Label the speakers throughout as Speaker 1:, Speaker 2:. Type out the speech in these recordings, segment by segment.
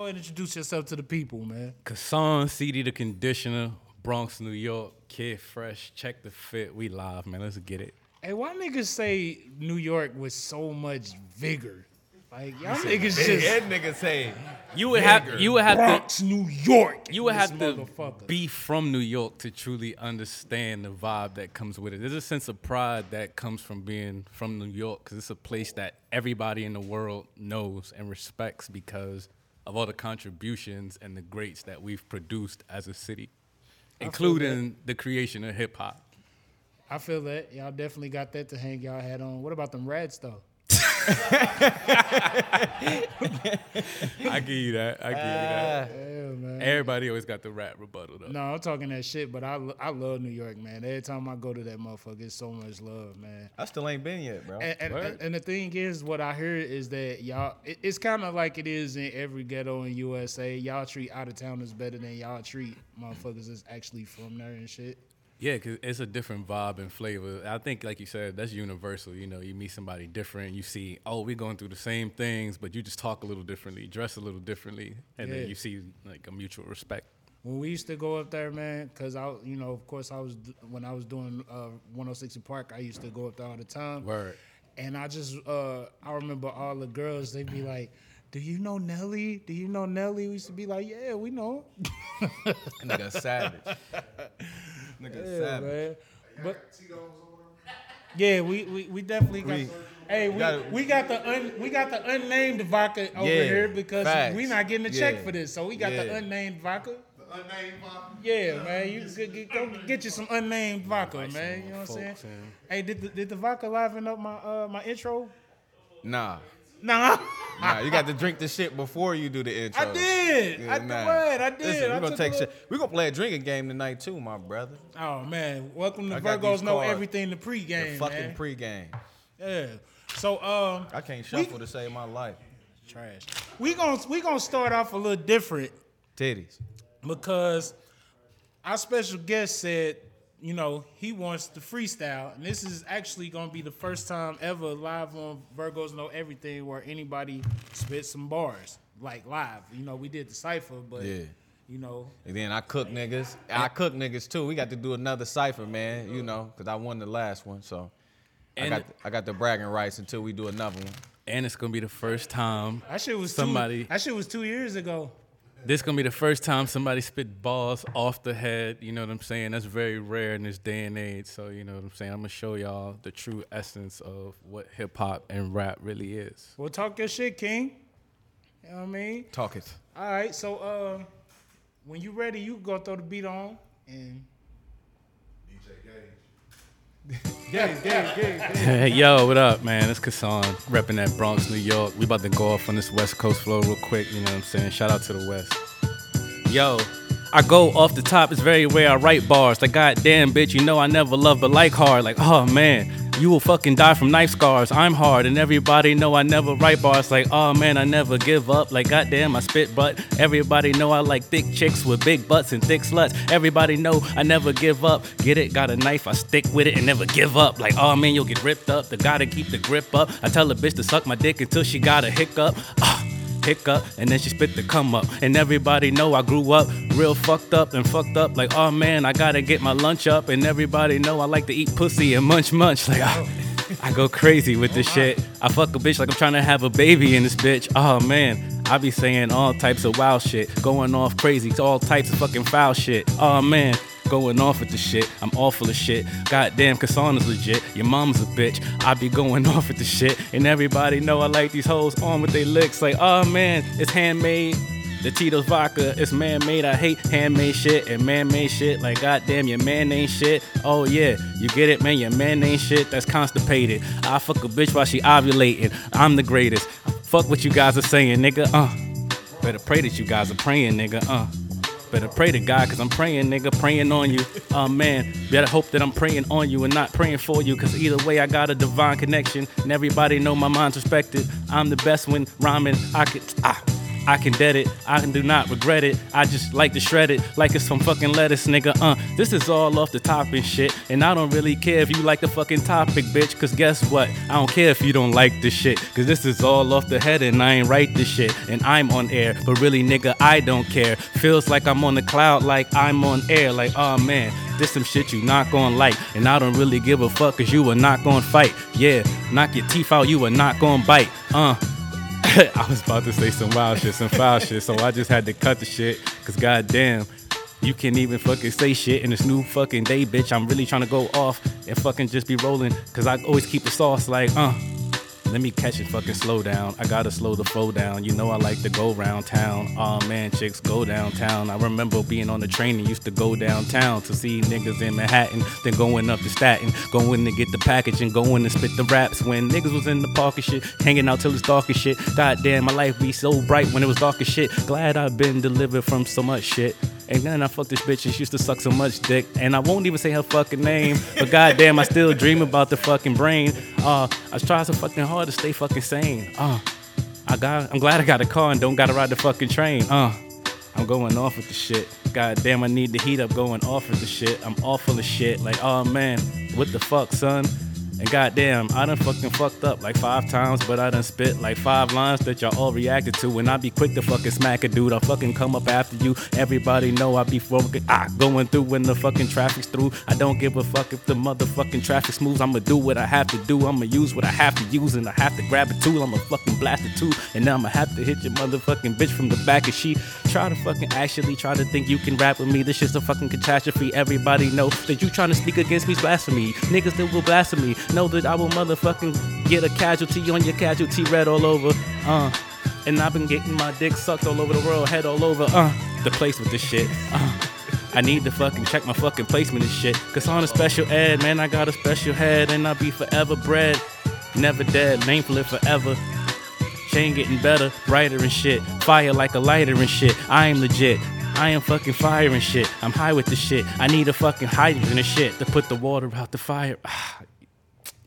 Speaker 1: Go ahead and introduce yourself to the people, man.
Speaker 2: Kassan, CD the Conditioner, Bronx, New York, Kid Fresh, check the fit. We live, man. Let's get it.
Speaker 1: Hey, why niggas say New York with so much vigor? Like y'all niggas just
Speaker 3: That nigga say
Speaker 2: You would have you would have to
Speaker 1: Bronx, New York.
Speaker 2: you would have to be from New York to truly understand the vibe that comes with it. There's a sense of pride that comes from being from New York because it's a place that everybody in the world knows and respects because of all the contributions and the greats that we've produced as a city, including the creation of hip hop.
Speaker 1: I feel that y'all definitely got that to hang y'all hat on. What about them rats though?
Speaker 2: I give you that. I give you that.
Speaker 1: Yeah, man.
Speaker 2: Everybody always got the rap rebuttal though.
Speaker 1: No, I'm talking that shit, but I, I love New York, man. Every time I go to that motherfucker, it's so much love, man.
Speaker 3: I still ain't been yet, bro.
Speaker 1: And, and,
Speaker 2: Word.
Speaker 1: and the thing is, what I heard is that y'all, it, it's kind of like it is in every ghetto in USA. Y'all treat out of towners better than y'all treat motherfuckers that's actually from there and shit.
Speaker 2: Yeah, because it's a different vibe and flavor. I think, like you said, that's universal. You know, you meet somebody different, you see, oh, we're going through the same things, but you just talk a little differently, dress a little differently, and
Speaker 1: Yeah.
Speaker 2: then you see like a mutual respect.
Speaker 1: When we used to go up there, man, because I, you know, of course, I was when I was doing uh, 106 in Park, I used to go up there all the time.
Speaker 2: Word.
Speaker 1: And I just, uh, I remember all the girls, they'd be like, "Do you know Nelly? Do you know Nelly?" We used to be like, "Yeah, we know."
Speaker 3: nigga savage. nigga
Speaker 1: Yeah,
Speaker 3: savage.
Speaker 1: man. But yeah, we, we, we definitely got.
Speaker 3: We-
Speaker 1: hey, we,
Speaker 3: gotta-
Speaker 1: we got the un, we got the unnamed vodka over
Speaker 3: Yeah,
Speaker 1: here because
Speaker 3: facts.
Speaker 1: we not getting a check
Speaker 3: Yeah,
Speaker 1: for this, so we got the unnamed vodka.
Speaker 4: unnamed vodka.
Speaker 1: Yeah, man, you get, get, go get you some unnamed vodka, man. You know what I'm saying?
Speaker 2: man.
Speaker 1: Hey, did the, did the vodka liven up my uh my intro?
Speaker 3: Nah.
Speaker 1: Nah,
Speaker 3: Nah, you got to drink the shit before you do the intro.
Speaker 1: I did.
Speaker 3: Yeah,
Speaker 1: I
Speaker 3: nah.
Speaker 1: did. I did.
Speaker 3: Listen,
Speaker 1: I
Speaker 3: we gonna take shit.
Speaker 1: little-
Speaker 3: We gonna play a drinking game tonight too, my brother.
Speaker 1: Oh man, welcome to
Speaker 3: I
Speaker 1: Virgos know everything the
Speaker 3: The
Speaker 1: pregame,
Speaker 3: fucking
Speaker 1: man.
Speaker 3: pregame.
Speaker 1: yeah. So um,
Speaker 3: I can't
Speaker 1: We-
Speaker 3: shuffle to save my life.
Speaker 1: trash. We gonna we gonna start off a little different
Speaker 3: Titties.
Speaker 1: because our special guest said, you know, he wants to freestyle, and this is actually gonna be the first time ever live on Virgos Know Everything where anybody spit some bars like live. You know, we did the cipher, but
Speaker 3: Yeah.
Speaker 1: you know,
Speaker 3: And then I cook niggas. I cook niggas too. We got to do another cipher, man. You know, cause I won the last one, so I
Speaker 2: And-
Speaker 3: got I got the bragging rights until we do another one.
Speaker 2: And it's gonna be the first time
Speaker 1: that shit was
Speaker 2: Somebody-
Speaker 1: Two, that shit was two years ago.
Speaker 2: This gonna be the first time somebody spit balls off the head. You know what I'm saying? That's very rare in this day and age. So you know what I'm saying. I'm gonna show y'all the true essence of what hip hop and rap really is.
Speaker 1: Well, talk your shit, King. You know what I mean?
Speaker 3: Talk it.
Speaker 1: All right, so uh, when you ready, you go throw the beat on and.
Speaker 4: DJ Gage.
Speaker 1: Gang, gang.
Speaker 2: Hey, yo, what up, man? It's Kassan, repping that Bronx, New York. We about to go off on this West Coast flow real quick, you know what I'm saying? Shout out to the West. Yo, I go off the top, it's very rare I write bars. Like, goddamn, bitch, you know I never love but like hard. Like, oh man, you will fucking die from knife scars. I'm hard, and everybody know I never write bars. Like, oh man, I never give up. Like, goddamn, I spit butt. Everybody know I like thick chicks with big butts and thick sluts. Everybody know I never give up. Get it? Got a knife, I stick with it and never give up. Like, oh man, you'll get ripped up. The gotta keep the grip up. I tell a bitch to suck my dick until she got a hiccup. Ah hiccup, and then she spit the come up. And everybody know I grew up real fucked up and fucked up. Like, oh man, I gotta get my lunch up. And everybody know I like to eat pussy and munch munch. Like, ah, I go crazy with this shit. I fuck a bitch like I'm trying to have a baby in this bitch. Oh man, I be saying all types of wild shit, going off crazy, all types of fucking foul shit. Oh man. Going off with the shit, I'm awful of shit. Goddamn, Kasana's legit. Your mom's a bitch. I be going off with the shit, and everybody know I like these hoes on with they licks. Like, oh man, it's handmade. The Tito's vodka, it's man-made. I hate handmade shit and man-made shit. Like, goddamn, your man ain't shit. Oh yeah, you get it, man. Your man ain't shit. That's constipated. I fuck a bitch while she ovulating. I'm the greatest. Fuck what you guys are saying, nigga. Uh, better pray that you guys are praying, nigga. Uh. Better pray to God, cause I'm praying, nigga, praying on you. Oh man, better hope that I'm praying on you and not praying for you, cause either way I got a divine connection. And everybody know my mind's respected. I'm the best when rhyming. I could ah. I can dead it, I do not regret it. I just like to shred it like it's some fucking lettuce, nigga. Uh, this is all off the top and shit. And I don't really care if you like the fucking topic, bitch. Cause guess what? I don't care if you don't like this shit. Cause this is all off the head and I ain't write this shit. And I'm on air. But really, nigga, I don't care. Feels like I'm on the cloud, like I'm on air. Like, oh man, this some shit you not gonna like. And I don't really give a fuck cause you are not gonna fight. Yeah, knock your teeth out, you are not gonna bite. Uh. I was about to say some wild shit, some foul shit, so I just had to cut the shit. Cause goddamn, you can't even fucking say shit in this new fucking day, bitch. I'm really trying to go off and fucking just be rolling. Cause I always keep the sauce like, uh. Let me catch it, fucking slow down. I gotta slow the flow down. You know I like to go round town. Aw man, chicks go downtown. I remember being on the train and used to go downtown to see niggas in Manhattan, then going up to Staten, going to get the package and going to spit the raps. When niggas was in the park and shit, hanging out till it's dark as shit. Goddamn, my life be so bright when it was dark as shit. Glad I've been delivered from so much shit. And then I fucked this bitch and she used to suck so much dick. And I won't even say her fucking name. But goddamn, I still dream about the fucking brain. Uh, I trying so fucking hard to stay fucking sane. Uh, I got, I'm glad I got a car and don't gotta ride the fucking train. Uh, I'm going off with the shit. God damn, I need the heat up going off with the shit. I'm awful of shit. Like, oh man, what the fuck, son? And goddamn, I done fucking fucked up like five times, but I done spit like five lines that y'all all reacted to. And I be quick to fucking smack a dude. I fucking come up after you. Everybody know I be fucking ah going through when the fucking traffic's through. I don't give a fuck if the motherfucking traffic moves. I'ma do what I have to do. I'ma use what I have to use, and I have to grab a tool. I'ma fucking blast it too. And now I'ma have to hit your motherfucking bitch from the back. And she try to fucking actually try to think you can rap with me. This shit's a fucking catastrophe. Everybody know that you trying to speak against me's blasphemy. Niggas that will blasphemy know that I will motherfucking get a casualty on your casualty red all over. Uh. And I've been getting my dick sucked all over the world, head all over. Uh. The place with this shit. Uh. I need to fucking check my fucking placement and shit. Cause on a special ed, man, I got a special head and I'll be forever bred. Never dead, name for it forever. Chain getting better, brighter and shit. Fire like a lighter and shit. I am legit. I am fucking fire and shit. I'm high with the shit. I need a fucking hydrant and shit to put the water out the fire.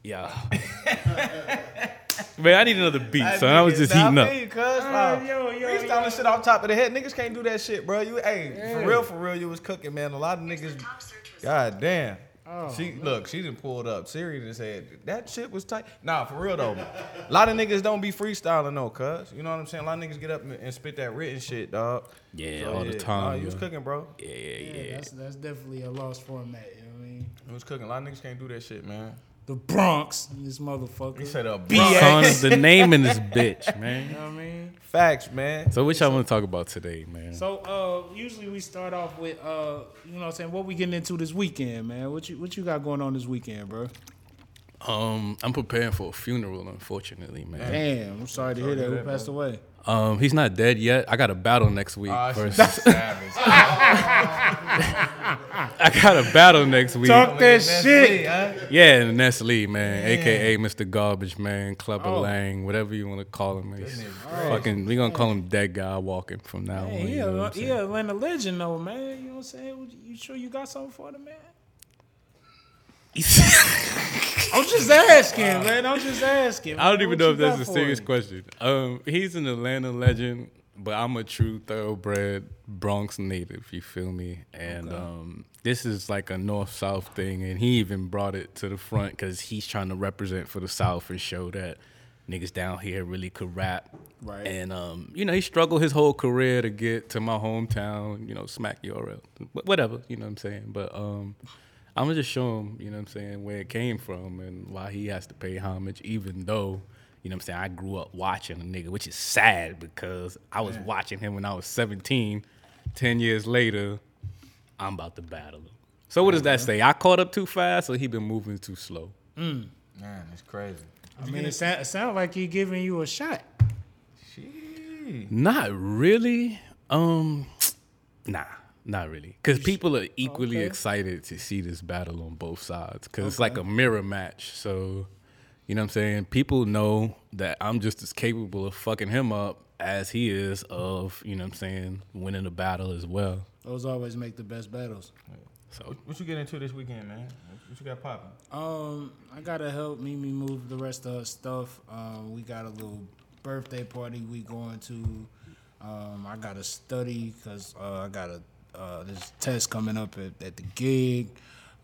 Speaker 2: yeah. Man, I need another beat, son. I was just heating up.
Speaker 3: Uh,
Speaker 1: yo, yo, yo.
Speaker 3: shit off top of the head. Niggas can't do that shit, bro. You, hey, for real, for real, you was cooking, man. A lot of niggas, god damn.
Speaker 1: Oh,
Speaker 3: she look, she done pulled up. Siri and said that shit was tight. Nah, for real though. A lot of niggas don't be freestyling though, cuz. You know what I'm saying? A lot of niggas get up and, and spit that written shit, dog.
Speaker 2: Yeah,
Speaker 3: So,
Speaker 2: all the time.
Speaker 3: Nah, you was cooking, bro.
Speaker 2: Yeah, yeah,
Speaker 1: Yeah,
Speaker 2: yeah.
Speaker 1: that's that's definitely a lost format. You know what I mean?
Speaker 3: You was cooking. A lot of niggas can't do that shit, man.
Speaker 1: The Bronx, this motherfucker.
Speaker 3: He said a
Speaker 1: BX.
Speaker 2: Son is the name in this bitch, man.
Speaker 1: You know what I mean?
Speaker 3: Facts, man.
Speaker 2: So what y'all want to talk about today, man?
Speaker 1: So uh usually we start off with uh you know what I'm saying what we getting into this weekend, man. What you what you got going on this weekend, bro?
Speaker 2: Um, I'm preparing for a funeral, unfortunately, man.
Speaker 1: Damn, I'm sorry to hear that. Who
Speaker 3: that,
Speaker 1: passed away?
Speaker 2: Um, he's not dead yet. I got a battle next week.
Speaker 3: Ah,
Speaker 2: versus. I got a battle next week.
Speaker 1: Talk that
Speaker 3: That's
Speaker 1: shit.
Speaker 3: me, huh?
Speaker 2: Yeah, Nestle, man, aka Mr. Garbage Man, Clubber
Speaker 1: Oh.
Speaker 2: Lang, whatever you want to call him. He's fucking, we gonna call him dead guy walking from now
Speaker 1: Hey,
Speaker 2: on.
Speaker 1: Yeah,
Speaker 2: you know
Speaker 1: a,
Speaker 2: what I'm
Speaker 1: he
Speaker 2: saying?
Speaker 1: a Atlanta legend though, man. You know what I'm saying? You sure you got something for the man? I'm just asking, man. I'm just asking.
Speaker 2: I don't even
Speaker 1: What
Speaker 2: know if that's a serious
Speaker 1: him?
Speaker 2: question. Um, he's an Atlanta legend, but I'm a true thoroughbred Bronx native. You feel me? And um, this is like a north south thing, and he even brought it to the front because he's trying to represent for the South and show that niggas down here really could rap.
Speaker 1: Right.
Speaker 2: And um, you know, he struggled his whole career to get to my hometown. You know, smack URL, Wh- whatever. You know what I'm saying? But um. I'm gonna just show him, you know what I'm saying, where it came from and why he has to pay homage, even though, you know what I'm saying, I grew up watching a nigga, which is sad because I was watching him when I was 17. 10 years later, I'm about to battle him. So what does that say? I caught up too fast or he been moving too slow?
Speaker 3: Man, it's crazy.
Speaker 1: I mean, it, sound, it sound like he giving you a shot.
Speaker 3: Shit.
Speaker 2: Not really. Um, nah, not really. Because people are equally
Speaker 1: Okay.
Speaker 2: excited to see this battle on both sides. Because it's like a mirror match. So, you know what I'm saying? People know that I'm just as capable of fucking him up as he is of, you know what I'm saying, winning the battle as well.
Speaker 1: Those always make the best battles.
Speaker 2: So,
Speaker 3: What you get into this weekend, man? What you got popping?
Speaker 1: Um, I gotta help Mimi move the rest of her stuff. Um, we got a little birthday party we going to Um, I got to study because uh, I got a uh, this test coming up at, at the gig.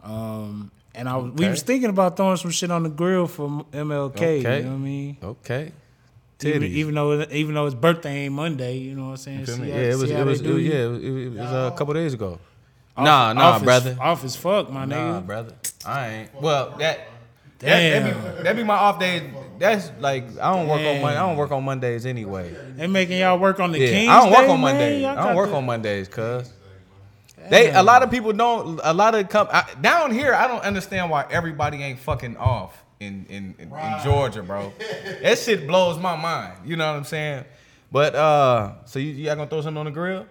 Speaker 1: Um, and I was, we was thinking about throwing some shit on the grill for MLK.
Speaker 3: Okay.
Speaker 1: You know what I mean?
Speaker 3: Okay.
Speaker 1: Even, even though even though his birthday ain't Monday, you know what I'm saying? See
Speaker 3: Yeah,
Speaker 1: how-
Speaker 3: it was. It was. It was yeah, it was, it was uh, a couple days ago.
Speaker 1: Off-
Speaker 3: nah, nah,
Speaker 1: off as-
Speaker 3: brother.
Speaker 1: off as fuck, my name.
Speaker 3: Nah,
Speaker 1: nigga.
Speaker 3: brother. I ain't. Well, that. That,
Speaker 1: Damn.
Speaker 3: that, be, that be my off day. That's like I don't work on Monday. I don't work on Mondays anyway.
Speaker 1: They making y'all work on the
Speaker 3: Yeah,
Speaker 1: Kings
Speaker 3: I don't work
Speaker 1: Day,
Speaker 3: on? Mondays. I don't work
Speaker 1: the-
Speaker 3: on Mondays, cuz. They a lot of people don't. A lot of come I, down here. I don't understand why everybody ain't fucking off in in, in, in Georgia, bro. that shit blows my mind. You know what I'm saying? But uh, so you, y'all gonna throw something on the grill?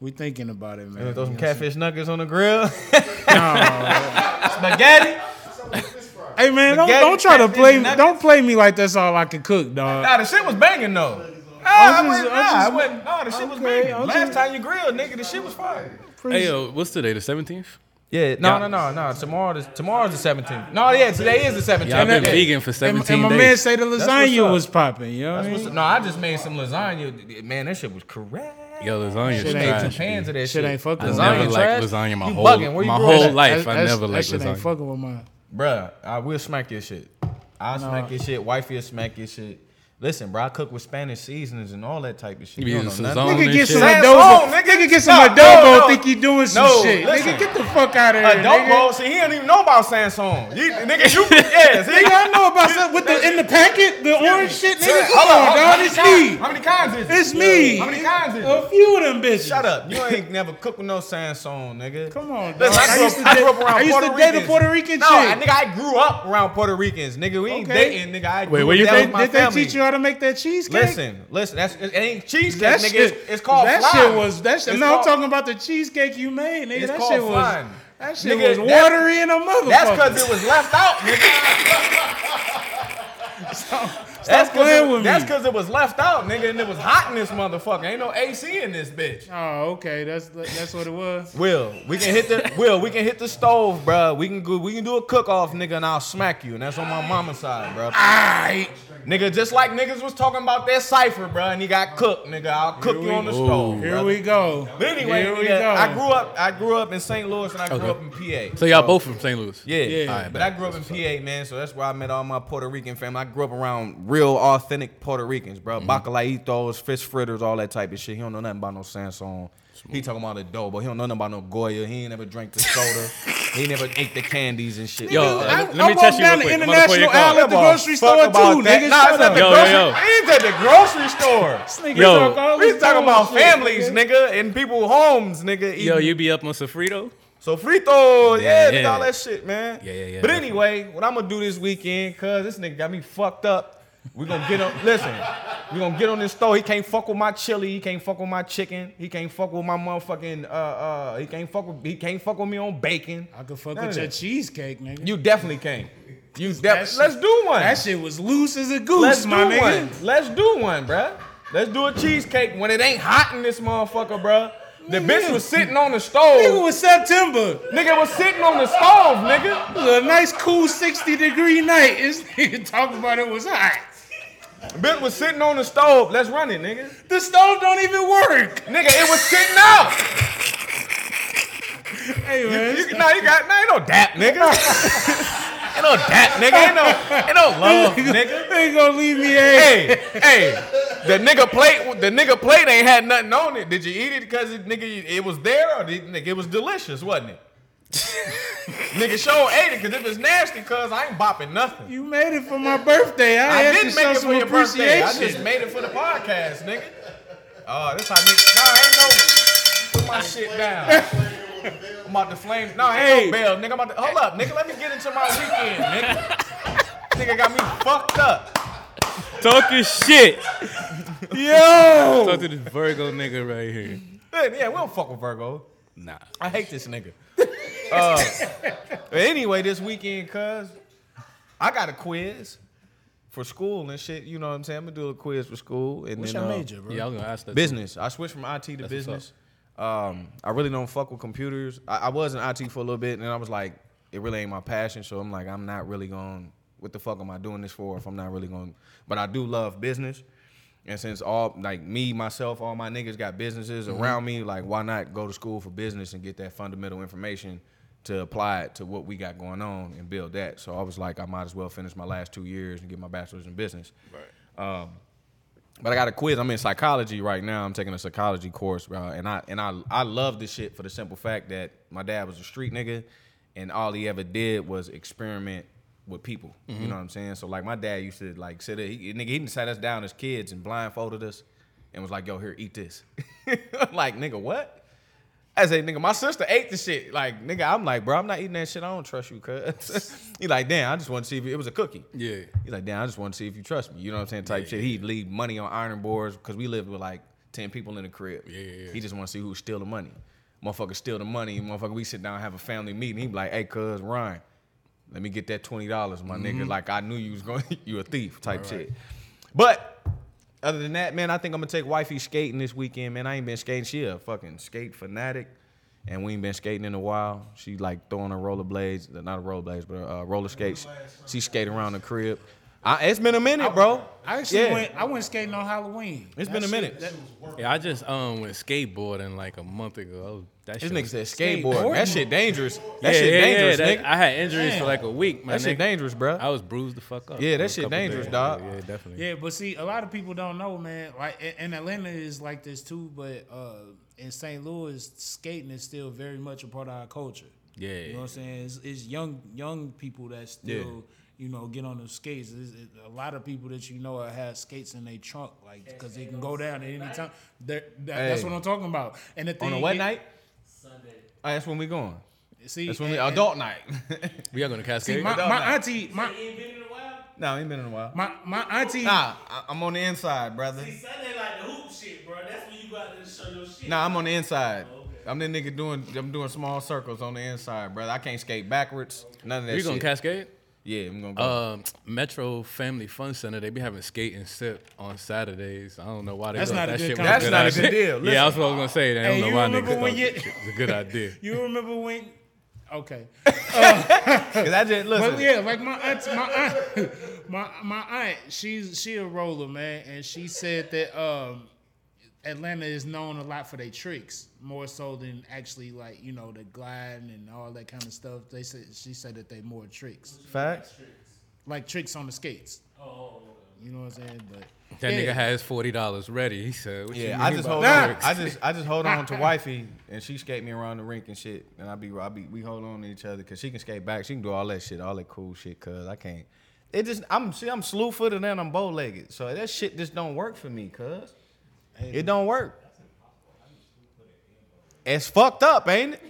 Speaker 1: We thinking about it,
Speaker 3: You
Speaker 1: man.
Speaker 3: gonna throw some
Speaker 1: You
Speaker 3: catfish nuggets on the grill?
Speaker 1: saying?
Speaker 3: Spaghetti?
Speaker 1: Hey man, don't, don't try to play me.
Speaker 3: nuggets.
Speaker 1: Don't play me like that's all I can cook, dog.
Speaker 3: Nah, the shit was banging though. Nah, I
Speaker 1: just-
Speaker 3: wasn't-
Speaker 1: I'm
Speaker 3: nah, I wasn't- nah, the shit was banging. Last
Speaker 1: just-
Speaker 3: time you grilled, nigga, the shit was fire.
Speaker 2: Hey yo, what's today? The seventeenth.
Speaker 3: Yeah, no, no, no, no. Tomorrow, is, tomorrow's the 17th. No, yeah, today is the 17th.
Speaker 2: Y'all been vegan for
Speaker 1: And,
Speaker 2: seventeen
Speaker 1: and my
Speaker 2: days.
Speaker 1: man say the lasagna
Speaker 3: up.
Speaker 1: was popping. You know what I mean?
Speaker 3: what's, no, I just made some lasagna. Man, that shit was correct.
Speaker 2: Yo, lasagna
Speaker 1: Shit
Speaker 2: is
Speaker 1: ain't
Speaker 3: Made two pans of that
Speaker 1: Shit
Speaker 3: shit.
Speaker 1: ain't fucking
Speaker 2: I
Speaker 1: with
Speaker 2: never
Speaker 1: mine.
Speaker 3: Lasagna
Speaker 2: liked
Speaker 3: trash?
Speaker 2: lasagna my
Speaker 3: You
Speaker 2: whole
Speaker 3: bugging. Where you
Speaker 2: my whole
Speaker 3: up at?
Speaker 2: life.
Speaker 1: That-
Speaker 2: I
Speaker 1: that's-
Speaker 2: never
Speaker 1: that
Speaker 2: liked
Speaker 1: shit ain't fucking with mine.
Speaker 3: Bruh, I will smack your shit. I'll smack your shit. Wifey will smack your shit. Listen, bro, I cook with Spanish seasonings and all that type of shit.
Speaker 2: You
Speaker 3: You don't know nothing.
Speaker 1: Nigga get some
Speaker 2: shit.
Speaker 1: Adobo.
Speaker 3: nigga.
Speaker 1: Nigga get some
Speaker 3: No,
Speaker 1: adobo.
Speaker 3: no, no.
Speaker 1: Think you doing some
Speaker 3: No,
Speaker 1: shit.
Speaker 3: listen.
Speaker 1: Nigga, get the fuck out of here.
Speaker 3: Adobo,
Speaker 1: nigga.
Speaker 3: see, he don't even know about Sazón. You, nigga, you, yeah, see?
Speaker 1: Nigga, I know about some with the in the packet, the orange shit. Nigga, come
Speaker 3: hold
Speaker 1: on,
Speaker 3: hold
Speaker 1: dog. It's me.
Speaker 3: How many kinds is it?
Speaker 1: It's me.
Speaker 3: How many kinds is
Speaker 1: A few of them bitches.
Speaker 3: Shut up. You ain't never cooked with no Sazón, nigga.
Speaker 1: Come on, dog.
Speaker 3: I,
Speaker 1: I
Speaker 3: grew
Speaker 1: used
Speaker 3: up,
Speaker 1: to date-
Speaker 3: around
Speaker 1: I used
Speaker 3: Puerto
Speaker 1: to date a
Speaker 3: Ricans.
Speaker 1: Puerto Rican
Speaker 3: no,
Speaker 1: chick.
Speaker 3: I, nigga, I grew up around Puerto Ricans, nigga. We ain't dating, nigga. I
Speaker 2: Wait,
Speaker 3: grew up
Speaker 2: you
Speaker 3: that
Speaker 2: from?
Speaker 3: was
Speaker 1: Did they teach you how to make that cheesecake?
Speaker 3: Listen, listen. That's it ain't cheesecake,
Speaker 1: That
Speaker 3: nigga.
Speaker 1: shit,
Speaker 3: it's, it's called
Speaker 1: that
Speaker 3: flying.
Speaker 1: shit was that shit. No, I'm talking about the cheesecake you made, nigga. That shit was that shit
Speaker 3: Nigga,
Speaker 1: was watery in a motherfucker.
Speaker 3: That's because it was left out, nigga.
Speaker 1: Stop
Speaker 3: That's
Speaker 1: playing
Speaker 3: because
Speaker 1: with
Speaker 3: that's because it was left out, nigga, and it was hot in this motherfucker. Ain't no AC in this bitch.
Speaker 1: Oh, okay. That's that's what it was.
Speaker 3: Will, we can hit the Will, we can hit the stove, bro. We can go, we can do a cook off, nigga, and I'll smack you, and that's on my mama's side, bro.
Speaker 1: Aight.
Speaker 3: Nigga, just like niggas was talking about that cipher, bro, and he got cooked, nigga. I'll cook you on the stove.
Speaker 1: Here
Speaker 3: bruh.
Speaker 1: we go.
Speaker 3: But anyway,
Speaker 1: here we
Speaker 3: nigga,
Speaker 1: go.
Speaker 3: I grew up, I grew up in St. Louis and I grew
Speaker 2: Okay.
Speaker 3: up in PA.
Speaker 2: So y'all both from St. Louis.
Speaker 3: Yeah,
Speaker 1: Yeah.
Speaker 3: Alright, but I grew up in PA, man, so that's where I met all my Puerto Rican family. I grew up around real, authentic Puerto Ricans, bro.
Speaker 2: Mm-hmm.
Speaker 3: Bacalaitos, fish fritters, all that type of shit. He don't know nothing about no Sazón. He talking about adobo. He don't know nothing about no Goya. He ain't never drank the soda. he never ate the candies and shit.
Speaker 2: Yo,
Speaker 3: like.
Speaker 1: I,
Speaker 2: let
Speaker 1: I
Speaker 2: me
Speaker 1: walked
Speaker 2: test you
Speaker 1: down
Speaker 2: real
Speaker 1: the
Speaker 2: quick. I'm gonna pull
Speaker 1: international aisle at the grocery store too, nigga.
Speaker 3: Nah, it's at the
Speaker 2: Yo,
Speaker 3: grocery.
Speaker 2: yo, yo.
Speaker 3: He's at the grocery store.
Speaker 1: Nigga
Speaker 2: Yo.
Speaker 1: talk
Speaker 3: We talking about
Speaker 1: bullshit,
Speaker 3: families,
Speaker 1: nigga.
Speaker 3: nigga, and people homes, nigga.
Speaker 2: Yo, you be up on sofrito?
Speaker 3: So frito, yeah,
Speaker 2: Yeah,
Speaker 3: nigga,
Speaker 2: yeah.
Speaker 3: all that shit, man.
Speaker 2: Yeah, yeah, yeah,
Speaker 3: But anyway, what I'm gonna do this weekend, cause this nigga got me fucked up. We gonna get on. listen, we gonna get on this store. He can't fuck with my chili. He can't fuck with my chicken. He can't fuck with my motherfucking. Uh, uh. He can't fuck with. He can't fuck with me on bacon.
Speaker 1: I could fuck
Speaker 3: None
Speaker 1: with your
Speaker 3: that.
Speaker 1: cheesecake, nigga.
Speaker 3: You definitely can't. You
Speaker 1: That
Speaker 3: def-
Speaker 1: shit-
Speaker 3: Let's do one.
Speaker 1: That shit was loose as a goose,
Speaker 3: Let's do
Speaker 1: my nigga.
Speaker 3: one. Let's do one, bruh. Let's do a cheesecake when it ain't hot in this motherfucker, bruh. The bitch was sitting on the stove.
Speaker 1: Nigga was September.
Speaker 3: Nigga was sitting on the stove, nigga.
Speaker 1: It was a nice, cool 60 degree night. This nigga talking about it was hot.
Speaker 3: Bitch was sitting on the stove. Let's run it, nigga.
Speaker 1: The stove don't even work.
Speaker 3: Nigga, it was sitting out.
Speaker 1: Hey, man.
Speaker 3: You, nah, you got, nah, ain't no dap, nigga. ain't no dap, nigga. Ain't no, ain't no love, nigga.
Speaker 1: They ain't gonna leave me hey.
Speaker 3: Hey, hey, the nigga plate, the nigga plate ain't had nothing on it. Did you eat it because it, nigga, it was there, or did, nigga, it was delicious, wasn't it? nigga, sure ate it because if it's nasty, cuz I ain't bopping nothing.
Speaker 1: You made it for my birthday. I,
Speaker 3: I
Speaker 1: had
Speaker 3: didn't
Speaker 1: show
Speaker 3: make it for your birthday. I just made it for the podcast, nigga. Oh, this how nigga. Nah, ain't no. Put my shit down. I'm about to flame. No, ain't
Speaker 1: Hey.
Speaker 3: no bell, nigga. I'm about to, hold up, nigga. Let me get into my weekend, nigga. nigga got me fucked up.
Speaker 2: Talking shit.
Speaker 1: Yo.
Speaker 2: Talk to this Virgo nigga right here.
Speaker 3: Yeah, yeah, we don't fuck with Virgo.
Speaker 2: Nah.
Speaker 3: I hate this nigga. uh, but anyway, this weekend, cuz I got a quiz for school and shit. You know what I'm saying? I'm gonna do a quiz for school. And
Speaker 1: What's
Speaker 3: then,
Speaker 1: your
Speaker 3: uh,
Speaker 1: major, bro?
Speaker 2: Yeah, I was gonna ask that. too.
Speaker 3: Business. I switched from IT to
Speaker 2: what's
Speaker 3: business. Um, I really don't fuck with computers. I, I was in IT for a little bit, and I was like, it really ain't my passion. So I'm like, I'm not really going. What the fuck am I doing this for? If I'm not really going, but I do love business. And since all like me, myself, all my niggas got businesses
Speaker 2: Mm-hmm.
Speaker 3: around me, like why not go to school for business and get that fundamental information to apply it to what we got going on and build that. So I was like, I might as well finish my last two years and get my bachelor's in business. Right. Um, but I got a quiz. I'm in psychology right now. I'm taking a psychology course, bro. And I and I I love this shit for the simple fact that my dad was a street nigga, and all he ever did was experiment with people. You mm-hmm. know what I'm saying? So like my dad used to like sit there. He, nigga, he sat us down as kids and blindfolded us, and was like, "Yo, here, eat this." like nigga, what? I say, nigga, my sister ate the shit. Like, nigga, I'm like, bro, I'm not eating that shit. I don't trust you, cuz. he like, damn, I just want to see if it was a cookie.
Speaker 2: Yeah.
Speaker 3: He's like, damn, I just want to see if you trust me. You know what I'm saying? Type shit. He'd leave money on iron boards because we lived with like 10 people in the crib.
Speaker 2: Yeah, yeah, yeah.
Speaker 3: He just want to see who steal the money. Motherfucker steal the money. Motherfucker, we sit down and have a family meeting. He be like, hey, cuz, Ryan, let me get that $20, my
Speaker 2: Mm-hmm.
Speaker 3: nigga. Like, I knew you was going, you a thief type shit. But other than that, man, I think I'm gonna take wifey skating this weekend, man. I ain't been skating. She a fucking skate fanatic. And we ain't been skating in a while. She like throwing her rollerblades, not a rollerblades, but uh, roller skates. She skate around the crib. I, it's been a minute, bro.
Speaker 1: I actually
Speaker 3: Yeah.
Speaker 1: went. I went skating on Halloween.
Speaker 3: It's
Speaker 1: That
Speaker 3: been a
Speaker 1: shit-
Speaker 3: minute.
Speaker 1: that-
Speaker 2: Yeah, I just um went skateboarding like a month ago. Oh, that
Speaker 3: This nigga said skateboard.
Speaker 1: Skateboarding?
Speaker 3: That shit dangerous. That
Speaker 2: yeah,
Speaker 3: shit
Speaker 2: yeah,
Speaker 3: dangerous,
Speaker 2: yeah, that-
Speaker 3: nigga.
Speaker 2: I had injuries
Speaker 1: Damn.
Speaker 2: for like a week, man.
Speaker 3: that shit dangerous, bro.
Speaker 2: I was bruised the fuck up.
Speaker 3: Yeah, that shit dangerous,
Speaker 2: days.
Speaker 3: dog.
Speaker 2: Yeah, yeah, definitely.
Speaker 1: Yeah, but see, a lot of people don't know, man. Like, a- and Atlanta is like this too, but uh, in St. Louis, skating is still very much a part of our culture.
Speaker 2: Yeah.
Speaker 1: you know what I'm saying. It's, it's young young people that still, you know, get on the skates. It's, it, a lot of people that you know have skates in their trunk, like because they can go down at any time. They're- That, That's what I'm talking about. And the thing
Speaker 3: On a what
Speaker 1: it-
Speaker 3: night? Sunday. Oh, that's when we going.
Speaker 1: See,
Speaker 3: That's when we
Speaker 1: and- and-
Speaker 3: adult night.
Speaker 2: We are gonna
Speaker 1: See,
Speaker 2: cascade.
Speaker 1: my,
Speaker 3: Adult
Speaker 1: my
Speaker 3: night.
Speaker 1: auntie, my
Speaker 3: no, ain't been in a while.
Speaker 1: my my auntie.
Speaker 3: Nah, I- I'm on the inside, brother.
Speaker 5: See, Sunday like the hoop shit, bro. That's when you go out there to show your shit.
Speaker 3: Nah, I'm on the inside. Oh, okay. I'm the nigga doing. I'm doing small circles on the inside, brother. I can't skate backwards. None of that shit
Speaker 2: we
Speaker 3: shit.
Speaker 2: gonna cascade.
Speaker 3: Yeah, I'm gonna go.
Speaker 2: Um, Metro Family Fun Center. They be having skate and sip on Saturdays. I don't know why they.
Speaker 1: That's
Speaker 2: thought
Speaker 1: not a
Speaker 2: that
Speaker 1: good
Speaker 2: shit was
Speaker 3: That's not a good deal.
Speaker 2: Yeah, that's what I was gonna say. I don't
Speaker 1: Hey,
Speaker 2: know
Speaker 1: you
Speaker 2: why
Speaker 1: remember
Speaker 2: niggas
Speaker 1: when
Speaker 2: thought
Speaker 1: you-
Speaker 2: it's a good idea.
Speaker 1: You remember when? Okay.
Speaker 3: Cause I just listen.
Speaker 1: But yeah, like my aunt, my aunt, my my aunt, she's she a roller man, and she said that um, Atlanta is known a lot for their tricks, more so than actually like you know the gliding and all that kind of stuff. They said she said that they more tricks,
Speaker 3: Facts.
Speaker 1: like tricks on the skates. Oh. oh, oh, oh. You know what I'm saying? But
Speaker 2: That
Speaker 1: yeah.
Speaker 2: nigga has forty dollars ready. He said, what you
Speaker 3: Yeah,
Speaker 2: mean
Speaker 3: I just
Speaker 2: about
Speaker 3: hold
Speaker 1: Nah.
Speaker 3: on.
Speaker 2: tricks?
Speaker 3: I just I just hold on to wifey, and she skate me around the rink and shit. And I be I be we hold on to each other because she can skate back. She can do all that shit, all that cool shit. Cause I can't. It just I'm see I'm slew footed and I'm bow legged, so that shit just don't work for me. Cause it don't work. It's fucked up, ain't it?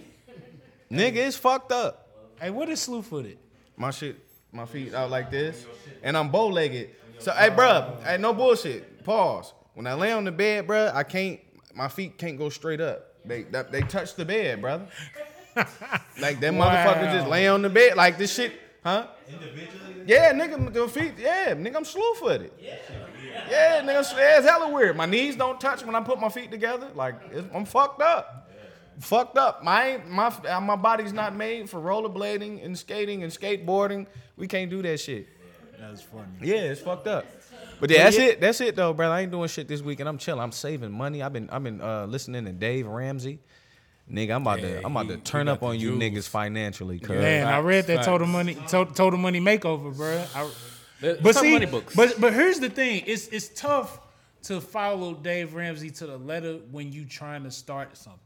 Speaker 3: Nigga, it's fucked up.
Speaker 1: Hey, what is slew footed?
Speaker 3: My shit, my feet out like this, and I'm bow legged. So, hey, bruh, hey, no bullshit. Pause. When I lay on the bed, bruh, I can't. My feet can't go straight up. They that, they touch the bed, brother. like that motherfucker just lay on the bed like this shit, huh? Individually. Yeah, nigga, the feet. Yeah, nigga, I'm slew footed. Yeah. Yeah, nigga, it's- hella weird. My knees don't touch when I put my feet together. Like it's, I'm fucked up. Fucked up. My my uh, my body's not made for rollerblading and skating and skateboarding. We can't do that shit.
Speaker 1: That's funny.
Speaker 3: Yeah, it's fucked up. But yeah, that's it. That's it though, brother. I ain't doing shit this weekend. I'm chilling. I'm saving money. I've been I've been uh, listening to Dave Ramsey. Nigga, I'm about
Speaker 2: Yeah,
Speaker 3: to I'm about
Speaker 2: he-
Speaker 3: to turn up on you
Speaker 2: jewels.
Speaker 3: niggas financially, cuz.
Speaker 1: Man, I read that total money to- total money makeover, bro. I,
Speaker 2: Let's
Speaker 1: but see,
Speaker 2: money books.
Speaker 1: but but here's the thing: it's it's tough to follow Dave Ramsey to the letter when you trying to start something.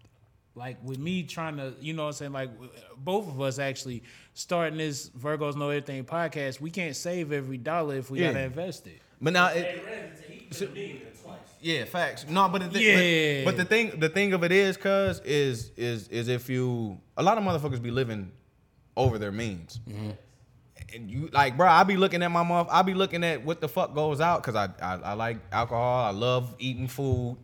Speaker 1: Like with me trying to, you know what I'm saying? Like both of us actually starting this Virgos Know Everything podcast, we can't save every dollar if we
Speaker 3: Yeah.
Speaker 1: gotta invest it.
Speaker 3: But now it, yeah, facts. No, but the thi-
Speaker 1: Yeah.
Speaker 3: but, but the thing the thing of it is, cuz is is is if you a lot of motherfuckers be living over their means. Mm-hmm. And you like, bro, I be looking at my mouth. I be looking at what the fuck goes out because I, I I like alcohol. I love eating food.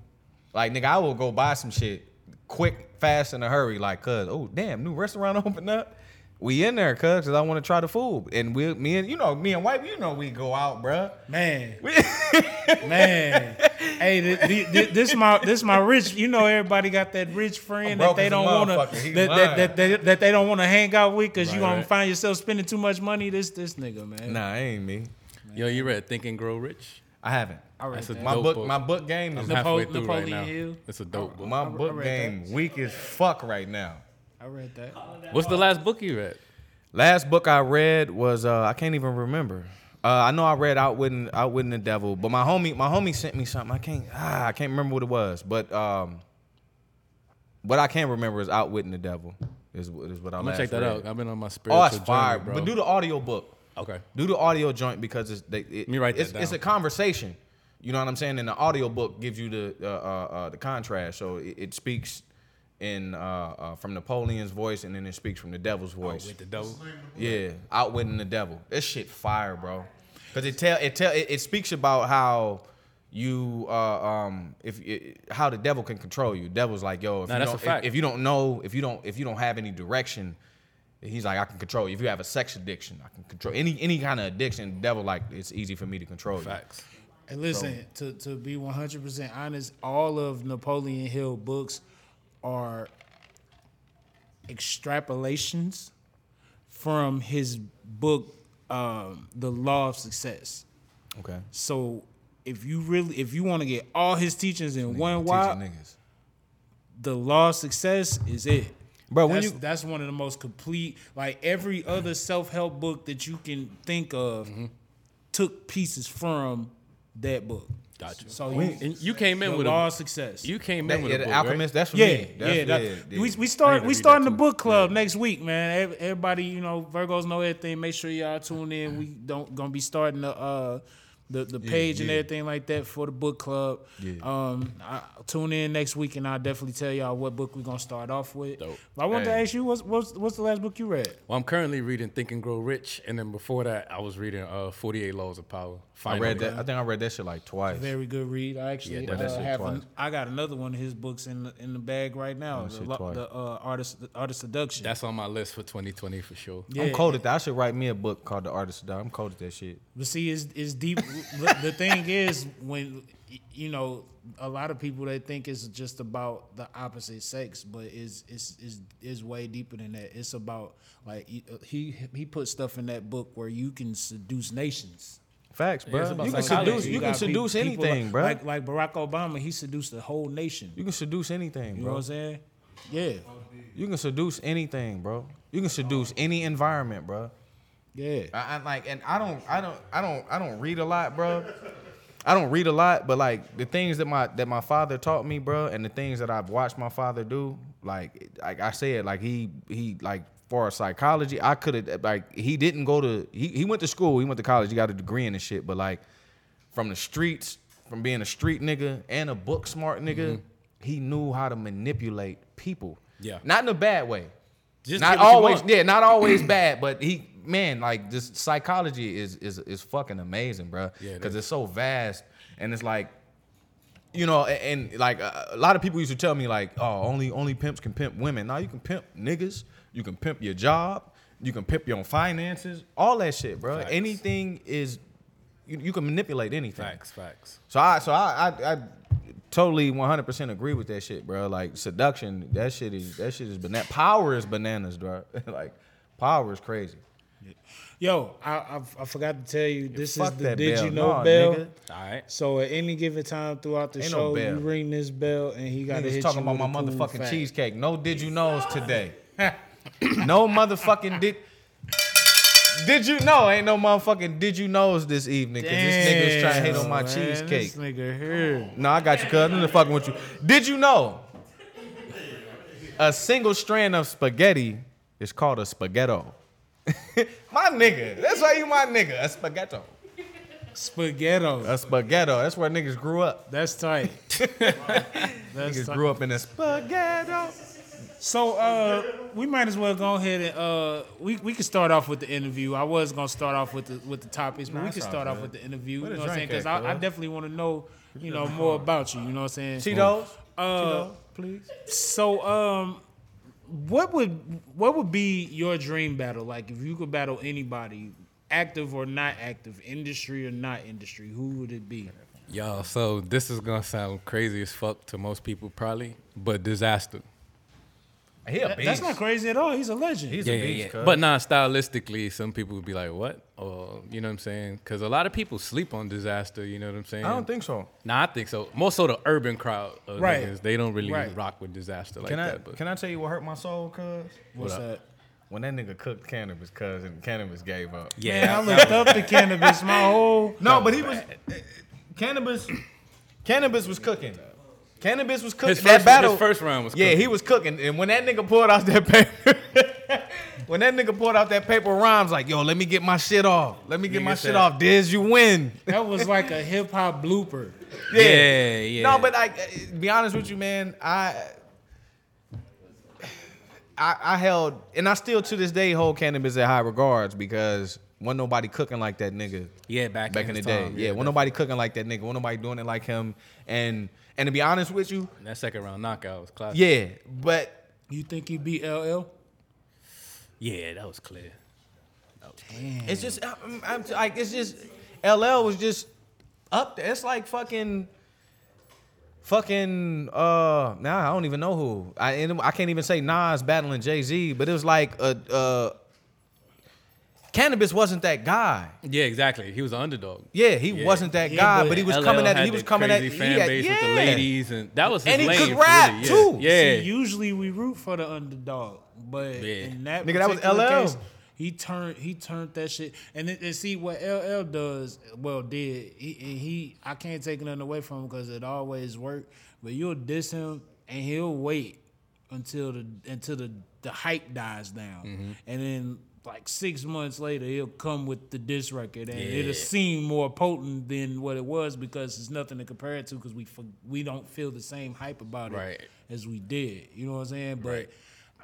Speaker 3: Like nigga, I will go buy some shit quick, fast, in a hurry. Like, cuz, oh damn, new restaurant opened up. We in there, cuz, cause I want to try the food. And we, me and you know, me and wife, you know, we go out, bruh.
Speaker 1: Man, man. Hey, thi- thi- thi- this my this my rich. You know, everybody got that rich friend that they don't want to
Speaker 3: He
Speaker 1: that, that, that, that, that they don't want to hang out with because you
Speaker 2: Right,
Speaker 1: gonna
Speaker 2: right.
Speaker 1: find yourself spending too much money. This this nigga, man.
Speaker 3: Nah, ain't me.
Speaker 2: Yo, you read Think and Grow Rich?
Speaker 3: I haven't.
Speaker 1: I read
Speaker 2: That's a
Speaker 1: that.
Speaker 3: My book,
Speaker 2: book.
Speaker 3: my book game
Speaker 2: I'm
Speaker 3: is
Speaker 1: Napo-
Speaker 2: halfway through right now.
Speaker 1: Hill.
Speaker 2: It's a dope book.
Speaker 3: my book game
Speaker 1: that.
Speaker 3: weak as fuck right now.
Speaker 1: I read that.
Speaker 2: What's the last book you read?
Speaker 3: Last book I read was uh, I can't even remember. Uh, I know I read Outwitting Outwitting the Devil, but my homie my homie sent me something. I can't ah, I can't remember what it was, but um, what I can remember is Outwitting the Devil is, is what I
Speaker 2: I'm gonna check that
Speaker 3: read.
Speaker 2: out. I've been on my spiritual
Speaker 3: Oh, it's fire,
Speaker 2: journey, bro.
Speaker 3: but do the audio book.
Speaker 2: okay.
Speaker 3: Do the audio joint because it's they, it,
Speaker 2: me write that
Speaker 3: it's, it's a conversation. You know what I'm saying? And the audio book gives you the uh, uh, uh, the contrast, so it, it speaks in uh, uh, from Napoleon's voice, and then it speaks from the devil's voice.
Speaker 2: With the devil.
Speaker 3: Yeah, outwitting the devil. This shit fire, bro. Cause it tell it tell it, it speaks about how you uh um if it, how the devil can control you. Devil's like, yo, if
Speaker 2: Nah,
Speaker 3: you
Speaker 2: that's
Speaker 3: don't
Speaker 2: a fact.
Speaker 3: If, if you don't know, if you don't if you don't have any direction, he's like, I can control you. If you have a sex addiction, I can control any any kind of addiction. Devil like it's easy for me to control you.
Speaker 2: Facts.
Speaker 1: And listen, to, to be 100% honest, all of Napoleon Hill books are extrapolations from his book, um, The Law of Success.
Speaker 3: Okay.
Speaker 1: So if you really, if you want to get all his teachings in one
Speaker 3: Teaching niggas.
Speaker 1: The Law of Success is it.
Speaker 3: Bro, when
Speaker 1: that's,
Speaker 3: you-
Speaker 1: that's one of the most complete. Like every other self help book that you can think of,
Speaker 3: Mm-hmm.
Speaker 1: took pieces from that book.
Speaker 2: Got you.
Speaker 1: So
Speaker 3: When-
Speaker 1: you,
Speaker 2: And you came in with
Speaker 1: Law
Speaker 2: a,
Speaker 1: Success.
Speaker 2: you came
Speaker 3: That,
Speaker 2: in with
Speaker 3: yeah,
Speaker 2: a
Speaker 3: the Alchemist.
Speaker 2: right?
Speaker 3: That's for
Speaker 1: yeah,
Speaker 3: me. That's,
Speaker 1: yeah. that-
Speaker 3: yeah,
Speaker 1: we
Speaker 3: yeah.
Speaker 1: we
Speaker 2: I
Speaker 1: start we
Speaker 2: read
Speaker 1: starting the book club next week, man. Everybody, you know, Virgos know everything. Make sure y'all tune in. We don't gonna be starting the uh the, the page and
Speaker 3: yeah.
Speaker 1: everything like that for the book club.
Speaker 3: Yeah.
Speaker 1: Um, I, tune in next week and I'll definitely tell y'all what book we're gonna start off with.
Speaker 2: Dope.
Speaker 1: But I wanted to ask you, what's, what's what's the last book you read?
Speaker 2: Well, I'm currently reading Think and Grow Rich, and then before that, I was reading uh, 48 Laws of Power.
Speaker 3: I read that. I think I read that shit like twice.
Speaker 1: Very good read. I actually
Speaker 3: Yeah, that
Speaker 1: uh,
Speaker 3: shit
Speaker 1: have.
Speaker 3: twice.
Speaker 1: An, I got another one of his books in the, in the bag right now.
Speaker 3: That
Speaker 1: The,
Speaker 3: shit
Speaker 1: lo-
Speaker 3: twice.
Speaker 1: the uh, artist the Art of Seduction.
Speaker 2: That's on my list for 2020 for sure.
Speaker 1: yeah.
Speaker 3: I'm cold at that. I should write me a book called The Artist of Dog. I'm cold at that shit.
Speaker 1: But see, it's, it's deep. The the thing is, when you know, a lot of people they think it's just about the opposite sex, but it's it's it's, it's way deeper than that. It's about like he uh, he he put stuff in that book where you can seduce nations.
Speaker 3: Facts, bro. you can seduce. You can seduce
Speaker 1: people
Speaker 3: anything,
Speaker 1: like,
Speaker 3: bro.
Speaker 1: Like like Barack Obama, he seduced the whole nation.
Speaker 3: you can seduce anything,
Speaker 1: You know
Speaker 3: bro.
Speaker 1: what I'm saying? Yeah,
Speaker 3: You can seduce anything, bro. You can seduce any environment, bro.
Speaker 1: Yeah.
Speaker 3: I, I like, and I don't, I don't, I don't, I don't read a lot, bro. I don't read a lot, but like the things that my that my father taught me, bro, and the things that I've watched my father do, like like I said, like he he like for psychology, I could have like he didn't go to he he went to school, he went to college, he got a degree in and shit, but like from the streets, from being a street nigga and a book smart nigga, mm-hmm. he knew how to manipulate people.
Speaker 2: Yeah.
Speaker 3: not in a bad way.
Speaker 2: Just
Speaker 3: not
Speaker 2: get what you
Speaker 3: always, yeah, not always bad, but he, man, like this psychology is is is fucking amazing, bro.
Speaker 2: Yeah,
Speaker 3: because
Speaker 2: is.
Speaker 3: it's so vast, and it's like, you know, and, and like a, a lot of people used to tell me like, oh, only only pimps can pimp women. Now you can pimp niggas, you can pimp your job, you can pimp your own finances, all that shit, bro.
Speaker 2: Facts.
Speaker 3: Anything is, you, you can manipulate anything.
Speaker 2: Facts, facts.
Speaker 3: So I so I I, I totally 100% agree with that shit, bro. Like seduction, that shit is that shit is banana. Power is bananas, bro. like power is crazy.
Speaker 1: Yo, I, I I forgot to tell you, this
Speaker 3: Fuck
Speaker 1: is the
Speaker 3: that
Speaker 1: Did
Speaker 3: bell.
Speaker 1: You Know
Speaker 3: Nah,
Speaker 1: bell.
Speaker 3: nigga.
Speaker 2: All right.
Speaker 1: So at any given time throughout the
Speaker 3: Ain't no
Speaker 1: show,
Speaker 3: bell.
Speaker 1: you ring this bell and he got to
Speaker 3: Niggas
Speaker 1: hit
Speaker 3: talking
Speaker 1: you
Speaker 3: about my
Speaker 1: with a cool
Speaker 3: motherfucking
Speaker 1: fact.
Speaker 3: cheesecake. No, did you knows today? no motherfucking did. Did you know? Ain't no motherfucking did you knows this evening? Cause this nigga was trying to hate on my
Speaker 1: Damn, man,
Speaker 3: cheesecake.
Speaker 1: This nigga here.
Speaker 3: No, I got you, cuz. I'm just fucking with you. Did you know a single strand of spaghetti is called a spaghetto? my nigga. That's why you my nigga. A spaghetto.
Speaker 1: Spaghetto.
Speaker 3: A spaghetto. That's where niggas grew up.
Speaker 1: That's tight. That's
Speaker 3: Niggas
Speaker 1: tight.
Speaker 3: grew up in a spaghetto.
Speaker 1: So uh, we might as well go ahead and uh, we we can start off with the interview. I was gonna start off with the with the topics, but
Speaker 3: Nah,
Speaker 1: we can start off with the interview.
Speaker 3: Where
Speaker 1: you know what I'm saying? Because I, I definitely want to know you know more about you. You know what I'm saying?
Speaker 3: Cheetos.
Speaker 1: Uh,
Speaker 3: Cheetos, please.
Speaker 1: So, um, what would what would be your dream battle? Like, if you could battle anybody, active or not active, industry or not industry, who would it be?
Speaker 2: Y'all, so this is gonna sound crazy as fuck to most people probably, but Dizaster.
Speaker 3: He a beast.
Speaker 1: That's not crazy at all. He's a legend.
Speaker 3: He's
Speaker 2: Yeah,
Speaker 3: a
Speaker 2: yeah,
Speaker 3: beast.
Speaker 2: yeah.
Speaker 3: cuz.
Speaker 2: But nah, stylistically, some people would be like, "What?" Or you know what I'm saying? Because a lot of people sleep on Dizaster. You know what I'm saying?
Speaker 3: I don't think so.
Speaker 2: Nah, I think so. More so the urban crowd. Of
Speaker 1: Right.
Speaker 2: niggas, they don't really
Speaker 1: Right.
Speaker 2: rock with Dizaster like
Speaker 3: Can I
Speaker 2: that. But
Speaker 3: can I tell you what hurt my soul, cuz?
Speaker 1: What's
Speaker 2: What
Speaker 1: that?
Speaker 3: When that nigga cooked Canibus, cuz and Canibus gave up.
Speaker 2: yeah,
Speaker 1: Man, I looked up the Canibus my whole.
Speaker 3: No, but he was Canibus. Canibus was cooking. Canibus was cooking.
Speaker 2: His
Speaker 3: that battle.
Speaker 2: his first round was
Speaker 3: Yeah,
Speaker 2: cooking.
Speaker 3: he was cooking, and when that nigga pulled out that paper, when that nigga pulled out that paper rhymes, like, yo, let me get my shit off. Let me get
Speaker 2: Nigga
Speaker 3: my
Speaker 2: said-
Speaker 3: shit off. Diz, you win.
Speaker 1: That was like a hip hop blooper.
Speaker 2: yeah, yeah.
Speaker 3: No, but like, uh, be honest with you, man. I, I, I held, and I still to this day hold Canibus at high regards because wasn't nobody cooking like that nigga.
Speaker 2: yeah, back
Speaker 3: back in the
Speaker 2: his
Speaker 3: day.
Speaker 2: time,
Speaker 3: yeah, wasn't nobody cooking like that nigga. Wasn't nobody doing it like him. And and to be honest with you,
Speaker 2: that second round knockout was classic.
Speaker 3: yeah, but
Speaker 1: You think he beat LL?
Speaker 2: yeah, that was clear.
Speaker 3: it's just I'm, I'm like it's just LL was just up there. It's like fucking. Fucking uh now I don't even know who I and I can't even say Nas battling Jay Z, but it was like a uh Canibus wasn't that guy.
Speaker 2: Yeah, exactly. He was an underdog.
Speaker 3: Yeah, he
Speaker 2: Yeah.
Speaker 3: wasn't that
Speaker 1: Yeah,
Speaker 3: guy,
Speaker 1: but
Speaker 3: but he was
Speaker 2: LL
Speaker 3: coming at he was
Speaker 2: the
Speaker 3: coming at
Speaker 2: crazy
Speaker 3: he
Speaker 2: fan
Speaker 3: had-
Speaker 2: base with the ladies, and that was his
Speaker 3: And he
Speaker 2: lane
Speaker 3: could rap,
Speaker 2: really, yeah.
Speaker 3: too.
Speaker 2: Yeah,
Speaker 1: See, usually we root for the underdog, but
Speaker 2: Yeah.
Speaker 1: in that
Speaker 3: Nigga, that was
Speaker 1: particular
Speaker 3: LL.
Speaker 1: case, he turned he turned that shit. And, then and see what LL does, well, did he? he I can't take nothing away from him because it always worked. But you'll diss him, and he'll wait until the until the the hype dies down,
Speaker 2: Mm-hmm.
Speaker 1: and then. Like six months later, he'll come with the diss record, and
Speaker 2: Yeah.
Speaker 1: it'll seem more potent than what it was because it's nothing to compare it to because we for- we don't feel the same hype about it
Speaker 2: Right.
Speaker 1: as we did. You know what I'm saying? But
Speaker 2: Right.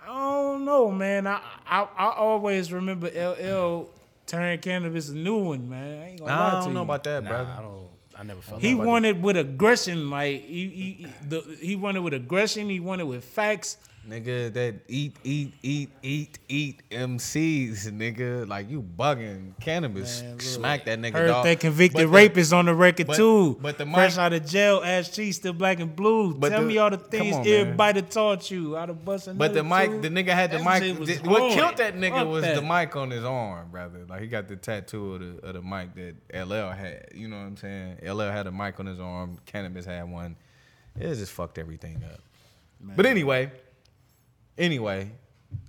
Speaker 1: I don't know, man. I, I I always remember LL turning Canibus a new one, man. I ain't gonna lie
Speaker 3: I don't know
Speaker 1: you.
Speaker 3: about that,
Speaker 2: Nah,
Speaker 3: brother.
Speaker 2: I don't. I never felt.
Speaker 1: He
Speaker 2: that.
Speaker 1: won it with aggression, like he he, he- the, he won it with aggression. He wanted it with facts.
Speaker 3: Nigga, that eat, eat, eat, eat, eat MCs, nigga. Like you bugging Canibus.
Speaker 1: Man,
Speaker 3: Smack that nigga.
Speaker 1: Heard
Speaker 3: dog.
Speaker 1: that convicted
Speaker 3: But the-
Speaker 1: rapist on the record
Speaker 3: but-
Speaker 1: too.
Speaker 3: but the
Speaker 1: fresh
Speaker 3: mic-
Speaker 1: out of jail, ass cheese still black and blue.
Speaker 3: But
Speaker 1: Tell
Speaker 3: the-
Speaker 1: me all the things
Speaker 3: on, man.
Speaker 1: everybody taught you. Out of busting.
Speaker 3: But the mic, the nigga had the
Speaker 1: That
Speaker 3: mic. the- what killed that nigga
Speaker 1: Fuck
Speaker 3: was
Speaker 1: that.
Speaker 3: the mic on his arm, brother. Like he got the tattoo of the of the mic that LL had. You know what I'm saying? LL had a mic on his arm. Canibus had one. It just fucked everything up. But anyway, anyway,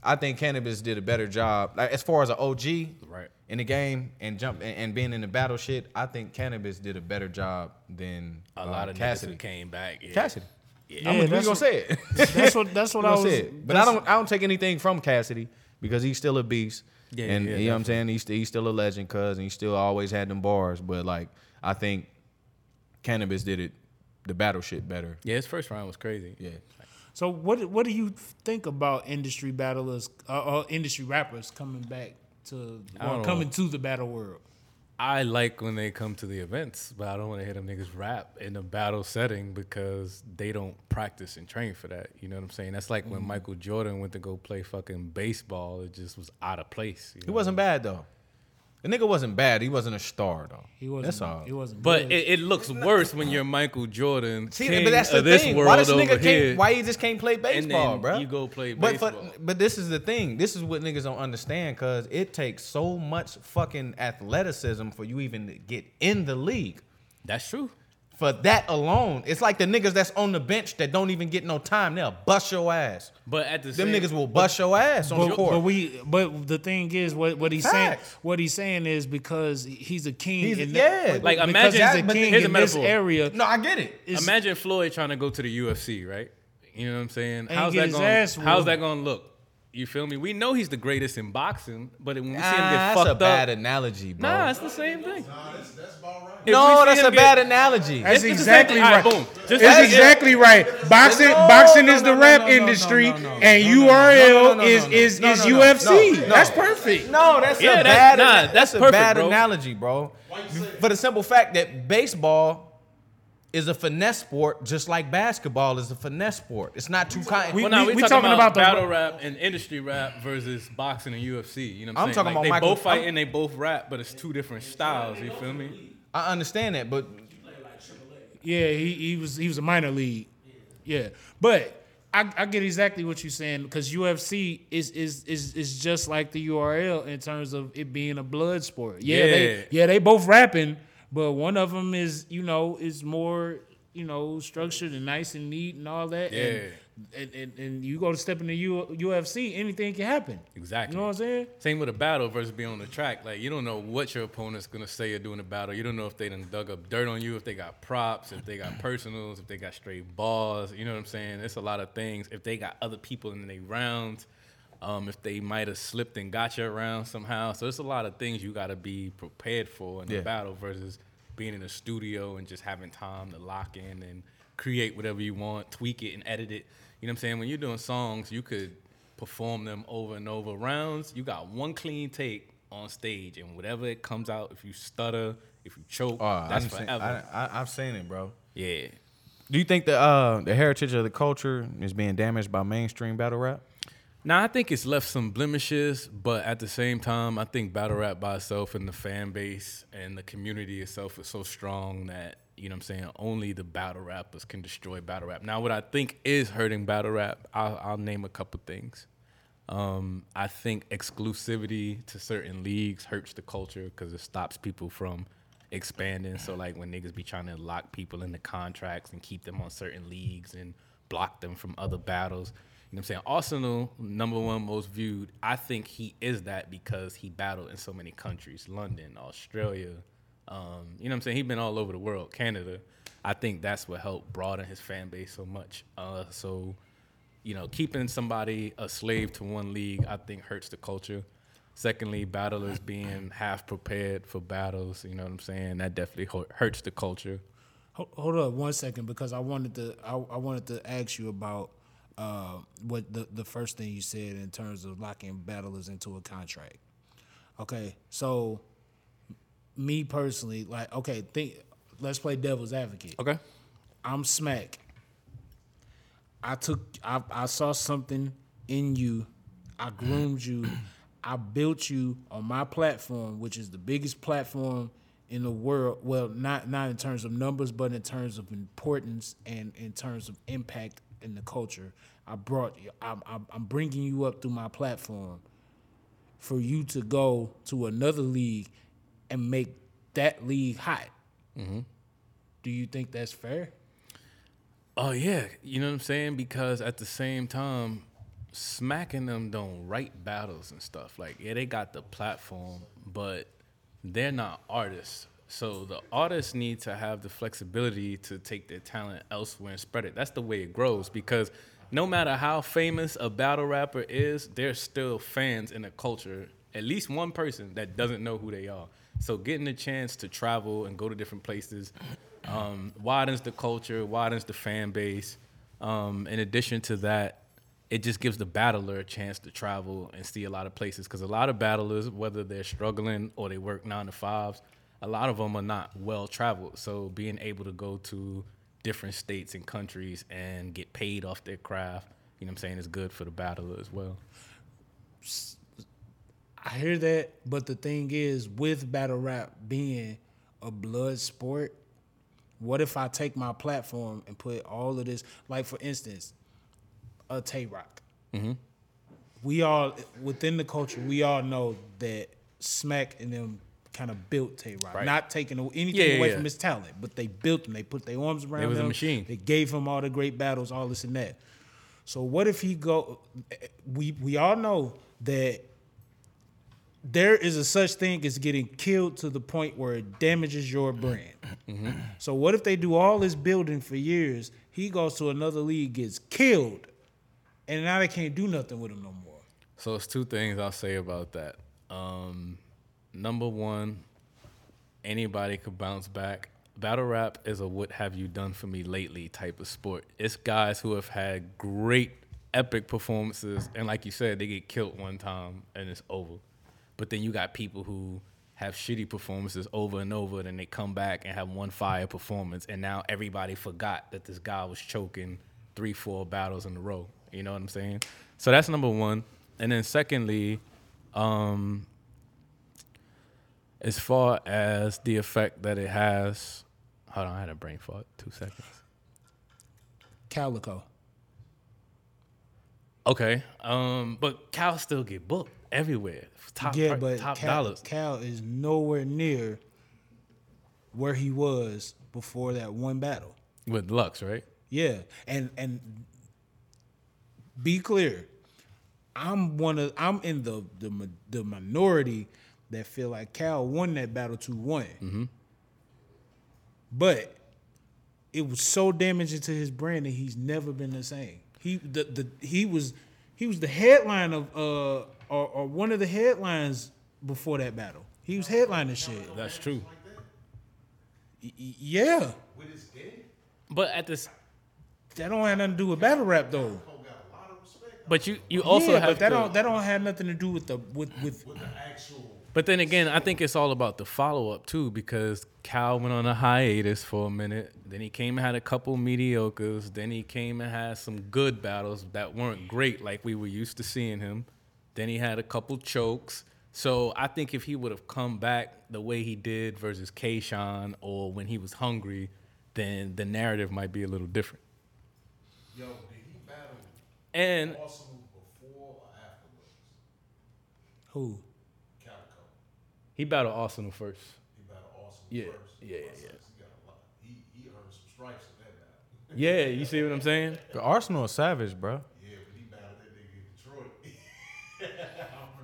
Speaker 3: I think Canibus did a better job. Like as far as an OG
Speaker 2: Right.
Speaker 3: in the game and jump and, and being in the battle shit, I think Canibus did a better job than
Speaker 2: A
Speaker 3: uh,
Speaker 2: lot of
Speaker 3: Cassidy.
Speaker 2: Cassidy came back. Yeah.
Speaker 3: Cassidy.
Speaker 1: Yeah,
Speaker 3: I'm gonna, we gonna say it.
Speaker 1: That's what that's what I
Speaker 3: gonna
Speaker 1: was.
Speaker 3: say. But I don't I don't take anything from Cassidy because he's still a beast.
Speaker 2: Yeah,
Speaker 3: and
Speaker 2: yeah,
Speaker 3: you know what I'm saying? He's, he's still a legend, cuz, and he still always had them bars. But like, I think Canibus did it, the battle shit better.
Speaker 2: Yeah, his first round was crazy.
Speaker 3: Yeah.
Speaker 1: So what what do you think about industry battlers, uh, uh, industry rappers coming back to or coming
Speaker 2: know.
Speaker 1: to the battle world?
Speaker 2: I like when they come to the events, but I don't want to hear them niggas rap in a battle setting because they don't practice and train for that. You know what I'm saying? That's like
Speaker 3: Mm-hmm.
Speaker 2: when Michael Jordan went to go play fucking baseball. It just was out of place. you
Speaker 3: He
Speaker 2: know?
Speaker 3: wasn't bad though. The nigga wasn't bad. He wasn't a star though.
Speaker 1: He wasn't.
Speaker 3: That's all.
Speaker 1: He wasn't.
Speaker 2: But
Speaker 1: good.
Speaker 2: it, it looks worse when you're Michael Jordan,
Speaker 3: See,
Speaker 2: king
Speaker 3: but that's the
Speaker 2: of this
Speaker 3: thing.
Speaker 2: world
Speaker 3: Why this
Speaker 2: over
Speaker 3: nigga
Speaker 2: here.
Speaker 3: can't? Why he just can't play baseball,
Speaker 2: then
Speaker 3: bro?
Speaker 2: you go play baseball.
Speaker 3: But for-
Speaker 2: baseball.
Speaker 3: but this is the thing. This is what niggas don't understand because it takes so much fucking athleticism for you even to get in the league.
Speaker 2: That's true.
Speaker 3: For that alone, it's like the niggas that's on the bench that don't even get no time. They'll bust your ass.
Speaker 2: But at the same,
Speaker 3: Them
Speaker 2: same,
Speaker 3: niggas will bust your ass on the court.
Speaker 1: but we but the thing is what what he's
Speaker 3: Facts.
Speaker 1: saying what he's saying is because he's a king
Speaker 3: He's-
Speaker 1: in
Speaker 3: yeah.
Speaker 1: that,
Speaker 2: Like, imagine-
Speaker 1: he's a king
Speaker 2: here's a
Speaker 1: in this area.
Speaker 3: no, I get it.
Speaker 2: Imagine Floyd trying to go to the UFC, right? You know what I'm saying? How's that going?
Speaker 1: ass
Speaker 2: How's
Speaker 1: whooped.
Speaker 2: that going to look? You feel me? We know he's the greatest in boxing, but when we see him
Speaker 3: Ah,
Speaker 2: get
Speaker 3: that's a bad analogy, bro.
Speaker 2: nah, it's the same thing.
Speaker 4: Nah, that's, that's about right.
Speaker 2: If
Speaker 3: no, that's a
Speaker 2: get-
Speaker 3: bad analogy.
Speaker 1: That's
Speaker 2: It's the same
Speaker 1: exactly
Speaker 2: thing. All
Speaker 1: right.
Speaker 2: right, boom. Just
Speaker 1: That's exactly right. Boxing,
Speaker 3: No,
Speaker 1: boxing
Speaker 3: no,
Speaker 1: is the
Speaker 3: no,
Speaker 1: rap
Speaker 3: no, no,
Speaker 1: industry,
Speaker 3: no, no, no,
Speaker 1: and
Speaker 3: no, no,
Speaker 1: URL is is is
Speaker 3: no, no,
Speaker 1: UFC.
Speaker 3: no, no.
Speaker 1: That's perfect.
Speaker 3: No, that's
Speaker 2: Yeah,
Speaker 3: a
Speaker 2: that-
Speaker 3: bad.
Speaker 2: nah,
Speaker 3: that's,
Speaker 2: that's
Speaker 3: a
Speaker 2: perfect,
Speaker 3: bad
Speaker 2: bro.
Speaker 3: analogy, bro. For the simple fact that baseball is a finesse sport, just like basketball is a finesse sport. It's not too kind.
Speaker 1: We-
Speaker 2: Well, now we,
Speaker 1: we
Speaker 2: talking,
Speaker 1: talking
Speaker 2: about,
Speaker 1: about
Speaker 2: battle rap and industry rap versus boxing and UFC. You know what I'm,
Speaker 3: I'm
Speaker 2: saying?
Speaker 3: talking
Speaker 2: Like,
Speaker 3: about
Speaker 2: they
Speaker 3: Michael-
Speaker 2: both fight
Speaker 3: I'm-
Speaker 2: and they both rap, but it's two different styles. You feel me?
Speaker 3: I understand that, but
Speaker 1: Yeah, he, he was he was a minor league. Yeah, but I, I get exactly what you're saying because UFC is is is is just like the URL in terms of it being a blood sport. Yeah,
Speaker 2: Yeah.
Speaker 1: they yeah they both rapping, but one of them is you know is more you know structured and nice and neat and all that.
Speaker 2: Yeah.
Speaker 1: And, and, and, and you go to step into the U, UFC, anything can happen.
Speaker 2: Exactly.
Speaker 1: You know what I'm saying?
Speaker 2: Same with a battle versus being on the track. Like you don't know what your opponent's gonna say or do in a battle. You don't know if they done dug up dirt on you, if they got props, if they got personals, if they got straight balls. You know what I'm saying? It's a lot of things. If they got other people in their rounds, um, if they might have slipped and got you around somehow. So it's a lot of things you gotta be prepared for in
Speaker 3: Yeah.
Speaker 2: the battle versus being in a studio and just having time to lock in and create whatever you want, tweak it and edit it. You know what I'm saying? When you're doing songs, you could perform them over and over rounds. You got one clean take on stage, and whatever it comes out, if you stutter, if you choke,
Speaker 3: Oh,
Speaker 2: that's
Speaker 3: I've seen,
Speaker 2: forever.
Speaker 3: I, I, I've seen it, bro.
Speaker 2: yeah.
Speaker 3: Do you think the uh, the heritage of the culture is being damaged by mainstream battle rap?
Speaker 2: Now I think it's left some blemishes, but at the same time, I think battle rap by itself and the fan base and the community itself is so strong that you know what I'm saying only the battle rappers can destroy battle rap. Now, what I think is hurting battle rap, I'll, I'll name a couple things. Um, I think exclusivity to certain leagues hurts the culture because it stops people from expanding. So like when niggas be trying to lock people into contracts and keep them on certain leagues and block them from other battles. You know what I'm saying? Arsonal, number one most viewed. I think he is that because he battled in so many countries, London, Australia. Um, you know what I'm saying? He's been all over the world, Canada. I think that's what helped broaden his fan base so much. Uh, so you know, keeping somebody a slave to one league, I think hurts the culture. Secondly, battlers being half prepared for battles, you know what I'm saying? That definitely hurts the culture.
Speaker 1: Hold, hold up one second because I wanted to I, I wanted to ask you about uh, what the the first thing you said in terms of locking battlers into a contract. Okay, so me personally, like, okay, think let's play devil's advocate.
Speaker 2: Okay.
Speaker 1: I'm smack. I took I, I saw something in you. I groomed you. I built you on my platform, which is the biggest platform in the world. Well, not not in terms of numbers, but in terms of importance and in terms of impact in the culture. I brought you. I'm, I'm, I'm bringing you up through my platform for you to go to another league and make that league hot. Mm-hmm. Do you think that's fair?
Speaker 2: Oh yeah, you know what I'm saying? Because at the same time, smacking them don't write battles and stuff. Like, yeah, they got the platform, but they're not artists. So the artists need to have the flexibility to take their talent elsewhere and spread it. That's the way it grows because no matter how famous a battle rapper is, there's still fans in the culture, at least one person that doesn't know who they are. So getting a chance to travel and go to different places um, widens the culture, widens the fan base. Um, in addition to that, it just gives the battler a chance to travel and see a lot of places because a lot of battlers, whether they're struggling or they work nine to fives, a lot of them are not well traveled. So being able to go to different states and countries and get paid off their craft, you know what I'm saying, is good for the battler as well.
Speaker 1: I hear that, but the thing is, with battle rap being a blood sport, what if I take my platform and put all of this, like for instance, a Tay Roc. Mm-hmm. We all within the culture, we all know that Smack and them kind of built Tay Roc,
Speaker 2: Right.
Speaker 1: not taking anything
Speaker 2: Yeah, yeah,
Speaker 1: away
Speaker 2: yeah.
Speaker 1: from his talent, but they built him. They put their arms around
Speaker 2: They was a
Speaker 1: him.
Speaker 2: machine.
Speaker 1: They gave him all the great battles, all this and that. So what if he go? We we all know that there is a such thing as getting killed to the point where it damages your brand. So what if they do all this building for years? He goes to another league, gets killed, and now they can't do nothing with him no more.
Speaker 2: So it's two things I'll say about that. Um, number one, anybody could bounce back. Battle rap is a what have you done for me lately type of sport. It's guys who have had great epic performances and like you said, they get killed one time and it's over. But then you got people who have shitty performances over and over, and then they come back and have one fire performance, and now everybody forgot that this guy was choking three, four battles in a row. You know what I'm saying? So that's number one. And then secondly, um, as far as the effect that it has, hold on, I had a brain fart. Two seconds.
Speaker 1: Calicoe.
Speaker 2: Okay, um, but Cal still get booked everywhere. Top,
Speaker 1: yeah, but
Speaker 2: top
Speaker 1: Cal,
Speaker 2: dollars.
Speaker 1: Cal is nowhere near where he was before that one battle.
Speaker 2: with Lux, right?
Speaker 1: Yeah, and and be clear, I'm one of I'm in the the the minority that feel like Cal won that battle two one, but it was so damaging to his brand that he's never been the same. He the, the he was he was the headline of uh or, or one of the headlines before that battle. He was headlining shit.
Speaker 2: That's true.
Speaker 1: Y- y- Yeah,
Speaker 4: With his
Speaker 2: But at this,
Speaker 1: that don't have nothing to do with battle rap though.
Speaker 4: Cole got a lot of respect
Speaker 2: but you you also
Speaker 1: yeah,
Speaker 2: have
Speaker 1: but that
Speaker 2: to.
Speaker 1: don't that don't have nothing to do with the with with.
Speaker 4: with the actual.
Speaker 2: But then again, I think it's all about the follow up too, because Cal went on a hiatus for a minute. Then he came and had a couple mediocres. Then he came and had some good battles that weren't great like we were used to seeing him. Then he had a couple chokes. So I think if he would have come back the way he did versus K-Shine or when he was hungry, then the narrative might be a little different.
Speaker 4: Yo, did he battle
Speaker 2: And
Speaker 4: Arsonal before or afterwards?
Speaker 1: Who?
Speaker 4: Calicoe.
Speaker 2: he battled Arsonal first.
Speaker 4: He battled Arsonal
Speaker 2: Yeah,
Speaker 4: first.
Speaker 2: yeah, yeah,
Speaker 4: He got a lot. He he earned some stripes in that battle.
Speaker 2: Yeah, you see what I'm saying?
Speaker 3: The Arsonal is savage, bro.
Speaker 4: Yeah, but he battled that nigga in Detroit.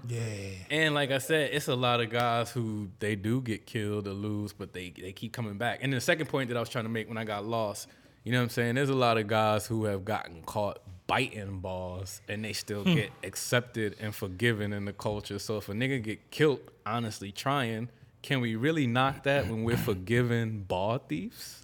Speaker 1: Yeah.
Speaker 2: And like I said, it's a lot of guys who they do get killed or lose, but they they keep coming back. And the second point that I was trying to make when I got lost, you know what I'm saying? There's a lot of guys who have gotten caught biting balls and they still get accepted and forgiven in the culture. So if a nigga get killed honestly trying, can we really knock that when we're forgiving ball thieves?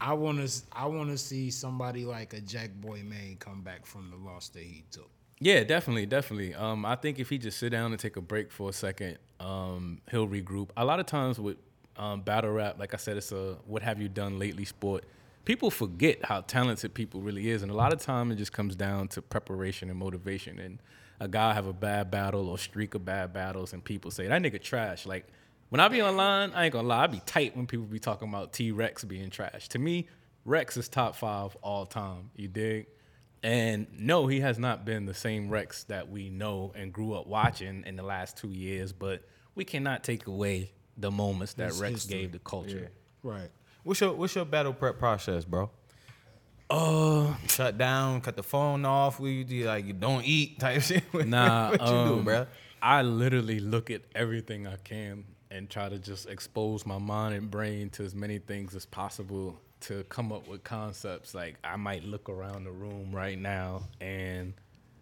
Speaker 1: I want to. I want to see somebody like a Jack Boy Maine come back from the loss that he took.
Speaker 2: Yeah, definitely, definitely. Um, I think if he just sit down and take a break for a second, um, he'll regroup. A lot of times with um, battle rap, like I said, it's a what have you done lately sport. People forget how talented people really is, and a lot of time it just comes down to preparation and motivation. And a guy have a bad battle or streak of bad battles, and people say that nigga trash. Like when I be online, I ain't gonna lie, I be tight when people be talking about T Rex being trash. To me, Rex is top five all time. You dig? And no, he has not been the same Rex that we know and grew up watching in the last two years. But we cannot take away the moments that
Speaker 1: His
Speaker 2: Rex
Speaker 1: history.
Speaker 2: gave the culture.
Speaker 1: Right.
Speaker 3: What's your what's your battle prep process, bro? Uh, shut down, cut the phone off. We you do like you don't eat type shit.
Speaker 2: Nah,
Speaker 3: what you do,
Speaker 2: um,
Speaker 3: bro?
Speaker 2: I literally look at everything I can and try to just expose my mind and brain to as many things as possible to come up with concepts. Like I might look around the room right now and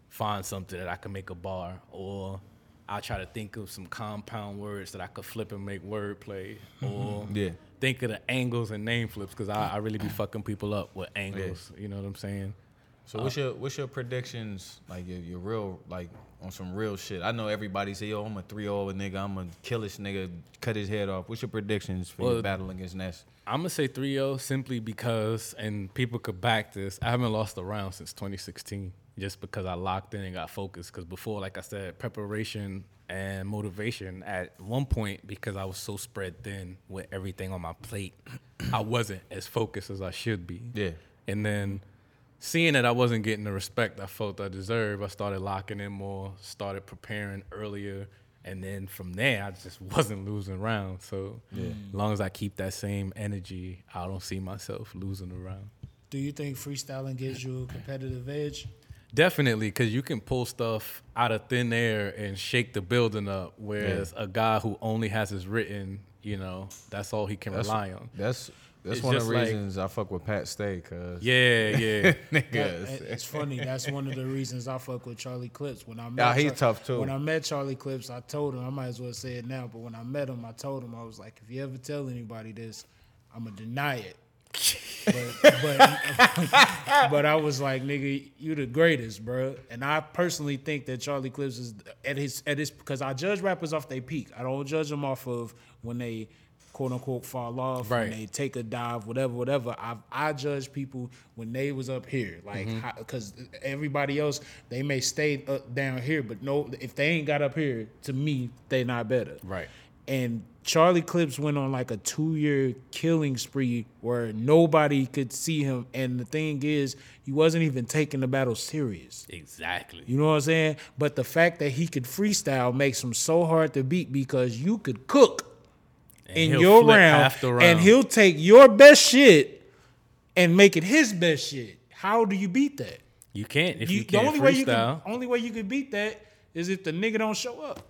Speaker 2: find something that I can make a bar, or I try to think of some compound words that I could flip and make wordplay, mm-hmm. or
Speaker 3: Yeah.
Speaker 2: think of the angles and name flips because I, I really be fucking people up with angles. You know what I'm saying?
Speaker 3: So what's your what's your predictions? Like your, your real like on some real shit. I know everybody say, "Yo, I'm a 3-0 nigga. I'm gonna kill this nigga, cut his head off." What's your predictions for your battle against Ness?
Speaker 2: I'm gonna say 3-0 simply because, and people could back this. I haven't lost a round since 2016, just because I locked in and got focused. Because before, like I said, preparation and motivation. At one point, because I was so spread thin with everything on my plate, I wasn't as focused as I should be.
Speaker 3: Yeah.
Speaker 2: And then seeing that I wasn't getting the respect I felt I deserved, I started locking in more, started preparing earlier, and then from there I just wasn't losing rounds. So mm. as long as I keep that same energy, I don't see myself losing a round.
Speaker 1: Do you think freestyling gives you a competitive edge?
Speaker 2: Definitely, because you can pull stuff out of thin air and shake the building up, whereas a guy who only has his written, you know, that's all he can
Speaker 3: That's-
Speaker 2: rely on.
Speaker 3: That's that's
Speaker 2: It's
Speaker 3: one of the
Speaker 2: just like-
Speaker 3: reasons I fuck with Pat Stay, cause
Speaker 2: Yeah, yeah.
Speaker 3: nigga, it's-
Speaker 1: it's funny. That's one of the reasons I fuck with Charlie Clips. When I met
Speaker 3: Yeah, he's
Speaker 1: Char-
Speaker 3: tough, too.
Speaker 1: When I met Charlie Clips, I told him I might as well say it now. But when I met him, I told him I was like, if you ever tell anybody this, I'm gonna deny it. But, but, but I was like, nigga, you the greatest, bro. And I personally think that Charlie Clips is at his at his because I judge rappers off their peak. I don't judge them off of when they quote unquote fall off,
Speaker 2: Right.
Speaker 1: when they take a dive, whatever, whatever. I I judge people when they was up here, like mm-hmm. because everybody else they may stay up down here, but no, if they ain't got up here, to me they not better.
Speaker 2: Right.
Speaker 1: And Charlie Clips went on like a two year killing spree where nobody could see him. And the thing is, he wasn't even taking the battle serious.
Speaker 2: Exactly.
Speaker 1: You know what I'm saying? But the fact that he could freestyle makes him so hard to beat because you could cook in your round,
Speaker 2: the
Speaker 1: and he'll take your best shit and make it his best shit. How do you beat that?
Speaker 2: You can't if
Speaker 1: You-
Speaker 2: you,
Speaker 1: the
Speaker 2: can't
Speaker 1: only way you
Speaker 2: freestyle,
Speaker 1: can only way you can beat that is if the nigga don't show up,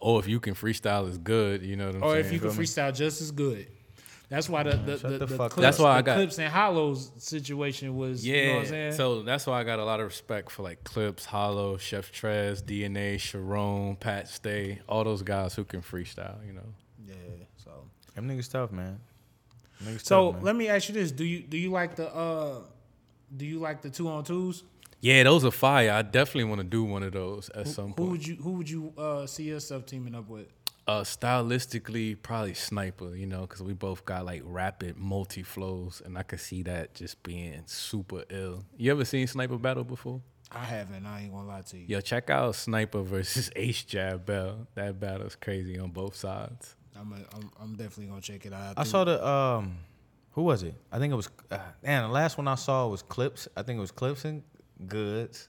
Speaker 2: or if you can freestyle is good. You know what I'm
Speaker 1: or
Speaker 2: saying?
Speaker 1: if you can freestyle just as good. That's why the the, the,
Speaker 3: the
Speaker 1: the clips,
Speaker 2: That's why I got-
Speaker 1: clips and hollows situation was. you know what I'm
Speaker 2: Yeah,
Speaker 1: saying?
Speaker 2: so that's why I got a lot of respect for like Clips, Hollow, Chef Trez, DNA, Sharon, Pat Stay, all those guys who can freestyle. You know,
Speaker 1: yeah. So
Speaker 3: Them niggas tough, man. Niggas
Speaker 1: so
Speaker 3: tough, man.
Speaker 1: let me ask you this: Do you do you like the uh do you like the two on twos?
Speaker 2: Yeah, those are fire. I definitely want to do one of those at some point.
Speaker 1: Who
Speaker 2: point.
Speaker 1: would you who would you uh see yourself teaming up with?
Speaker 2: Uh, stylistically, probably Sniper. You know, because we both got like rapid multi flows, and I could see that just being super ill. You ever seen Sniper battle before?
Speaker 1: I haven't. I ain't gonna lie to you.
Speaker 2: Yo, check out Sniper versus Ace Jab Bell. That battle's crazy on both sides.
Speaker 1: I'm, a, I'm I'm definitely gonna check it out.
Speaker 3: I saw the um, who was it? I think it was. Uh, man, the last one I saw was Clips. I think it was Clips and Goods.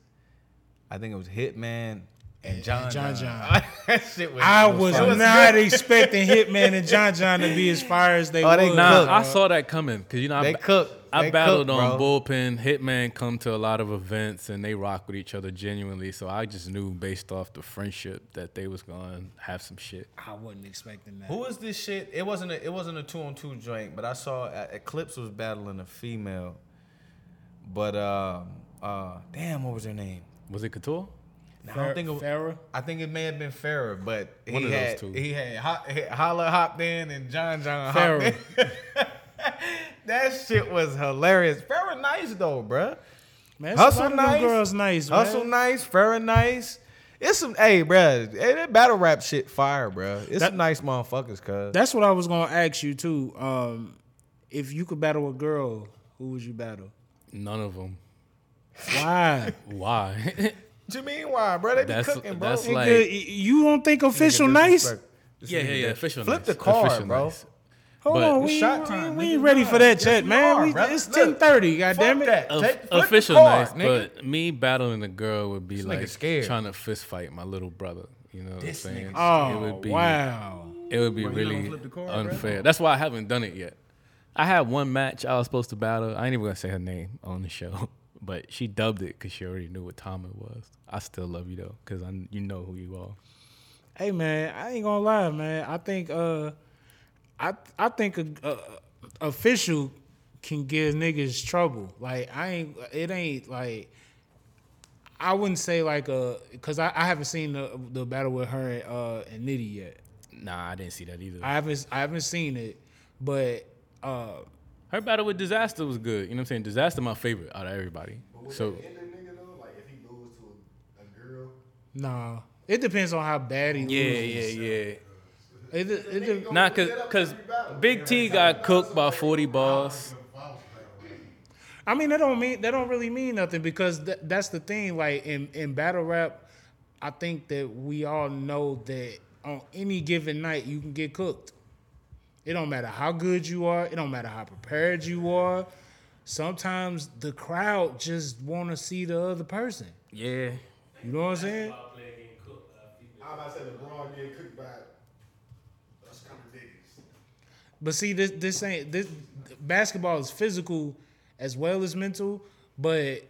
Speaker 3: I think it was Hitman and John
Speaker 1: John
Speaker 3: John.
Speaker 1: John.
Speaker 3: that shit was.
Speaker 1: I
Speaker 3: it
Speaker 1: was
Speaker 3: fire.
Speaker 1: not expecting Hitman and John John to be as fire as they
Speaker 3: Oh, they.
Speaker 2: Nah,
Speaker 3: Cook.
Speaker 2: I saw that coming because you know
Speaker 3: They
Speaker 2: I,
Speaker 3: cook.
Speaker 2: I
Speaker 3: They
Speaker 2: battled
Speaker 3: cook,
Speaker 2: on
Speaker 3: bro.
Speaker 2: bullpen. Hitman come to a lot of events and they rock with each other genuinely. So I just knew based off the friendship that they was gonna have some shit.
Speaker 1: I wasn't expecting that.
Speaker 3: Who is this shit? It wasn't. A, it wasn't a two on two joint, but I saw uh, Eclipse was battling a female. But um, uh, damn, what was her name?
Speaker 2: Was it Couture?
Speaker 3: Nah, I don't think it,
Speaker 1: Farrah?
Speaker 3: I think it may have been Farrah, but
Speaker 2: One
Speaker 3: he
Speaker 2: of those
Speaker 3: had
Speaker 2: two.
Speaker 3: he had Ho- he- Hollow hopped in and John John hopped
Speaker 1: Farrah.
Speaker 3: in. that shit was hilarious. Farrah nice though, bruh.
Speaker 1: Man, it's a
Speaker 3: Hustle
Speaker 1: lot of them
Speaker 3: nice.
Speaker 1: girls nice. Man.
Speaker 3: Hustle nice, Farrah nice. It's some hey, bruh. Hey, that battle rap shit fire, bruh. It's
Speaker 1: That-
Speaker 3: some nice motherfuckers, cuz.
Speaker 1: That's what I was gonna ask you too. Um, if you could battle a girl, who would you battle?
Speaker 2: None of them.
Speaker 1: Why?
Speaker 2: Why?
Speaker 3: What you mean why, bro? They be
Speaker 2: That's-
Speaker 3: cooking, bro.
Speaker 2: that's
Speaker 3: Nigga,
Speaker 2: like-
Speaker 1: Nigga, you don't think official nice?
Speaker 3: disrespect. This
Speaker 2: yeah,
Speaker 3: nigga
Speaker 2: yeah, yeah.
Speaker 3: did-
Speaker 2: Official.
Speaker 3: Flip
Speaker 2: nice.
Speaker 3: the card,
Speaker 2: Official
Speaker 3: bro.
Speaker 2: nice.
Speaker 1: Hold
Speaker 2: But-
Speaker 1: on,
Speaker 3: It's
Speaker 1: we,
Speaker 3: shot
Speaker 1: we-
Speaker 3: time,
Speaker 1: we
Speaker 3: nigga.
Speaker 1: ain't ready
Speaker 3: Nah,
Speaker 1: for that
Speaker 3: yes,
Speaker 1: yet,
Speaker 3: we
Speaker 1: man.
Speaker 3: are,
Speaker 1: We-
Speaker 3: brother.
Speaker 1: it's
Speaker 3: Look,
Speaker 1: ten thirty. God damn it.
Speaker 3: that. Take, flip
Speaker 2: official
Speaker 3: the card,
Speaker 2: nice,
Speaker 3: nigga.
Speaker 2: but me battling a girl would be
Speaker 3: nigga
Speaker 2: like
Speaker 3: scared.
Speaker 2: trying to fist fight my little brother. You know what I'm saying?
Speaker 1: Oh
Speaker 2: it would be,
Speaker 1: wow.
Speaker 2: It would be
Speaker 3: Bro, you not
Speaker 2: really
Speaker 3: gonna flip the card, bro?
Speaker 2: unfair. That's why I haven't done it yet. I had one match I was supposed to battle. I ain't even gonna say her name on the show, but she dubbed it because she already knew what time it was. I still love you though, because I you know who you are.
Speaker 1: Hey man, I ain't gonna lie, man. I think uh, I I think a, a, a official can give niggas trouble. Like I ain't. It ain't like. I wouldn't say like a because I, I haven't seen the the battle with her and, uh, and Nitty yet.
Speaker 2: Nah, I didn't see that either.
Speaker 1: I haven't I haven't seen it, but uh,
Speaker 2: Her battle with Dizaster was good. You know what I'm saying? Dizaster my favorite out of everybody. So
Speaker 4: End the nigga though, like if he lose to a, a girl,
Speaker 1: nah. It depends on how bad he
Speaker 2: yeah,
Speaker 1: loses.
Speaker 2: yeah, yeah.
Speaker 1: It, it, it,
Speaker 2: Nah, cause, cause Big T got cooked by 40 balls.
Speaker 1: I mean, that don't mean that don't really mean nothing because th- that's the thing. Like in in battle rap, I think that we all know that on any given night you can get cooked. It don't matter how good you are. It don't matter how prepared you are. Sometimes the crowd just want to see the other person.
Speaker 2: Yeah.
Speaker 1: You know what I'm saying?
Speaker 4: I'm about to say LeBron getting cooked by us kind of niggas.
Speaker 1: But see, this this ain't this basketball is physical as well as mental, but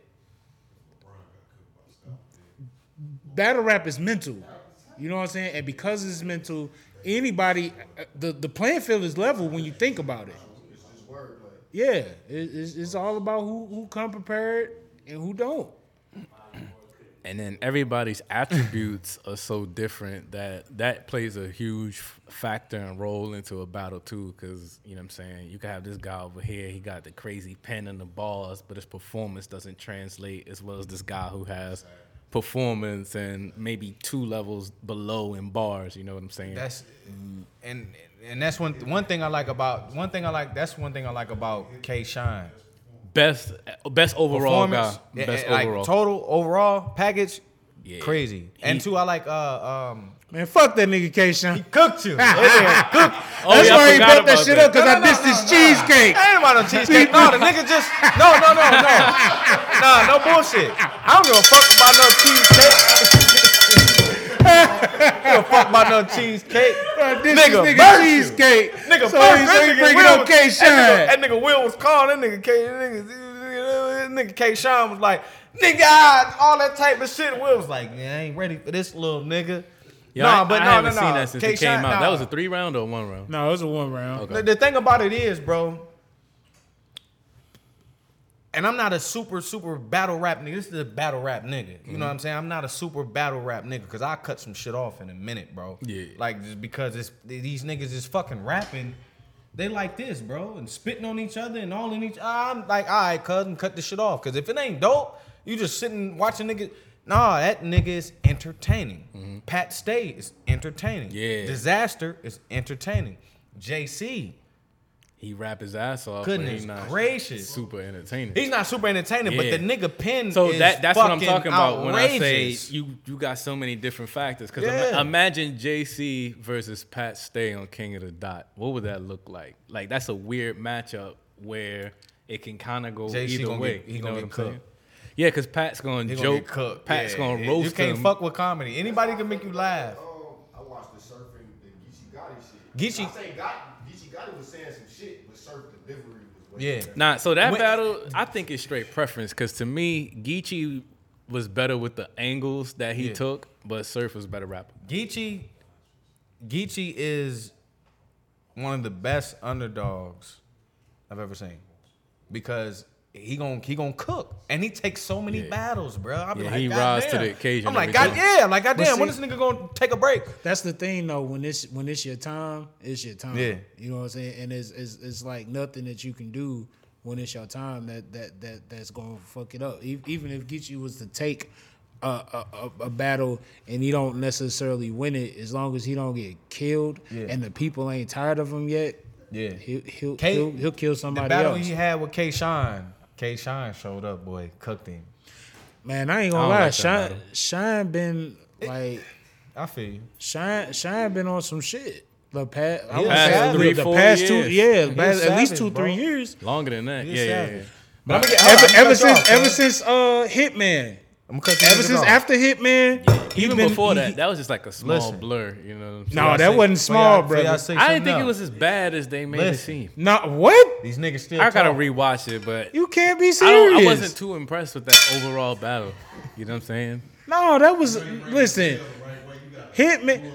Speaker 1: battle rap is mental. You know what I'm saying? And because it's mental, anybody uh, the the playing field is level when you think about it. Yeah, it's, it's all about who who come prepared and who don't.
Speaker 2: And then everybody's attributes are so different that that plays a huge factor and role into a battle too. Because you know what I'm saying, you can have this guy over here, he got the crazy pen and the balls, but his performance doesn't translate as well as this guy who has performance and maybe two levels below in bars. You know what I'm saying?
Speaker 3: That's and and that's one one thing I like about one thing I like. That's one thing I like about K Shine.
Speaker 2: best best overall guy.
Speaker 3: yeah,
Speaker 2: Best
Speaker 3: and, like
Speaker 2: overall.
Speaker 3: total overall package,
Speaker 2: Yeah.
Speaker 3: crazy.
Speaker 2: He-
Speaker 3: and two, I like uh um
Speaker 1: Man, fuck that nigga K-Shine. He
Speaker 3: cooked you. That nigga cooked.
Speaker 2: Oh,
Speaker 1: That's
Speaker 2: yeah,
Speaker 1: why he
Speaker 2: forgot
Speaker 1: built that shit
Speaker 2: that.
Speaker 1: up because I dissed his cheesecake.
Speaker 3: I ain't about no cheesecake. No, the nigga just no, no, no, no, nah, no bullshit. I don't give a fuck about no cheesecake. I don't give a fuck about no cheesecake.
Speaker 1: I dissed
Speaker 3: Nigga,
Speaker 1: this nigga
Speaker 3: burnt you. Nigga,
Speaker 1: so
Speaker 3: first,
Speaker 1: he,
Speaker 3: that
Speaker 1: so he
Speaker 3: nigga
Speaker 1: bringing
Speaker 3: Will
Speaker 1: up
Speaker 3: was-
Speaker 1: K.
Speaker 3: That
Speaker 1: Sean.
Speaker 3: nigga, that nigga Will was calling. That nigga K. That nigga, that nigga K-Shine was like, nigga, all that type of shit. Will was like, yeah, I ain't ready for this little nigga.
Speaker 2: Yeah,
Speaker 3: nah,
Speaker 2: I,
Speaker 3: but
Speaker 2: I
Speaker 3: no,
Speaker 2: haven't
Speaker 3: no,
Speaker 2: seen
Speaker 3: no.
Speaker 2: that since it
Speaker 3: K-Shine,
Speaker 2: came out. That was a three round or one round?
Speaker 1: No, it was a one round.
Speaker 2: Okay.
Speaker 3: The, the thing about it is, bro, and I'm not a super, super battle rap nigga. This is a battle rap nigga. You
Speaker 2: Mm-hmm.
Speaker 3: know what I'm saying? I'm not a super battle rap nigga because I cut some shit off in a minute, bro.
Speaker 2: Yeah.
Speaker 3: Like, just because it's these niggas is fucking rapping. They like this, bro, and spitting on each other and all in each. I'm like, all right, cousin, cut this shit off. Cause if it ain't dope, you just sitting watching nigga. Nah, that nigga is entertaining. Pat Stay is entertaining.
Speaker 2: Mm-hmm. Yeah.
Speaker 3: Dizaster is entertaining. JC,
Speaker 2: He rap his ass off.
Speaker 3: Goodness
Speaker 2: but he's not
Speaker 3: gracious.
Speaker 2: super entertaining.
Speaker 3: he's not super entertaining,
Speaker 2: Yeah.
Speaker 3: but the nigga pen
Speaker 2: So
Speaker 3: is
Speaker 2: that that's what I'm talking about when I say
Speaker 3: outrageous.
Speaker 2: you you got so many different factors. Because
Speaker 3: Yeah.
Speaker 2: imagine JC versus Pat Stay on King of the Dot. What would that look like? Like that's a weird matchup where it can kind of go
Speaker 3: JC
Speaker 2: either way.
Speaker 3: get- he
Speaker 2: you know
Speaker 3: gonna
Speaker 2: what I'm
Speaker 3: cooked.
Speaker 2: saying? Yeah, because Pat's gonna
Speaker 3: He gonna
Speaker 2: joke.
Speaker 3: cooked.
Speaker 2: Pat's
Speaker 3: Yeah,
Speaker 2: gonna
Speaker 3: yeah.
Speaker 2: roast
Speaker 3: You can't
Speaker 2: him.
Speaker 3: fuck with comedy. Anybody can make you laugh.
Speaker 4: Um, I watched the surfing, the Geechee Gotti shit.
Speaker 3: Geechee-
Speaker 4: I say Gotti, Geechee Gotti was saying some shit, but surf delivery was way
Speaker 3: Yeah.
Speaker 4: better.
Speaker 2: Nah, so that
Speaker 3: When-
Speaker 2: battle, I think it's straight preference. Because to me, Geechee was better with the angles that he
Speaker 3: Yeah.
Speaker 2: took, but Surf was a better rapper.
Speaker 3: Geechee, Geechee is one of the best underdogs I've ever seen because he gon' he gonna cook and he takes so many
Speaker 2: Yeah.
Speaker 3: battles, bro. I be
Speaker 2: Yeah,
Speaker 3: like,
Speaker 2: he
Speaker 3: God
Speaker 2: rise to the occasion
Speaker 3: I'm like, God,
Speaker 2: time.
Speaker 3: yeah, I'm like, God
Speaker 1: But
Speaker 3: damn, when this nigga gonna take a break?
Speaker 1: That's the thing though. When it's when it's your time, it's your time.
Speaker 3: Yeah.
Speaker 1: You know what I'm saying? And it's it's, it's like nothing that you can do when it's your time that that that that's gonna fuck it up. E- Even if Geechee was to take a, a, a, a battle and he don't necessarily win it, as long as he don't get killed
Speaker 3: Yeah.
Speaker 1: and the people ain't tired of him yet,
Speaker 3: Yeah.
Speaker 1: he'll he'll
Speaker 3: K-
Speaker 1: he'll, he'll kill
Speaker 3: The battle
Speaker 1: else.
Speaker 3: he had with K. Shine, K. Shine showed up, boy, cooked him.
Speaker 1: Man, I ain't gonna
Speaker 2: don't
Speaker 1: lie.
Speaker 2: like
Speaker 1: Shine
Speaker 2: battle.
Speaker 1: Shine been like
Speaker 3: I feel you.
Speaker 1: Shine Shine been on some shit. The past, I
Speaker 3: He
Speaker 1: would say
Speaker 3: savage.
Speaker 1: the,
Speaker 2: Three,
Speaker 1: the
Speaker 2: four
Speaker 1: past two,
Speaker 2: years.
Speaker 1: yeah,
Speaker 3: He a
Speaker 1: past- at least two,
Speaker 3: bro.
Speaker 1: three years.
Speaker 2: Longer than that. Yeah, yeah, yeah.
Speaker 3: But I'm gonna get,
Speaker 1: Ever, ever since,
Speaker 3: off,
Speaker 1: ever
Speaker 3: cuz.
Speaker 1: since uh Hitman,
Speaker 3: I'm gonna cut you
Speaker 1: ever since
Speaker 3: off.
Speaker 1: after Hitman, he
Speaker 2: Even
Speaker 1: been-
Speaker 2: before
Speaker 1: he-
Speaker 2: that, that was just like a small
Speaker 3: Listen.
Speaker 2: blur. You know what I'm saying?
Speaker 1: No, that
Speaker 3: say-
Speaker 1: wasn't small,
Speaker 3: y'all- so y'all
Speaker 1: brother.
Speaker 3: say
Speaker 2: I didn't
Speaker 3: something
Speaker 2: think it was as bad as they made
Speaker 3: Listen.
Speaker 2: it seem.
Speaker 1: not what?
Speaker 3: These niggas still.
Speaker 2: I gotta
Speaker 3: talk.
Speaker 2: rewatch it, but
Speaker 1: You can't be
Speaker 2: I,
Speaker 1: serious.
Speaker 2: don't, I wasn't too impressed with that overall battle. You know what I'm saying?
Speaker 1: No, that was listen. Hitman,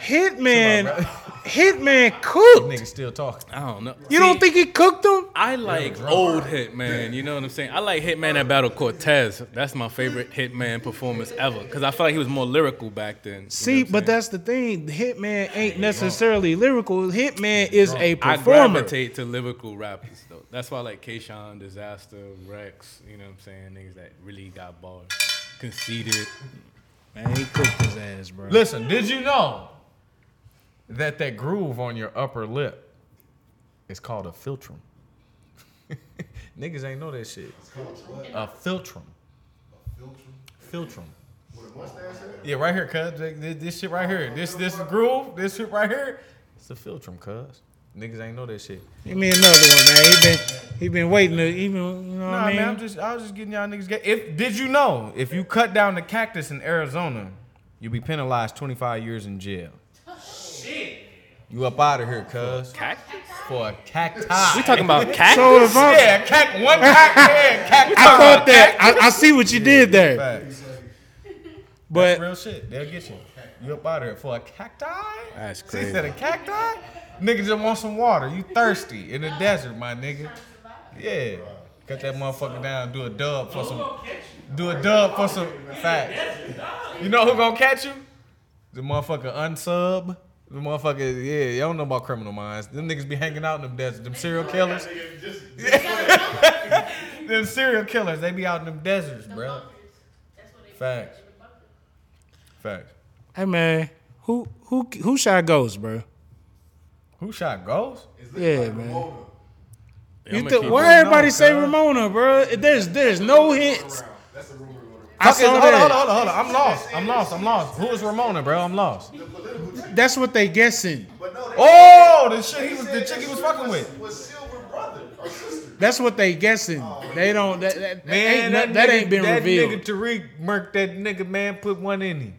Speaker 1: Hitman, Hitman cooked.
Speaker 3: Niggas still talking.
Speaker 2: I don't know.
Speaker 1: You
Speaker 2: See,
Speaker 1: don't think he cooked them?
Speaker 2: I like old Hitman? You know what I'm saying? I like Hitman that battle Cortez. That's my favorite Hitman performance ever because I feel like he was more lyrical back then.
Speaker 1: See, but
Speaker 2: saying?
Speaker 1: that's the thing. Hitman ain't necessarily lyrical. Hitman is a
Speaker 2: I
Speaker 1: performer.
Speaker 2: gravitate to lyrical rappers though. That's why I like K-Shine, Dizaster, Rex. You know what I'm saying? Niggas that really got bars, conceited.
Speaker 1: Man, he cooked his ass, bro.
Speaker 3: Listen, did you know that that groove on your upper lip is called a philtrum? Niggas ain't know that shit. A philtrum. A philtrum. Yeah, right here, cuz. This, this shit right here. This this groove, this shit right here. It's a philtrum, cuz. Niggas ain't know that shit.
Speaker 1: Give me another one, man. He been he been waiting to even you know what
Speaker 3: Nah,
Speaker 1: I mean.
Speaker 3: man, I'm just I was just getting y'all niggas get if did you know if you cut down the cactus in Arizona, you'll be penalized 25 years in jail. Shit. You up out of here, cuz.
Speaker 2: Cactus?
Speaker 3: For a cacti.
Speaker 2: We talking about cactus?
Speaker 1: so if I'm,
Speaker 3: Yeah, cac one cac yeah, cacti.
Speaker 1: I caught that. I, I see what you did there,
Speaker 3: Facts.
Speaker 1: but
Speaker 3: Real shit. They'll get you. You up out of here for a cacti?
Speaker 2: That's
Speaker 3: She
Speaker 2: crazy.
Speaker 3: said a cacti? Nigga just want some water. You thirsty in the desert, my nigga. Yeah. Cut that motherfucker down. Do a dub for some. Do a dub for some facts. You know who gonna catch you? The motherfucker unsub. The motherfucker, yeah, y'all don't know about criminal minds. Them niggas be hanging out in them deserts. Them serial killers. them serial killers, they be out in them deserts, bro. Facts. Facts.
Speaker 1: hey man, who who who shot Ghost, bro?
Speaker 3: Who shot Ghost?
Speaker 1: Yeah, man.
Speaker 2: Yeah,
Speaker 1: You th- why everybody
Speaker 3: know,
Speaker 1: say. Ramona, bro? There's there's no hints.
Speaker 4: That's a.
Speaker 1: I I
Speaker 3: Fuck it,
Speaker 1: saw
Speaker 3: hold
Speaker 1: that.
Speaker 3: on, hold on, hold on, hold on. I'm lost. I'm lost. I'm lost. Who is Ramona, bro? I'm lost.
Speaker 1: That's what they guessing.
Speaker 4: But no, they
Speaker 3: Oh, the shit he was, the chick he was fucking with.
Speaker 4: Silver brother or sister.
Speaker 1: That's what they guessing. They don't. That, that,
Speaker 3: Man,
Speaker 1: ain't, that, that ain't been
Speaker 3: that
Speaker 1: revealed.
Speaker 3: That nigga Tariq murked that nigga, man. Put one in him.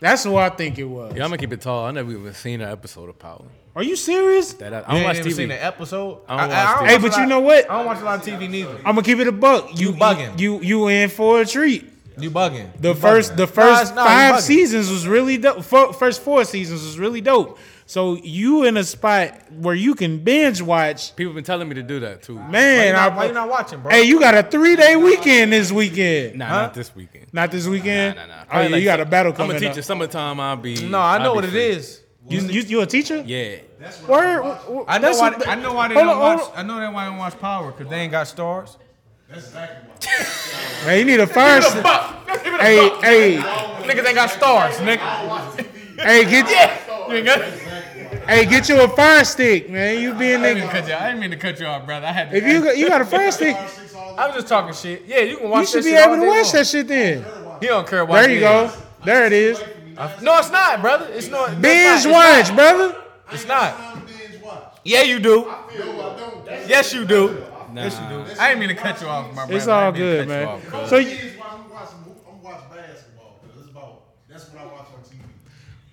Speaker 1: That's who I think it was.
Speaker 2: Yeah, I'm gonna keep it tall. I never even seen an episode of Power.
Speaker 1: Are you serious?
Speaker 2: That I, I don't
Speaker 3: ain't
Speaker 2: watch
Speaker 3: even
Speaker 2: TV.
Speaker 3: seen the episode.
Speaker 2: I don't watch
Speaker 3: don't
Speaker 2: TV.
Speaker 1: Hey, but you know what?
Speaker 3: I don't watch a lot of TV neither.
Speaker 1: I'm gonna keep it a buck. You,
Speaker 3: You bugging.
Speaker 1: You you in for a treat.
Speaker 3: You bugging.
Speaker 1: The
Speaker 3: You
Speaker 1: first
Speaker 3: bugging.
Speaker 1: the first
Speaker 3: it's- nah,
Speaker 1: five seasons was really dope. First four seasons was really dope. So you in a spot where you can binge watch.
Speaker 2: People been telling me to do that too.
Speaker 3: Why you
Speaker 1: Man,
Speaker 3: not, why you not watching, bro?
Speaker 1: hey, you got a three day weekend this weekend.
Speaker 2: Nah,
Speaker 3: Huh?
Speaker 2: not this weekend.
Speaker 1: Not this weekend.
Speaker 2: Nah, nah, nah.
Speaker 1: Oh yeah, you got a battle
Speaker 2: I'm
Speaker 1: coming
Speaker 2: a teacher.
Speaker 1: up.
Speaker 2: Summertime, I'll be.
Speaker 3: no, I know what
Speaker 2: be
Speaker 3: it
Speaker 2: free.
Speaker 3: is.
Speaker 1: You, you you a teacher?
Speaker 2: Yeah.
Speaker 1: Word.
Speaker 3: I know
Speaker 1: That's
Speaker 3: why.
Speaker 1: what-
Speaker 3: I know why they
Speaker 1: Hold
Speaker 3: don't
Speaker 1: on,
Speaker 3: watch.
Speaker 1: hold.
Speaker 3: I know they why they don't watch Power because they ain't got stars.
Speaker 1: That's exactly why. Man, you need a fire. st- Hey, hey,
Speaker 3: Niggas ain't got stars, nigga.
Speaker 1: hey, get
Speaker 3: You ain't got.
Speaker 1: hey, get you a fire stick, man. You being
Speaker 3: I didn't, mean
Speaker 1: nigga.
Speaker 3: cut you, I didn't mean to cut you off, brother. I had to.
Speaker 1: If you got, you got a fire stick,
Speaker 3: I was just talking shit. Yeah, you can watch
Speaker 1: you should
Speaker 3: that
Speaker 1: be
Speaker 3: shit
Speaker 1: able to
Speaker 3: day
Speaker 1: watch
Speaker 3: long.
Speaker 1: that shit then.
Speaker 3: He don't care about
Speaker 1: There you go. There it is.
Speaker 3: No, it's not, brother. It's not. it's
Speaker 1: Binge
Speaker 3: not.
Speaker 1: watch, brother.
Speaker 3: It's not.
Speaker 4: Binge watch.
Speaker 3: Yeah, you do.
Speaker 4: No, I don't. That's
Speaker 3: Yes, you do.
Speaker 2: Nah.
Speaker 3: Yes, you do. I didn't mean to cut you off, my brother.
Speaker 1: It's all
Speaker 3: didn't mean to
Speaker 1: good, man.
Speaker 3: off.
Speaker 1: So you,
Speaker 4: binge watch. I'm watching. I'm watching basketball. 'cause It's about. That's what I watch on TV.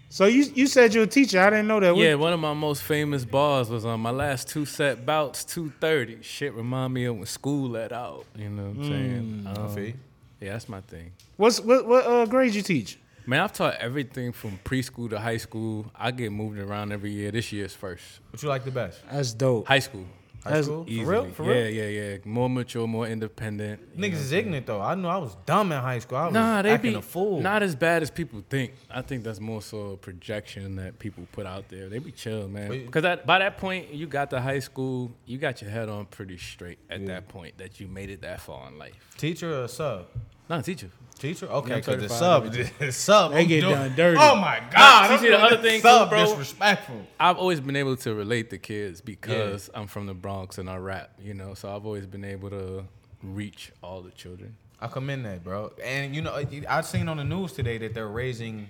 Speaker 1: so you you said you're a teacher. I didn't know that.
Speaker 2: Yeah, one of my most famous bars was on my last two set bouts, two thirty. Shit remind me of when school let out. You know what I'm saying? Um,
Speaker 3: feel
Speaker 2: yeah, that's my thing.
Speaker 1: What's what what uh, grade you teach?
Speaker 2: Man, I've taught everything from preschool to high school. I get moved around every year. This year's first.
Speaker 3: What you like the best?
Speaker 1: That's dope.
Speaker 2: High school.
Speaker 3: High
Speaker 1: That's-
Speaker 3: school?
Speaker 2: Easily.
Speaker 3: For real? For
Speaker 2: yeah,
Speaker 3: real?
Speaker 2: yeah, yeah. More mature, more independent.
Speaker 3: Niggas is ignorant though. I know I was dumb in high school. I was
Speaker 2: Nah, they
Speaker 3: acting
Speaker 2: be
Speaker 3: a fool.
Speaker 2: not as bad as people think. I think that's more so a projection that people put out there. They be chill, man. Because by that point, you got to high school, you got your head on pretty straight at that point that you made it that far in life.
Speaker 3: Teacher or sub?
Speaker 2: Not teacher.
Speaker 3: Teacher? Okay, because the
Speaker 2: certified
Speaker 3: sub, the sub,
Speaker 1: They
Speaker 3: I'm
Speaker 1: get
Speaker 3: doing-
Speaker 1: done dirty.
Speaker 3: Oh my god!
Speaker 2: You
Speaker 3: I'm
Speaker 2: see the other
Speaker 3: the
Speaker 2: thing,
Speaker 3: sub
Speaker 2: too, bro?
Speaker 3: disrespectful.
Speaker 2: I've always been able to relate to kids because I'm from the Bronx and I rap, you know. So I've always been able to reach all the children.
Speaker 3: I commend that, bro. And you know, I've seen on the news today that they're raising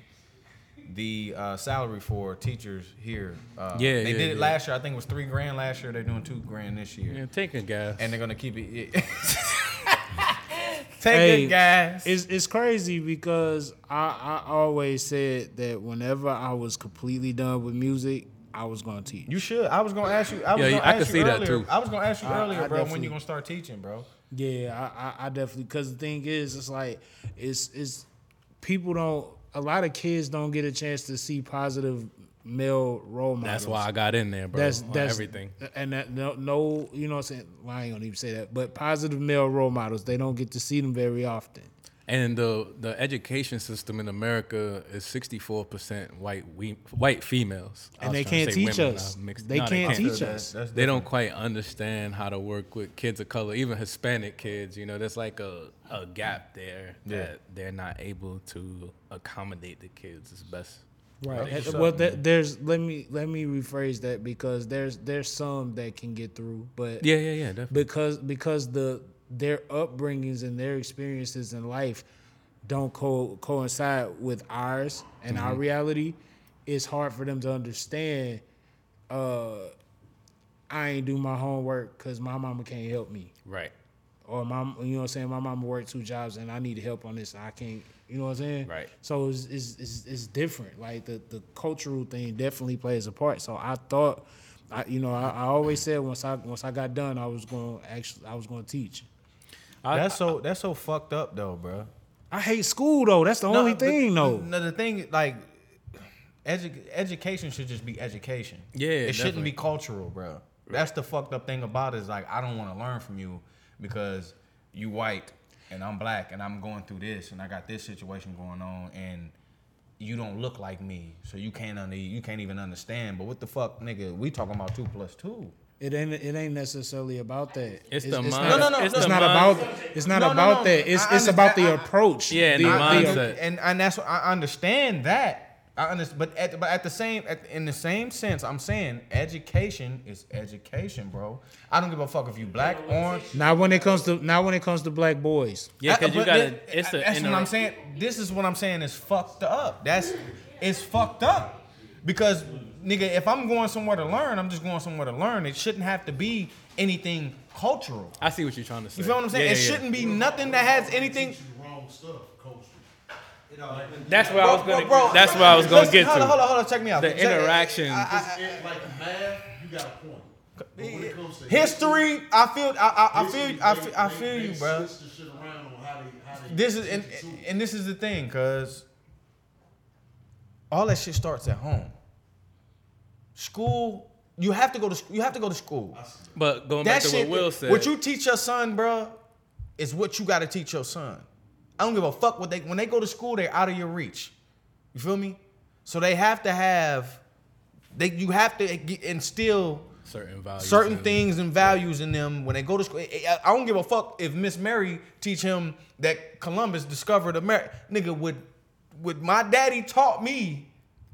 Speaker 3: the uh, salary for teachers here. Uh,
Speaker 2: Yeah,
Speaker 3: they
Speaker 2: yeah,
Speaker 3: did it
Speaker 2: yeah.
Speaker 3: last year. I think it was three grand last year. They're doing two grand this year,
Speaker 2: Yeah, take a gas.
Speaker 3: and they're gonna keep it. yeah. Take
Speaker 1: Hey,
Speaker 3: it, guys.
Speaker 1: It's it's crazy because I I always said that whenever I was completely done with music, I was gonna teach.
Speaker 3: You should. I was gonna ask you. I was
Speaker 2: Yeah,
Speaker 3: gonna
Speaker 2: I
Speaker 3: ask
Speaker 2: could
Speaker 3: you
Speaker 2: see that,
Speaker 3: earlier.
Speaker 2: too.
Speaker 3: I was gonna ask you
Speaker 1: I-
Speaker 3: earlier,
Speaker 1: I
Speaker 3: bro. When you gonna start teaching, bro?
Speaker 1: Yeah, I, I, I definitely because the thing is, it's like it's it's people don't a lot of kids don't get a chance to see positive male role models.
Speaker 2: That's why I got in there, bro.
Speaker 1: that's that's
Speaker 2: everything.
Speaker 1: and that no, no you know what I'm saying. Well, I ain't gonna even say that, but positive male role models they don't get to see them very often.
Speaker 2: And the the education system in America is 64% white we, white females. I
Speaker 1: And they can't teach
Speaker 2: women,
Speaker 1: us.
Speaker 2: Mixed-
Speaker 1: They
Speaker 2: no,
Speaker 1: can't teach
Speaker 3: So
Speaker 1: us.
Speaker 3: that's
Speaker 2: They don't quite understand how to work with kids of color, even Hispanic kids. You know, there's like a, a gap there
Speaker 3: Yeah.
Speaker 2: that they're not able to accommodate the kids as best.
Speaker 1: Right.
Speaker 3: That's what's
Speaker 1: well, that, there's let me let me rephrase that because there's there's some that can get through, but
Speaker 2: Yeah, yeah, yeah, definitely.
Speaker 1: because because the their upbringings and their experiences in life don't co- coincide with ours and our
Speaker 2: Mm-hmm.
Speaker 1: reality, it's hard for them to understand. Uh, I ain't do my homework because my mama can't help me,
Speaker 2: Right.
Speaker 1: or mom, you know what I'm saying. My mama worked two jobs and I need help on this. I can't, you know what I'm saying.
Speaker 2: Right.
Speaker 1: So it's it's, it's, it's different. Like the the cultural thing definitely plays a part. So I thought. I, you know, I, I always said once I once I got done, I was going to actually I was going to teach.
Speaker 2: I-
Speaker 3: That's so. That's so fucked up, though, bro.
Speaker 1: I hate school though. That's the only
Speaker 3: but-
Speaker 1: thing though.
Speaker 3: No, the thing like edu- education should just be education.
Speaker 2: Yeah,
Speaker 3: it shouldn't be cultural, bro. That's the fucked up thing about it is like I don't want to learn from you because you white and I'm black and I'm going through this and I got this situation going on and you don't look like me, so you can't under, you can't even understand. But what the fuck, nigga? We talking about two plus two.
Speaker 1: It ain't it ain't necessarily about that.
Speaker 2: It's the mind-
Speaker 1: Not,
Speaker 3: No, no, no,
Speaker 2: It's
Speaker 1: It's not
Speaker 2: mind-
Speaker 1: about. It's not
Speaker 3: No, no,
Speaker 1: about
Speaker 3: no.
Speaker 1: that. It's
Speaker 3: I
Speaker 1: it's about the
Speaker 3: I-
Speaker 1: approach.
Speaker 2: Yeah, and
Speaker 1: the,
Speaker 2: the
Speaker 3: I- I- and and that's what I understand that. I understand, but at but at the same at, in the same sense, I'm saying education is education, bro. I don't give a fuck if you black, orange.
Speaker 1: Not when it comes to not when it comes to black boys.
Speaker 2: Yeah, uh, because you got
Speaker 3: thi-
Speaker 2: to. It's uh, a.
Speaker 3: That's what I'm saying. This is what I'm saying is fucked up. That's it's fucked up because nigga, if I'm going somewhere to learn, I'm just going somewhere to learn. It shouldn't have to be anything cultural.
Speaker 2: I see what you're trying to say.
Speaker 3: You feel what I'm saying?
Speaker 2: Yeah,
Speaker 3: it
Speaker 2: yeah, yeah.
Speaker 3: shouldn't be nothing that has anything.
Speaker 4: Wrong stuff, culture.
Speaker 2: That's where I was gonna.
Speaker 3: Bro, bro,
Speaker 2: that's where I was gonna get
Speaker 3: hold
Speaker 2: to.
Speaker 3: Hold on, hold on. Check me out.
Speaker 2: The
Speaker 3: Check-
Speaker 2: interaction.
Speaker 3: I- I-
Speaker 4: It- like math, you got a point. But when it comes to
Speaker 3: history, I feel, I, I, I feel,
Speaker 4: history,
Speaker 3: I
Speaker 4: they-
Speaker 3: feel, I feel
Speaker 4: they
Speaker 3: you, bro.
Speaker 4: switch the shit around on how they- how they
Speaker 3: This is and, and this is the thing, cause all that shit starts at home. School, you have to go to sc- you have to go to school.
Speaker 2: But going
Speaker 3: That
Speaker 2: back to
Speaker 3: shit,
Speaker 2: what Will said.
Speaker 3: what you teach your son, bro, is what you got to teach your son. I don't give a fuck what they when they go to school, they're out of your reach. You feel me? So they have to have, they you have to instill
Speaker 2: certain values.
Speaker 3: certain
Speaker 2: and-
Speaker 3: things and values in them when they go to school. I I don't give a fuck if Miss Mary teach him that Columbus discovered America. Nigga, would would my daddy taught me?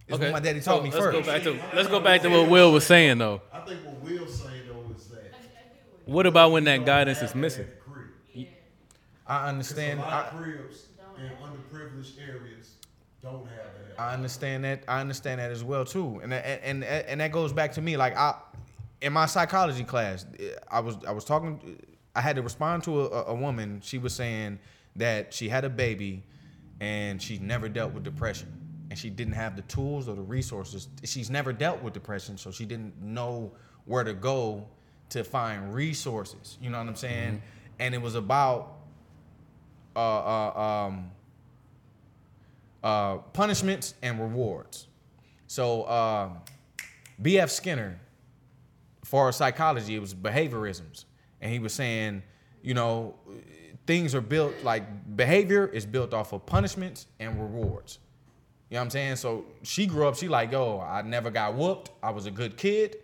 Speaker 3: Is what my daddy
Speaker 2: so
Speaker 3: taught me
Speaker 2: let's
Speaker 3: first.
Speaker 2: Go back to, let's go back to what Will was saying though.
Speaker 4: I think what Will's saying though is that
Speaker 2: What about when that guidance is missing?
Speaker 4: At the crib.
Speaker 3: I
Speaker 4: A
Speaker 3: understand.
Speaker 4: lot
Speaker 3: I,
Speaker 4: of cribs in underprivileged areas don't have that.
Speaker 3: I understand that. I understand that as well too, and and and, and that goes back to me. Like I, in my psychology class, I was I was talking. I had to respond to a, a woman. She was saying that she had a baby, and she never dealt with depression, and she didn't have the tools or the resources. She's never dealt with depression, so she didn't know where to go to find resources. You know what I'm saying? Mm-hmm. And it was about uh, uh, um, uh, punishments and rewards. So uh, B.F. Skinner, for psychology, it was behaviorisms, and he was saying, you know, things are built like behavior is built off of punishments and rewards. You know what I'm saying? So she grew up. She like, yo, I never got whooped. I was a good kid.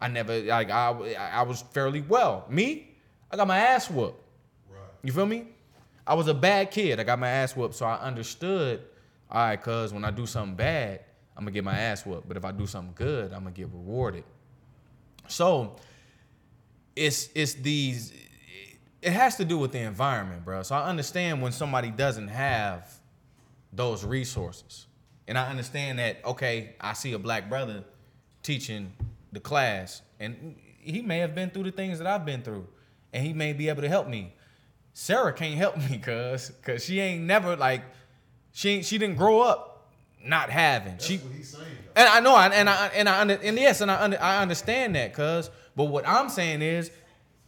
Speaker 3: I never like I I was fairly well. Me, I got my ass whooped. You feel me? I was a bad kid. I got my ass whooped, so I understood. All right, cuz when I do something bad, I'm gonna get my ass whooped. But if I do something good, I'm gonna get rewarded. So it's it's these. It has to do with the environment, bro. So I understand when somebody doesn't have those resources, and I understand that. Okay, I see a black brother teaching the class, and he may have been through the things that I've been through, and he may be able to help me. Sarah can't help me, cuz, cuz she ain't never like, she ain't, she didn't grow up not having.
Speaker 4: That's
Speaker 3: she
Speaker 4: what he's saying. Though.
Speaker 3: and I know, and and I and I under, and yes, and I under, I understand that, cuz. But what I'm saying is,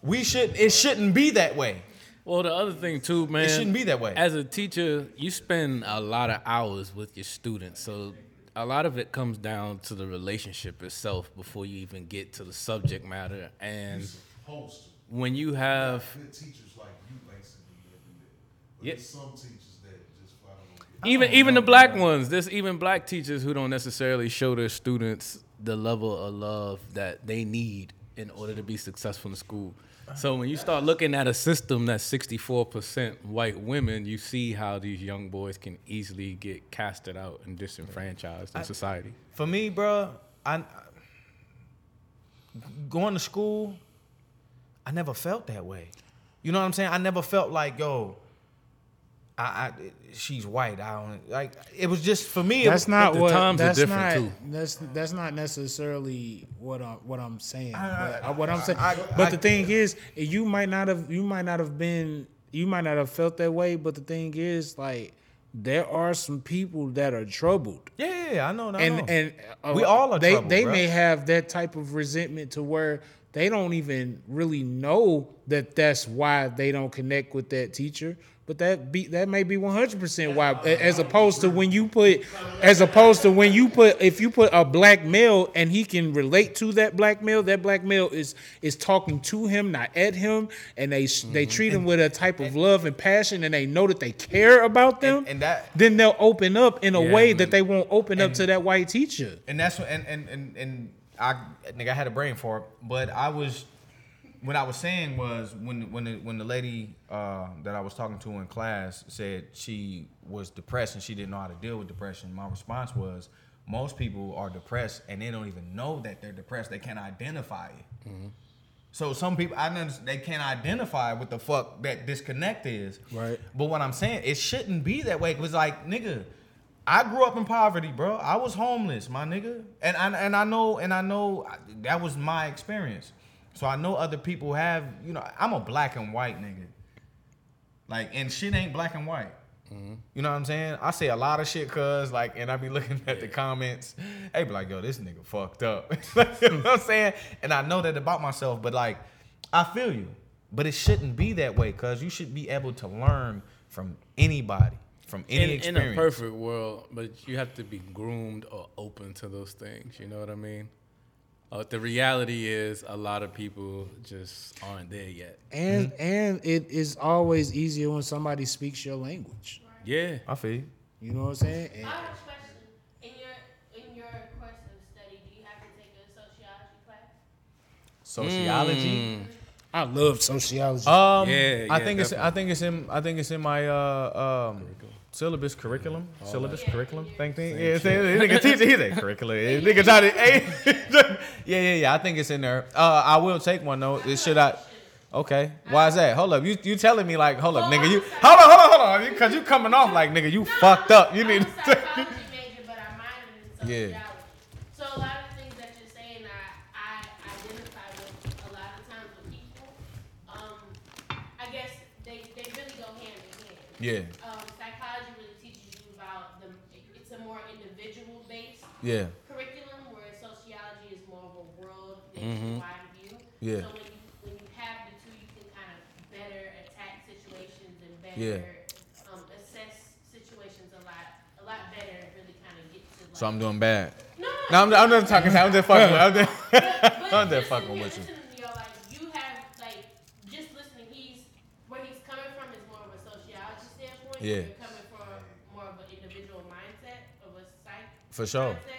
Speaker 3: we should it shouldn't be that way.
Speaker 2: Well, the other thing too, man.
Speaker 3: It shouldn't be that way.
Speaker 2: As a teacher, you spend a lot of hours with your students, so a lot of it comes down to the relationship itself before you even get to the subject matter. And
Speaker 4: Supposed
Speaker 2: when you have
Speaker 4: Good teachers like you basically that do that. But
Speaker 2: Yeah.
Speaker 4: there's some teachers that just flat out don't get
Speaker 2: even even the black ones, there's even black teachers who don't necessarily show their students the level of love that they need in order to be successful in school. So when you start looking at a system that's 64% white women, you see how these young boys can easily get casted out and disenfranchised in society.
Speaker 3: For me, bro, I going to school, I never felt that way. You know what I'm saying? I never felt like, yo, I, I she's white. I don't like. It was just for me.
Speaker 1: That's
Speaker 3: was-
Speaker 1: not
Speaker 2: the
Speaker 1: what.
Speaker 2: times are
Speaker 1: that's
Speaker 2: different,
Speaker 1: not.
Speaker 2: too.
Speaker 1: That's that's not necessarily what I'm what I'm saying.
Speaker 3: I-
Speaker 1: but, what I'm saying.
Speaker 3: I-
Speaker 1: but
Speaker 3: I-
Speaker 1: the thing is, you might not have. You might not have been. You might not have felt that way. But the thing is, like, there are some people that are troubled.
Speaker 3: Yeah, yeah, yeah, I know. I
Speaker 1: and
Speaker 3: know.
Speaker 1: and uh,
Speaker 3: We all are
Speaker 1: they
Speaker 3: troubled,
Speaker 1: they
Speaker 3: bruh.
Speaker 1: may have that type of resentment to where they don't even really know that that's why they don't connect with that teacher but that be that may be 100% why as opposed to when you put as opposed to when you put if you put a black male and he can relate to that black male that black male is is talking to him not at him and they they mm-hmm. treat him with a type of love and passion and they know that they care about them
Speaker 3: And- and that-
Speaker 1: then they'll open up in a
Speaker 2: Yeah,
Speaker 1: way
Speaker 2: man.
Speaker 1: that they won't open up to that white teacher
Speaker 3: and that's what and and and, and I nigga I had a brain for it, but I was what I was saying was when when the, when the lady uh, that I was talking to in class said she was depressed and she didn't know how to deal with depression. My response was, most people are depressed and they don't even know that they're depressed. They can't identify it. So some people, I know they can't identify what the fuck that disconnect is.
Speaker 1: Right.
Speaker 3: But what I'm saying, it shouldn't be that way. It was like, nigga, I grew up in poverty, bro. I was homeless, my nigga, and I, and I know, and I know that was my experience. So I know other people have, you know, I'm a black and white nigga. Like, and shit ain't black and white. You know what I'm saying? I say a lot of shit, cuz, like, and I be looking at the comments. They be like, yo, this nigga fucked up. you know what I'm hmm. saying? And I know that about myself, but like, I feel you. But it shouldn't be that way, cuz you should be able to learn from anybody, from any
Speaker 2: in, in a perfect world, but you have to be groomed or open to those things. You know what I mean? Uh, the reality is, a lot of people just aren't there yet.
Speaker 1: And and it is always easier when somebody speaks your language.
Speaker 2: Yeah,
Speaker 3: I feel you.
Speaker 1: You know what I'm saying? And
Speaker 6: I have a question. In your in your course of study, do you have to take a sociology class?
Speaker 3: Sociology.
Speaker 1: I love sociology.
Speaker 3: Um,
Speaker 2: Yeah, yeah,
Speaker 3: I
Speaker 2: yeah,
Speaker 3: think it's I think it's in I think it's in my uh um syllabus curriculum? Syllabus curriculum? Thing thing yeah. say nigga teacher he said curriculum. Yeah, nigga try to hey. Yeah yeah yeah I think it's in there. Uh I will take one though. It should I okay why is that? Hold up you you telling me like hold up nigga you hold on hold on hold on because you coming off like nigga you fucked up. You
Speaker 6: I'm
Speaker 3: need to
Speaker 6: psychology major, but I minored in
Speaker 3: Yeah.
Speaker 6: So a lot of things that you're saying, I, I identify with a lot of times with people. Um, I guess they, they really go hand in hand.
Speaker 3: yeah
Speaker 6: Um, psychology really teaches you about the, it's a more individual based
Speaker 3: yeah
Speaker 6: curriculum, where sociology is more of a world nationwide view.
Speaker 3: Yeah.
Speaker 6: So when you when you have the two, you can kind of better attack situations and better
Speaker 3: Yeah.
Speaker 6: um, assess situations a lot a lot better and really kind of get to. Like,
Speaker 3: so I'm doing bad
Speaker 6: no,
Speaker 3: no I'm, I'm just talking I'm just fucking with- I'm just,
Speaker 6: but, but
Speaker 3: I'm just
Speaker 6: listen
Speaker 3: fucking
Speaker 6: here,
Speaker 3: with you.
Speaker 6: to me, you have like just listening. He's where he's coming from is more of a sociology standpoint.
Speaker 3: Yeah.
Speaker 6: You're coming from more of an individual mindset of a psych.
Speaker 3: For sure.
Speaker 6: mindset.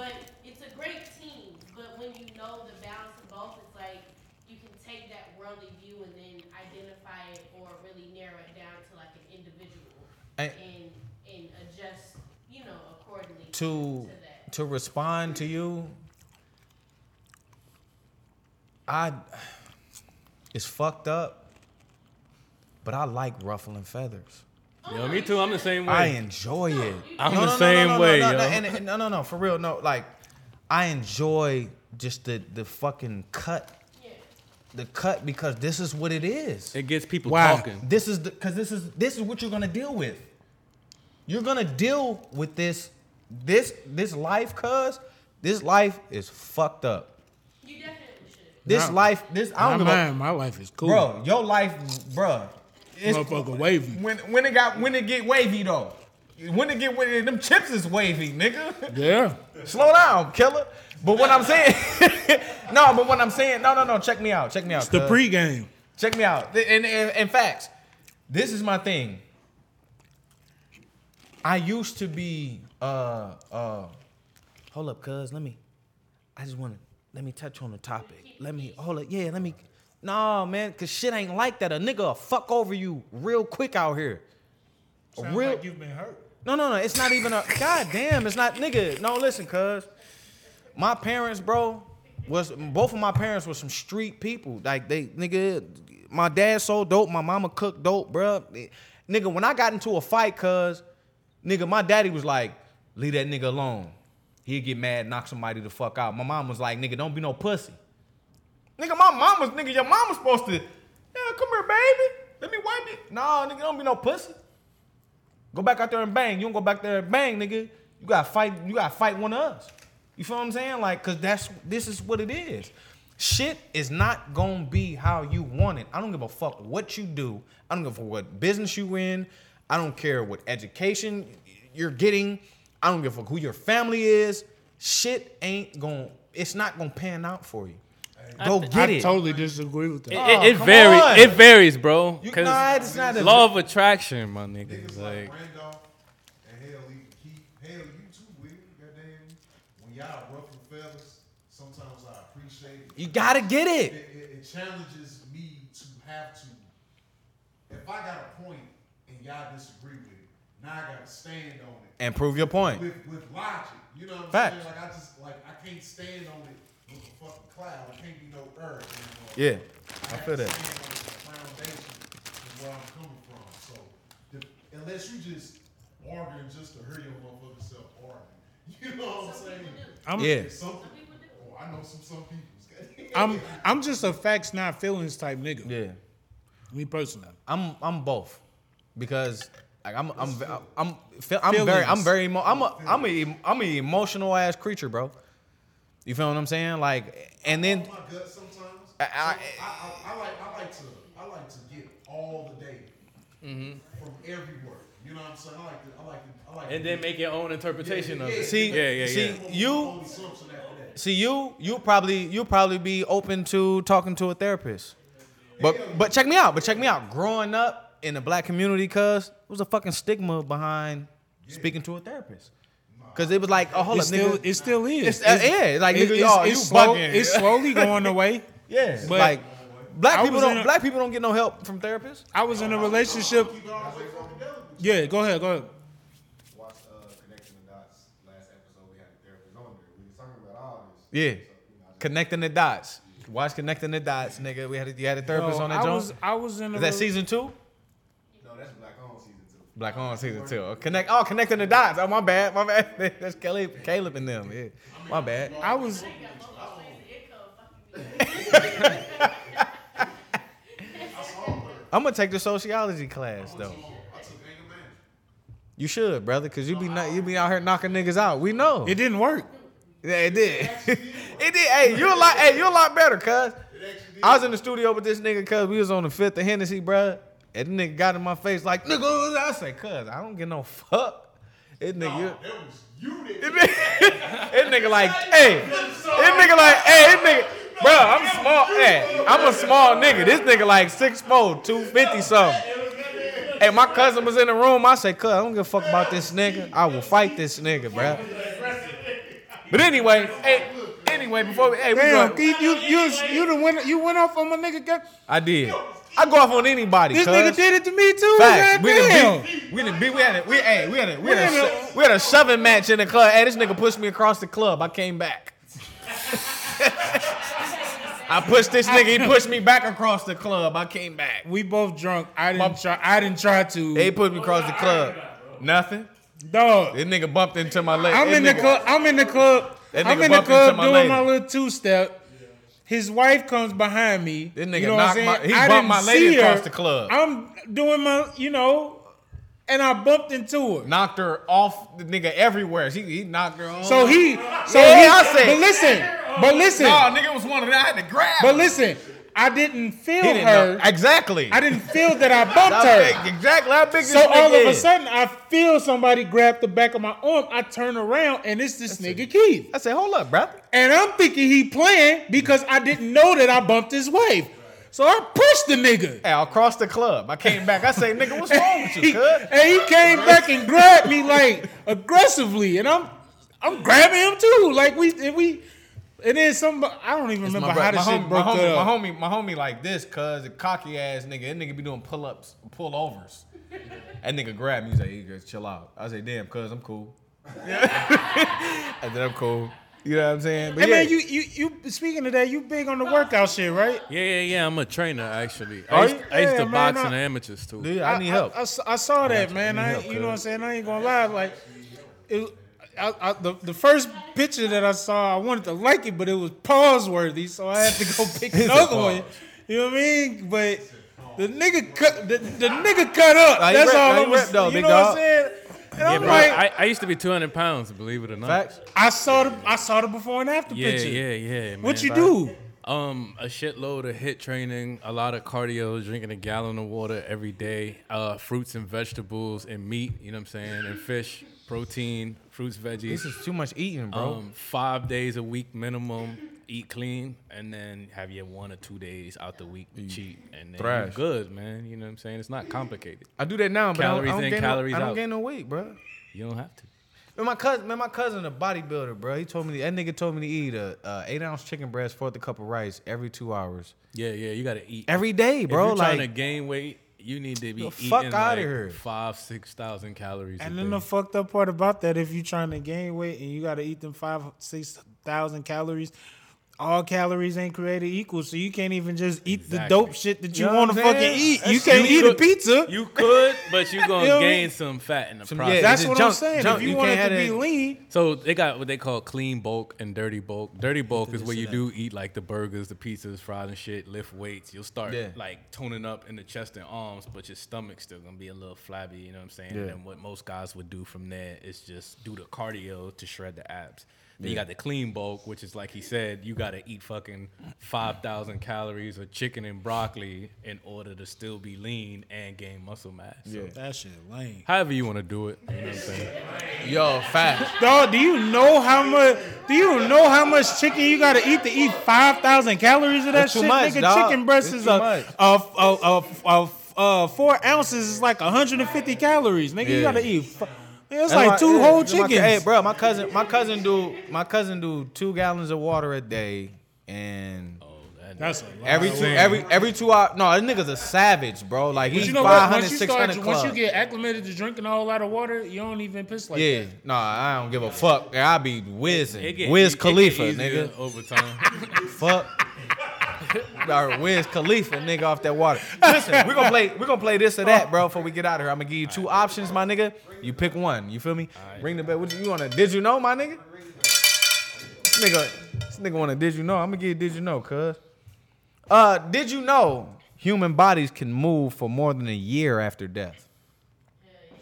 Speaker 6: But it's a great team. But when you know the balance of both, it's like you can take that worldly view and then identify it or really narrow it down to like an individual
Speaker 3: And-
Speaker 6: and and adjust, you know, accordingly
Speaker 3: to
Speaker 6: that.
Speaker 3: to respond to you i it's fucked up but i like ruffling feathers
Speaker 2: yo, me too. I'm the same way.
Speaker 3: i enjoy it
Speaker 2: I'm
Speaker 3: No,
Speaker 2: the
Speaker 3: no, no,
Speaker 2: same
Speaker 3: no, no,
Speaker 2: way,
Speaker 3: no,
Speaker 2: yo.
Speaker 3: no, and- and- no no no for real no like i enjoy just the the fucking cut
Speaker 6: Yeah.
Speaker 3: the cut because this is what it is
Speaker 2: it gets people
Speaker 1: Wow.
Speaker 2: talking.
Speaker 3: this is the because this is this is what you're gonna deal with. You're gonna deal with this this this life, cuz this life is fucked up.
Speaker 6: You definitely should.
Speaker 3: This
Speaker 1: Nah.
Speaker 3: life, this I don't give a
Speaker 1: mind, my life is cool.
Speaker 3: bro. Your life, bro. It's,
Speaker 1: Motherfucker wavy.
Speaker 3: when when it got when it get wavy though. When it get wavy, them chips is wavy, nigga.
Speaker 1: Yeah.
Speaker 3: Slow down, killer. But what I'm saying, no. But what I'm saying, no, no, no. Check me out. Check me out.
Speaker 1: It's the pregame.
Speaker 3: Check me out. And, in, in facts, this is my thing. I used to be uh uh hold up, cuz let me I just wanna let me touch on the topic. Let me hold up, yeah, let me No man, cause shit ain't like that. A nigga will fuck over you real quick out here.
Speaker 1: Sounds
Speaker 3: real
Speaker 1: like you've been hurt.
Speaker 3: no, no, no. It's not even a. God damn, it's not, nigga. No, listen, cuz. My parents, bro, was both of my parents were some street people. Like they, nigga, my dad sold dope, my mama cooked dope, bro. Nigga, when I got into a fight, cuz, nigga, my daddy was like, leave that nigga alone. He'd get mad, knock somebody the fuck out. My mom was like, nigga, don't be no pussy. Nigga, my mom was, nigga, your mom was supposed to, yeah, come here, baby. Let me wipe it. No, nigga, don't be no pussy. Go back out there and bang. You don't go back there and bang, nigga. You gotta fight. You gotta fight one of us. You feel what I'm saying? Like, cause that's this is what it is. Shit is not gonna be how you want it. I don't give a fuck what you do. I don't give a fuck what business you in. I don't care what education you're getting. I don't give a fuck who your family is. Shit ain't gonna. It's not gonna pan out for you. Go get
Speaker 1: I
Speaker 3: it.
Speaker 1: totally disagree with that.
Speaker 2: It,
Speaker 3: Oh,
Speaker 2: it, it
Speaker 3: come
Speaker 2: varies.
Speaker 3: on.
Speaker 2: It varies, bro.
Speaker 3: You-
Speaker 2: Cause
Speaker 3: nah, it's not a-
Speaker 2: law of attraction, my nigga.
Speaker 4: Niggas
Speaker 2: Like,
Speaker 4: like Randolph and hell, he keep hell you too, Will. Goddamn, when y'all ruffle feathers, sometimes I appreciate it.
Speaker 3: You gotta get
Speaker 4: It,
Speaker 3: it.
Speaker 4: it, it challenges me to have to. If I got a point and y'all disagree with it, now I gotta stand on it
Speaker 3: And prove your point.
Speaker 4: with with logic. You know what I'm
Speaker 3: Facts.
Speaker 4: saying? Like I just like I can't stand on it with a fucking cloud. It can't be no earth anymore.
Speaker 3: Yeah,
Speaker 4: I,
Speaker 3: I feel that.
Speaker 4: stand on the foundation of where I'm coming from. So the, unless you just arguing just to hear your motherfucking self arguing, you know what I'm
Speaker 6: Some
Speaker 4: saying?
Speaker 6: do.
Speaker 1: I'm,
Speaker 3: Yeah.
Speaker 4: Some,
Speaker 6: Some people do.
Speaker 4: oh, I know some some people.
Speaker 1: I'm I'm just a facts not feelings type nigga.
Speaker 3: Yeah.
Speaker 1: Me personally.
Speaker 3: I'm I'm both because like I'm I'm I'm I'm, feel, I'm very I'm very emo- I'm a I'm a I'm an emotional ass creature, bro. You feel what I'm saying? Like, and then
Speaker 4: my gut sometimes.
Speaker 3: I-
Speaker 4: I,
Speaker 3: I-
Speaker 4: I, I, like I like to I like to get all the data
Speaker 3: Mm-hmm.
Speaker 4: from everywhere. You know what I'm saying? I like to I like to I like
Speaker 2: And
Speaker 4: to
Speaker 2: then make your own interpretation of it.
Speaker 3: See-
Speaker 2: yeah, yeah,
Speaker 3: see,
Speaker 2: yeah.
Speaker 4: Come up with
Speaker 3: you-
Speaker 4: my own assumption after that.
Speaker 3: see you you probably you probably be open to talking to a therapist. But but check me out. But check me out. Growing up in the black community, cuz there was a fucking stigma behind speaking to a therapist. Cause it was like, oh hold
Speaker 1: It
Speaker 3: up,
Speaker 1: still
Speaker 3: nigga.
Speaker 1: it still is.
Speaker 3: It's- uh, yeah, like, nigga,
Speaker 1: it's,
Speaker 3: y'all,
Speaker 1: it's
Speaker 3: you
Speaker 1: slow-
Speaker 3: bugging.
Speaker 1: it's slowly going away.
Speaker 3: Yeah,
Speaker 1: But
Speaker 3: like black
Speaker 1: I
Speaker 3: people don't
Speaker 1: a-
Speaker 3: black people don't get no help from therapists.
Speaker 1: I was in a relationship.
Speaker 4: Keep it all the way funkadelic.
Speaker 1: Yeah, go ahead, go ahead.
Speaker 7: watch uh, Connecting the Dots last episode. We had a therapist on there. We was talking about all this.
Speaker 3: Yeah,
Speaker 7: So, you know,
Speaker 3: connecting the dots. Watch connecting the dots, nigga. We had a, you had a therapist
Speaker 1: No,
Speaker 3: on that
Speaker 1: I
Speaker 3: joint.
Speaker 1: was I was in a
Speaker 3: Is that season two?
Speaker 7: No, that's Black on season two.
Speaker 3: Black on season two. Oh, Connect. Oh, connecting the dots. Oh, my bad. My bad. That's Kelly, Caleb, and them. Yeah, my bad.
Speaker 1: I was
Speaker 6: They got multiple ways of income fucking me.
Speaker 3: I'm gonna take the sociology class though.
Speaker 4: I took anger management.
Speaker 3: You should, brother, cause you be not, you be out here knocking niggas out. We know.
Speaker 1: it didn't work.
Speaker 3: Yeah, it did. it did. Hey, you a lot. Hey, you a lot better, cuz. I was in the studio with this nigga, cuz we was on the fifth of Hennessy, bruh. And the nigga got in my face like, nigga, what was that?" I say, cuz, I don't get no fuck. This nigga, you,
Speaker 4: That was you that
Speaker 3: this nigga like, hey, this nigga like, hey, this nigga, bro, I'm small, hey, I'm a small nigga. This nigga like 6'4", 250 something. Hey, my cousin was in the room. I say, cuz, I don't give a fuck about this nigga. I will fight this nigga, bruh. But anyway, hey, anyway, before we, hey, we
Speaker 1: Damn,
Speaker 3: go,
Speaker 1: Keith, you you you the went you went off on my nigga. Got,
Speaker 3: I did. I go off on anybody.
Speaker 1: this
Speaker 3: cuz.
Speaker 1: nigga did it to me too.
Speaker 3: Facts. We didn't beat. We beat. We had a. We hey. We had a. We had a.
Speaker 1: We had
Speaker 3: sho- We had a shoving match in the club. Hey, this nigga pushed me across the club. I came back. I pushed this nigga. He pushed me back across the club. I came back.
Speaker 1: We both drunk. I didn't try. I didn't try to.
Speaker 3: He pushed me across the club. Nothing.
Speaker 1: Dog.
Speaker 3: This nigga bumped into my leg.
Speaker 1: I'm
Speaker 3: This
Speaker 1: in the club. I'm in the club.
Speaker 3: That
Speaker 1: I'm in the club
Speaker 3: my
Speaker 1: doing my little two step. His wife comes behind me.
Speaker 3: This nigga
Speaker 1: you know what I'm
Speaker 3: knocked
Speaker 1: saying?
Speaker 3: my- he
Speaker 1: I
Speaker 3: bumped my lady
Speaker 1: see her.
Speaker 3: across the club.
Speaker 1: I'm doing my, you know, and I bumped into her.
Speaker 3: Knocked her off the nigga everywhere. He, he knocked her on.
Speaker 1: So he, so
Speaker 3: Yeah,
Speaker 1: he,
Speaker 3: I said-
Speaker 1: but listen, but listen,
Speaker 3: No, nigga was one of them. I had to grab.
Speaker 1: but listen, I didn't feel
Speaker 3: didn't
Speaker 1: her.
Speaker 3: know. Exactly.
Speaker 1: I didn't feel that I bumped her.
Speaker 3: big- Exactly. How big
Speaker 1: So all of a sudden, I feel somebody grab the back of my arm. I turn around, and it's this nigga Keith.
Speaker 3: I said, hold up, brother.
Speaker 1: And I'm thinking he playing because I didn't know that I bumped his wife. So I pushed the nigga.
Speaker 3: Hey, across the club. I came back. I say, nigga, what's wrong with you, cuz?
Speaker 1: and he came back and grabbed me like aggressively, and I'm I'm grabbing him too. Like we and we and then some I don't even remember
Speaker 3: bro-
Speaker 1: how the
Speaker 3: my,
Speaker 1: shit
Speaker 3: homie,
Speaker 1: broke
Speaker 3: my, homie,
Speaker 1: up.
Speaker 3: my homie, my homie, like this, cuz a cocky ass nigga. That nigga be doing pull ups, pull overs. That nigga grabbed me. He's like, hey, guys, chill out. I say, damn, cuz I'm cool. Yeah. I said, I'm cool. You know what I'm saying? But
Speaker 1: Hey
Speaker 3: yeah,
Speaker 1: man, you you you speaking of that, you big on the workout shit, right?
Speaker 2: Yeah, yeah, yeah. I'm a trainer actually.
Speaker 3: Are
Speaker 2: I used,
Speaker 3: you?
Speaker 2: I used
Speaker 1: Yeah,
Speaker 2: to
Speaker 1: man,
Speaker 2: box
Speaker 1: I-
Speaker 2: in amateurs too.
Speaker 3: dude, I need help.
Speaker 1: I, I, I saw that, man.
Speaker 3: I need
Speaker 1: I,
Speaker 3: help,
Speaker 1: you know what I'm saying? I ain't gonna lie. Like, it, I, I, the, the first picture that I saw, I wanted to like it, but it was pause worthy, so I had to go pick another one. You know what I mean? But the nigga cut the, the nigga cut up.
Speaker 3: Nah,
Speaker 1: That's
Speaker 3: ripped-
Speaker 1: all
Speaker 3: nah,
Speaker 1: I'm
Speaker 3: ripped though,
Speaker 1: You
Speaker 3: big
Speaker 1: know what I'm saying? And
Speaker 2: yeah,
Speaker 1: I'm
Speaker 2: bro.
Speaker 1: like,
Speaker 2: I, I used to be 200 pounds, believe it or not.
Speaker 3: Facts.
Speaker 1: I saw the I saw the before and after
Speaker 2: Yeah,
Speaker 1: picture.
Speaker 2: yeah, yeah. Man.
Speaker 1: What you do?
Speaker 2: Um, a shitload of HIIT training, a lot of cardio, drinking a gallon of water every day, uh, fruits and vegetables and meat. You know what I'm saying? And fish, protein, fruits, veggies.
Speaker 3: This is too much eating, bro.
Speaker 2: Um, five days a week minimum. Eat clean, and then have your one or two days out the week to cheat, and then you're good, man. You know what I'm saying? It's not complicated.
Speaker 3: I do that now, but I don't, I don't
Speaker 2: in,
Speaker 3: gain
Speaker 2: calories
Speaker 3: no, I don't
Speaker 2: out.
Speaker 3: gain no weight, bro.
Speaker 2: You don't have to.
Speaker 3: Man, my cousin, man, my cousin, a bodybuilder, bro. He told me that nigga told me to eat a, a eight ounce chicken breast, fourth a cup of rice every two hours,
Speaker 2: Yeah, yeah, you gotta eat.
Speaker 3: every day,
Speaker 2: if
Speaker 3: bro.
Speaker 2: you're trying to gain weight, you need to be
Speaker 3: The
Speaker 2: eating
Speaker 3: fuck
Speaker 2: like
Speaker 3: outta here.
Speaker 2: five, six thousand calories.
Speaker 1: And
Speaker 2: a
Speaker 1: then
Speaker 2: day.
Speaker 1: the fucked up part about that, if you're trying to gain weight and you got to eat them five, six thousand calories, all calories ain't created equal. So you can't even just eat the dope shit that you,
Speaker 3: You know
Speaker 1: want to fucking
Speaker 3: saying?
Speaker 1: eat. You can't
Speaker 2: you
Speaker 1: eat a pizza.
Speaker 2: You could, but you're gonna
Speaker 1: You know
Speaker 2: gain
Speaker 1: mean?
Speaker 2: some fat in the
Speaker 3: Some-
Speaker 2: process.
Speaker 3: yeah,
Speaker 1: That's what
Speaker 3: junk-
Speaker 1: I'm saying.
Speaker 3: junk.
Speaker 1: If you,
Speaker 3: You
Speaker 1: want it to be
Speaker 3: that-
Speaker 1: lean,
Speaker 2: So they got what they call clean bulk and dirty bulk. Dirty bulk is where you do eat like the burgers, the pizzas, fries and shit, lift weights. You'll start
Speaker 3: Yeah.
Speaker 2: like toning up in the chest and arms, but your stomach's still gonna be a little flabby, you know what I'm saying?
Speaker 3: Yeah.
Speaker 2: And what most guys would do from there is just do the cardio to shred the abs. Then you got the clean bulk, which is like he said, you gotta eat fucking five thousand calories of chicken and broccoli in order to still be lean and gain muscle mass. So
Speaker 1: that shit lame.
Speaker 2: however you want to do it, you know what I'm saying?
Speaker 3: yo, fat.
Speaker 1: Dog, do you know how much? Do you know how much chicken you gotta eat to eat five thousand calories of that
Speaker 3: It's too
Speaker 1: shit?
Speaker 3: much,
Speaker 1: Nigga,
Speaker 3: dog.
Speaker 1: chicken breast
Speaker 3: It's
Speaker 1: is
Speaker 3: too
Speaker 1: a
Speaker 3: much.
Speaker 1: a, a, a, a, a four ounces is like 150 calories. Nigga, you gotta eat. Fu- It's
Speaker 3: That's
Speaker 1: like
Speaker 3: why-
Speaker 1: two
Speaker 3: yeah,
Speaker 1: whole
Speaker 3: my-
Speaker 1: chickens.
Speaker 3: hey, bro, my cousin, my cousin do, my cousin do two gallons of water a day, and oh,
Speaker 1: That's a lot.
Speaker 3: every two, every every two hours. No, this nigga's a savage, bro. Like he's
Speaker 1: you know
Speaker 3: 500,
Speaker 1: Once you
Speaker 3: 600
Speaker 1: start, once you get acclimated to drinking a whole lot of water, you don't even piss like
Speaker 3: yeah,
Speaker 1: that.
Speaker 3: no, I don't give a fuck. I be whizzing,
Speaker 2: It get-
Speaker 3: Wiz
Speaker 2: it get
Speaker 3: Khalifa,
Speaker 2: easier
Speaker 3: nigga.
Speaker 2: Over time.
Speaker 3: Fuck. or Wiz Khalifa, nigga, off that water. Listen, we're gonna play, we're gonna play this or that, bro. Before we get out of here, I'm gonna give you two options, my nigga. You pick one. You feel me? Ring the bell. What you wanna? Did you know, my nigga? This nigga, this nigga wanna? Did you know? I'm gonna give you. Did you know, cuz? Uh, did you know human bodies can move for more than a year after death?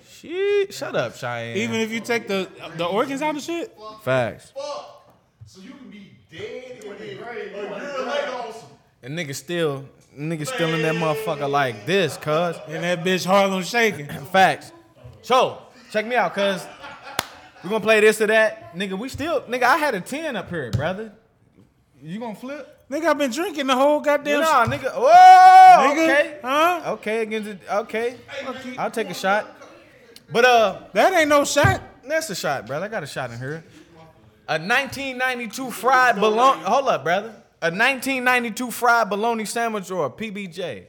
Speaker 3: Shit, shut up, Cheyenne.
Speaker 1: Even if you take the the organs out of shit.
Speaker 3: facts.
Speaker 4: Fuck. So you can be dead and then a year later on some
Speaker 3: And nigga still, nigga still in that motherfucker like this, cuz.
Speaker 1: And that bitch Harlem shaking.
Speaker 3: Facts. So, check me out, cuz. we gonna play this or that. Nigga, we still, nigga, I had a 10 up here, brother. You gonna flip?
Speaker 1: Nigga, I've been drinking the whole goddamn.
Speaker 3: Nah, nigga. Whoa,
Speaker 1: Nigga,
Speaker 3: okay.
Speaker 1: huh?
Speaker 3: Okay, against it. Okay. I'll take a shot. But, uh,
Speaker 1: That ain't no shot.
Speaker 3: that's a shot, brother. I got a shot in here. A 1992 fried bologna. Hold up, brother. A 1992 fried bologna sandwich or a PBJ?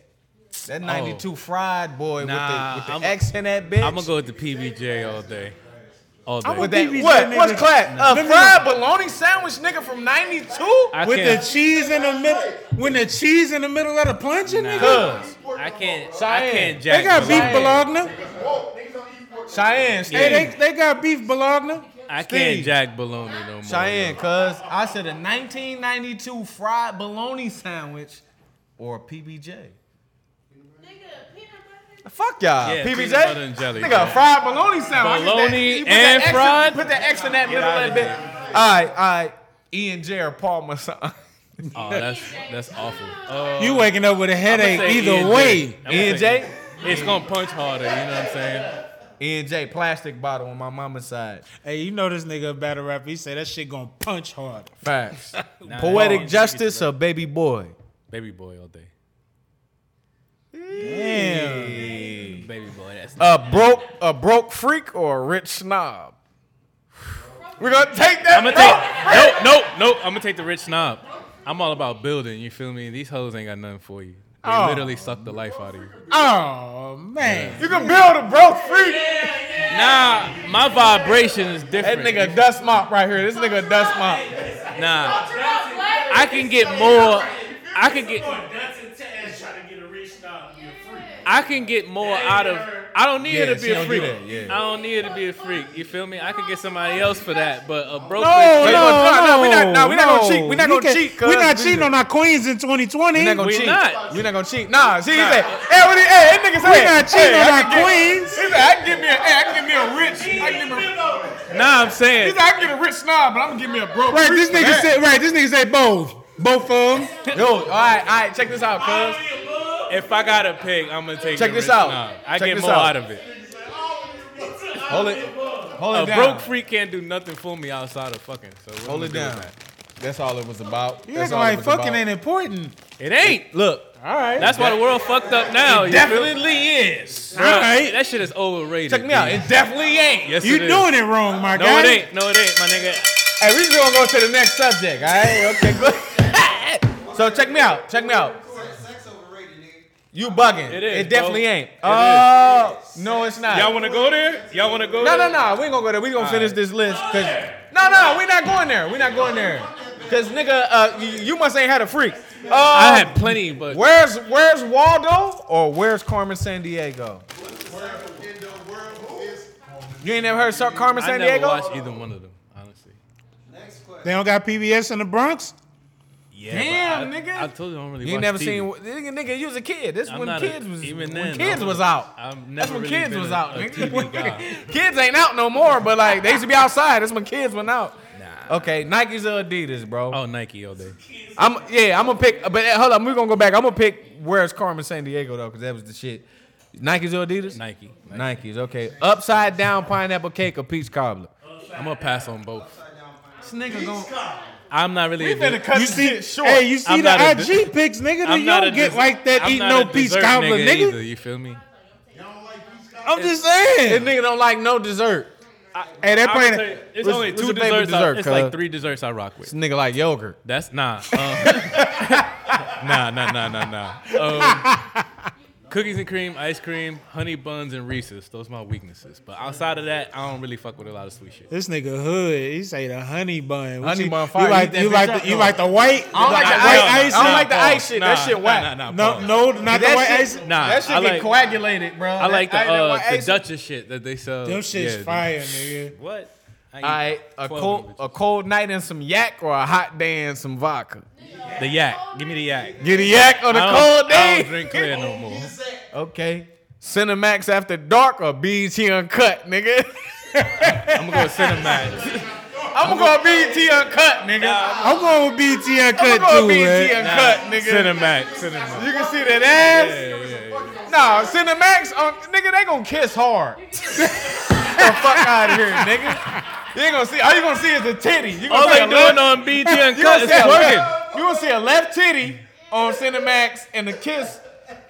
Speaker 3: That 92 fried boy.
Speaker 2: Nah,
Speaker 3: with the, with
Speaker 2: I'm-
Speaker 3: the X in that bitch.
Speaker 2: I'm gonna go with the PBJ all day. All day.
Speaker 1: I'm
Speaker 3: With that,
Speaker 1: PBJ
Speaker 3: what?
Speaker 1: nigga.
Speaker 3: What's clap?
Speaker 1: No,
Speaker 3: A
Speaker 1: no, no.
Speaker 3: fried bologna sandwich, nigga, from '92.
Speaker 2: I
Speaker 1: With the
Speaker 2: can't,
Speaker 1: cheese in the middle, when the cheese in the middle of the plunger, nigga.
Speaker 3: Cuz
Speaker 2: I can't. I
Speaker 3: Cheyenne.
Speaker 2: can't
Speaker 1: They got beef
Speaker 2: bologna.
Speaker 1: bologna.
Speaker 3: Cheyenne,
Speaker 1: Hey,
Speaker 3: Steve.
Speaker 1: they, they got beef bologna.
Speaker 2: I can't
Speaker 3: Steve.
Speaker 2: jack bologna no more.
Speaker 3: Cheyenne, cuz I said a 1992 fried bologna sandwich or a PBJ.
Speaker 6: Nigga, peanut butter.
Speaker 3: Fuck y'all,
Speaker 2: Yeah,
Speaker 3: PBJ.
Speaker 2: peanut and jelly,
Speaker 3: Nigga,
Speaker 2: man.
Speaker 3: a fried bologna sandwich.
Speaker 2: Bologna
Speaker 3: You
Speaker 2: and
Speaker 3: that X-
Speaker 2: fried?
Speaker 3: Put that X in that middle
Speaker 2: outta
Speaker 3: of that bit. All right, all right. E and J or Palmer something.
Speaker 2: Oh, that's that's awful. Uh,
Speaker 1: You waking up with a
Speaker 2: I'ma
Speaker 1: headache either
Speaker 2: E&J.
Speaker 1: way.
Speaker 3: E and J.
Speaker 2: It's gonna punch harder. You know what I'm saying?
Speaker 3: E and J plastic bottle on my mama's side.
Speaker 1: Hey, you know this nigga a battle rapper. He say that shit gonna punch hard.
Speaker 3: Facts.
Speaker 2: Nah,
Speaker 3: Poetic
Speaker 2: nah,
Speaker 3: justice or baby boy.
Speaker 2: Baby boy all day.
Speaker 1: Damn.
Speaker 2: Baby boy. That's
Speaker 3: A broke a broke freak or a rich snob. We're gonna take that.
Speaker 2: I'm gonna take. Nope, nope, nope. I'm gonna take the rich snob. I'm all about building. You feel me? These hoes ain't got nothing for you. They
Speaker 1: Oh.
Speaker 2: literally suck the life out of you.
Speaker 1: Oh man.
Speaker 3: You can build a broke freak.
Speaker 2: Nah, my vibration is different.
Speaker 3: That nigga dust mop right here. This nigga dust mop.
Speaker 2: Nah, I can get more. I can get.
Speaker 5: Dutton Taz trying to get a rich snob to be a freak.
Speaker 2: I can get more out of. I don't need
Speaker 3: Yeah,
Speaker 2: her to be a
Speaker 3: don't do
Speaker 2: freak.
Speaker 3: yeah.
Speaker 2: I don't need her to be a freak. You feel me? I can get somebody else for that. But a broke
Speaker 1: No,
Speaker 2: bitch.
Speaker 1: no,
Speaker 3: no, no, we not-
Speaker 1: no,
Speaker 3: no, we not
Speaker 1: no.
Speaker 3: gonna cheat. We not gonna
Speaker 1: can't-
Speaker 3: cheat,
Speaker 1: We
Speaker 3: cuz
Speaker 1: not cheating on our queens in 2020.
Speaker 3: We not gonna
Speaker 2: We
Speaker 3: cheat.
Speaker 2: not.
Speaker 3: We not gonna cheat. Nah, see, he said, uh, hey, what he, hey, that nigga said,
Speaker 1: We not cheating
Speaker 3: hey,
Speaker 1: on
Speaker 3: I
Speaker 1: our
Speaker 3: can get-
Speaker 1: queens.
Speaker 3: He said, I can get me a, hey, I can get me a rich, I can get me a,
Speaker 2: Nah, I'm saying.
Speaker 3: he
Speaker 2: saying.
Speaker 3: said, I can get a rich snob, but I'm gonna give me a broke
Speaker 1: Right,
Speaker 3: freak
Speaker 1: this
Speaker 3: for
Speaker 1: nigga said. Right, this nigga said both. Both of them.
Speaker 3: Yo, all right, all right, check this out, cuz.
Speaker 2: If I got to pick, I'm gonna take.
Speaker 3: It.
Speaker 2: Check
Speaker 3: this
Speaker 2: rich
Speaker 3: out.
Speaker 2: snob. I
Speaker 3: Check
Speaker 2: get
Speaker 3: this
Speaker 2: more
Speaker 3: out.
Speaker 2: out of it.
Speaker 3: Hold it, hold
Speaker 2: A
Speaker 3: it down.
Speaker 2: broke freak can't do nothing for me outside of fucking. So what
Speaker 3: Hold it down.
Speaker 2: that?
Speaker 3: That's all it was about.
Speaker 1: You
Speaker 3: That's
Speaker 1: acting
Speaker 3: all it
Speaker 1: like
Speaker 3: was
Speaker 1: fucking
Speaker 3: about.
Speaker 1: ain't important.
Speaker 2: It ain't.
Speaker 3: Look,
Speaker 1: All right.
Speaker 2: That's why the world fucked up now. you feel?
Speaker 3: definitely is.
Speaker 1: all right.
Speaker 2: That shit is overrated.
Speaker 3: Check me out. It definitely ain't.
Speaker 2: Yes,
Speaker 1: You
Speaker 2: it is.
Speaker 1: doing it wrong, my
Speaker 2: No,
Speaker 1: guy.
Speaker 2: it ain't. No, it ain't, my nigga.
Speaker 3: Hey, we just gonna go to the next subject. All right. Okay. Good. so check me out. Check me out.
Speaker 7: Sex overrated, nigga.
Speaker 3: You bugging.
Speaker 2: It is,
Speaker 3: It definitely
Speaker 2: bro.
Speaker 3: ain't. Oh no, it's not.
Speaker 2: Y'all want to go there? Y'all want to go
Speaker 3: No,
Speaker 2: there?
Speaker 3: no, no. We ain't gonna go there. We gonna finish this list. Cause no, no, we not going there. We not going there. Cause nigga, uh, you, you must ain't had a freak. Uh,
Speaker 2: I had plenty, but
Speaker 3: Where's Where's Waldo or where's Carmen San Diego?
Speaker 7: In the world is
Speaker 3: You ain't never heard Sir Carmen
Speaker 2: I
Speaker 3: San
Speaker 2: never
Speaker 3: Diego?
Speaker 2: watched either one of them, honestly.
Speaker 7: next question.
Speaker 1: They don't got PBS in the Bronx.
Speaker 2: Yeah,
Speaker 3: Damn,
Speaker 2: I,
Speaker 3: nigga.
Speaker 2: I told you I don't really
Speaker 3: You ain't
Speaker 2: watch
Speaker 3: never
Speaker 2: TV.
Speaker 3: seen nigga, nigga. You was a kid. This
Speaker 2: I'm
Speaker 3: when
Speaker 2: not a-
Speaker 3: kids was
Speaker 2: even
Speaker 3: when
Speaker 2: then,
Speaker 3: kids
Speaker 2: I'm-
Speaker 3: was out.
Speaker 2: I've
Speaker 3: That's when
Speaker 2: really
Speaker 3: kids was
Speaker 2: a-
Speaker 3: out.
Speaker 2: a
Speaker 3: nigga. Kids ain't out no more, but like they used to be outside. That's when kids went out.
Speaker 2: Nah.
Speaker 3: Okay, Nikes or Adidas, bro.
Speaker 2: Oh, Nike all day.
Speaker 3: I'm yeah, I'm gonna pick. But uh, hold on, we're gonna go back. I'm gonna pick where's Carmen Sandiego though, because that was the shit. Nikes or Adidas?
Speaker 2: Nike.
Speaker 3: Nikes. Okay. Upside down pineapple cake or peach cobbler.
Speaker 2: I'm gonna pass on both.
Speaker 3: This nigga gonna.
Speaker 2: I'm not really. a big-
Speaker 3: cut
Speaker 1: You
Speaker 3: this
Speaker 1: see,
Speaker 3: shit short.
Speaker 1: hey, you see
Speaker 2: I'm
Speaker 1: the
Speaker 2: not a
Speaker 1: IG pics, nigga.
Speaker 2: I'm
Speaker 1: you
Speaker 2: not
Speaker 1: don't get
Speaker 2: des-
Speaker 1: like that
Speaker 2: I'm
Speaker 1: eating
Speaker 2: not
Speaker 1: no
Speaker 2: a
Speaker 1: peach cobbler,
Speaker 2: nigga,
Speaker 1: nigga.
Speaker 2: Either, you feel me?
Speaker 4: Y'all like?
Speaker 1: I'm just saying.
Speaker 3: this nigga don't like no dessert.
Speaker 1: Hey, that
Speaker 2: I'm
Speaker 1: playing.
Speaker 2: gonna tell you, it's
Speaker 3: what's-
Speaker 2: only
Speaker 3: what's
Speaker 2: two
Speaker 3: your favorite
Speaker 2: desserts. I- it's like three desserts I rock with.
Speaker 3: This nigga like yogurt.
Speaker 2: That's nah. Um, nah, nah, nah, nah, nah. Um, cookies and cream, ice cream, honey buns, and Reese's. Those are my weaknesses. But outside of that, I don't really fuck with a lot of sweet shit.
Speaker 1: This nigga hood. He say the honey bun. What
Speaker 3: Honey
Speaker 1: you,
Speaker 3: bun fire.
Speaker 1: You like
Speaker 3: Eat
Speaker 1: you like
Speaker 3: up,
Speaker 1: the, you like the white?
Speaker 3: I don't like the
Speaker 1: white
Speaker 3: ice.
Speaker 1: ice.
Speaker 3: I don't like the ice shit. That shit
Speaker 2: nah,
Speaker 3: whack.
Speaker 2: Nah, nah,
Speaker 1: No,
Speaker 2: pause.
Speaker 1: no, not the
Speaker 3: That
Speaker 1: white
Speaker 3: shit-
Speaker 1: ice.
Speaker 2: Nah,
Speaker 3: that shit
Speaker 2: I
Speaker 3: get
Speaker 2: like-
Speaker 3: coagulated, bro.
Speaker 2: I like the
Speaker 3: That- that
Speaker 2: uh, the
Speaker 3: ice-
Speaker 2: Duchess shit that they sell.
Speaker 1: Them shit's
Speaker 2: Yeah,
Speaker 1: fire, nigga.
Speaker 2: What? I
Speaker 3: All right, a cold a cold night and some yak or a hot day and some vodka.
Speaker 2: Bitches. The yak. Give me the yak.
Speaker 3: Get a yak on a
Speaker 2: I don't,
Speaker 3: cold
Speaker 2: I
Speaker 3: day.
Speaker 2: don't drink clear no more.
Speaker 3: Okay. Cinemax after dark or BT uncut, nigga.
Speaker 2: I'm gonna go with Cinemax.
Speaker 3: I'm gonna go BT uncut, nigga.
Speaker 1: I'm going with BT
Speaker 3: I'm
Speaker 1: uncut
Speaker 3: gonna go
Speaker 1: too,
Speaker 3: BT
Speaker 1: man.
Speaker 3: uncut, nigga.
Speaker 2: Cinemax. Cinemax.
Speaker 3: You can see that ass.
Speaker 2: Yeah, yeah, yeah.
Speaker 3: Nah, Cinemax, uh, nigga, they gonna kiss hard. the fuck out of here, nigga. You ain't gonna see. All you gonna see is a titty. You gonna
Speaker 2: All
Speaker 3: see
Speaker 2: they
Speaker 3: a
Speaker 2: doing
Speaker 3: left,
Speaker 2: on BT
Speaker 3: you
Speaker 2: Uncut
Speaker 3: gonna
Speaker 2: is
Speaker 3: see a
Speaker 2: twerking.
Speaker 3: You gonna see a left titty on Cinemax and a kiss,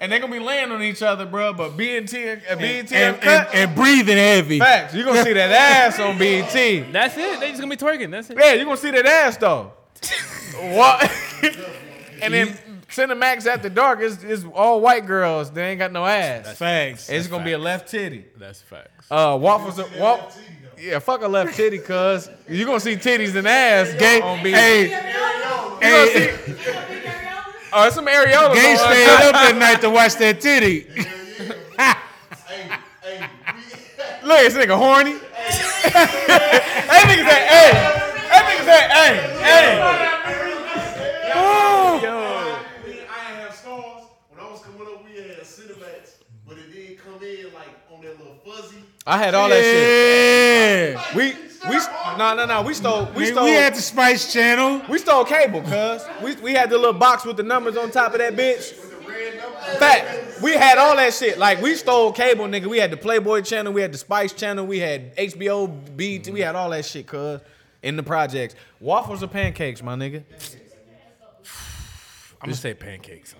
Speaker 3: and they're gonna be laying on each other, bro. But BT, uh, BT
Speaker 1: And, and, and breathing heavy.
Speaker 3: Facts. You gonna see that ass on BT.
Speaker 2: That's it. They just gonna be twerking. That's it.
Speaker 3: Yeah, you gonna see that ass though. what? and then Cinemax after dark is is all white girls. They ain't got no ass.
Speaker 1: Facts.
Speaker 3: It's gonna be a left titty.
Speaker 2: That's facts.
Speaker 3: Uh, waffles. Are, wa- yeah, fuck a left titty, cuz you gonna see titties and ass
Speaker 1: Gay,
Speaker 3: BT.
Speaker 1: hey, hey,
Speaker 3: Oh, it's some areolas.
Speaker 1: gay stayed up at night to watch that titty.
Speaker 4: Hey, hey,
Speaker 3: Look, this nigga horny. that nigga said, hey. That nigga said, hey, hey.
Speaker 4: we, I ain't have stars. When I was coming up, we had Cinemax, but it didn't come in like on that little fuzzy.
Speaker 3: I had all that shit.
Speaker 1: Yeah.
Speaker 3: We we no no no. We stole we
Speaker 1: We,
Speaker 3: stole
Speaker 1: we had the Spice Channel.
Speaker 3: we stole cable, cuz we we had the little box with the numbers on top of that bitch. Fact, we had all that shit. Like we stole cable, nigga. We had the Playboy channel, we had the Spice channel, we had HBO, BT, we had all that shit, cuz in the projects. Waffles or pancakes, my nigga.
Speaker 2: I'm gonna say pancakes on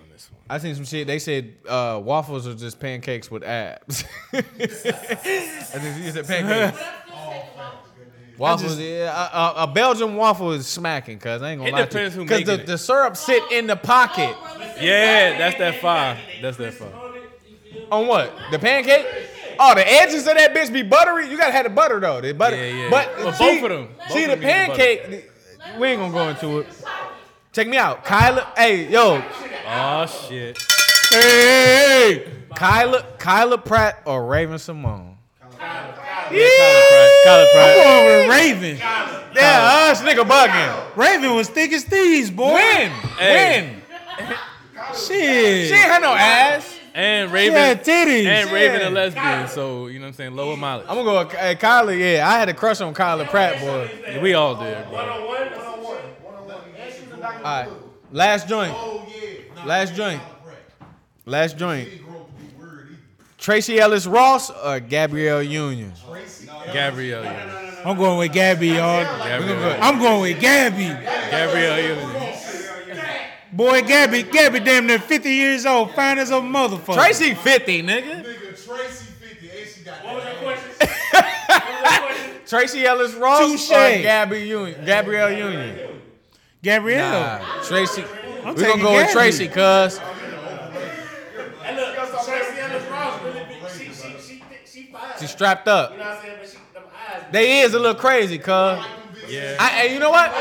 Speaker 2: this one.
Speaker 3: I seen some shit. They said uh, waffles are just pancakes with abs. I think you said pancakes. Waffles, yeah, a, a, a Belgian waffle is smacking, cuz I ain't gonna
Speaker 2: It
Speaker 3: lie
Speaker 2: depends
Speaker 3: to you.
Speaker 2: who
Speaker 3: Cause
Speaker 2: making
Speaker 3: the,
Speaker 2: it.
Speaker 3: the syrup sit in the pocket.
Speaker 2: Yeah, that's that five. That's that five.
Speaker 3: On what? The pancake? Oh, the edges of that bitch be buttery. You gotta have the butter though. The butter.
Speaker 2: Yeah, yeah.
Speaker 3: But
Speaker 2: Well,
Speaker 3: see,
Speaker 2: both of them. Both
Speaker 3: see
Speaker 2: of
Speaker 3: the
Speaker 2: them the butter.
Speaker 3: pancake. we ain't gonna go into it. Check me out, Kyla. Hey, yo,
Speaker 2: Oh shit.
Speaker 1: Hey, hey, hey.
Speaker 3: Kyla, Kyla Pratt or Raven-Symoné?
Speaker 2: Kyler Pratt. Kyler Pratt.
Speaker 1: Going with Raven.
Speaker 3: Yeah, us nigga bugging.
Speaker 1: Raven was thick as thieves, boy.
Speaker 3: When?
Speaker 2: Hey.
Speaker 3: When?
Speaker 1: Shit.
Speaker 3: She ain't had no ass.
Speaker 2: And
Speaker 1: She
Speaker 2: Raven.
Speaker 1: had titties.
Speaker 2: And Raven
Speaker 3: Yeah.
Speaker 2: a lesbian, so you know what I'm saying, lower mileage.
Speaker 3: I'm gonna go with hey, Kyla. Yeah, I had a crush on Kyla Pratt, boy.
Speaker 2: Yeah, we all did, bro.
Speaker 3: All right, last joint.
Speaker 4: Oh yeah.
Speaker 3: Last joint. Last joint.
Speaker 4: Didn't grow up to be word either.
Speaker 3: Tracee Ellis Ross or Gabrielle Union?
Speaker 4: Tracy
Speaker 2: Gabrielle Union.
Speaker 1: I'm going with Gabby, y'all.
Speaker 2: Gabrielle,
Speaker 1: I'm going with Gabby.
Speaker 2: Gabrielle Union.
Speaker 1: Boy, Gabby, Gabby damn near 50 years old, fine as a motherfucker.
Speaker 3: Tracy 50, nigga.
Speaker 4: Nigga, Tracy 50, ain't she got
Speaker 5: What was your
Speaker 4: that?
Speaker 5: question? What was your question?
Speaker 3: Tracee Ellis Ross
Speaker 1: Touche.
Speaker 3: or Gabby Union? Gabrielle Union.
Speaker 1: Gabrielle.
Speaker 3: Nah, Tracy.
Speaker 1: I'm
Speaker 3: we
Speaker 1: taking
Speaker 3: gonna go with Tracy, cuz.
Speaker 5: Hey, look, Tracee Ellis Ross really big. She, she, she, she fine.
Speaker 3: She's strapped up.
Speaker 5: You know what I'm saying? But she, them eyes.
Speaker 3: They is a little crazy, cuz.
Speaker 2: Yeah.
Speaker 3: I, hey, you know what?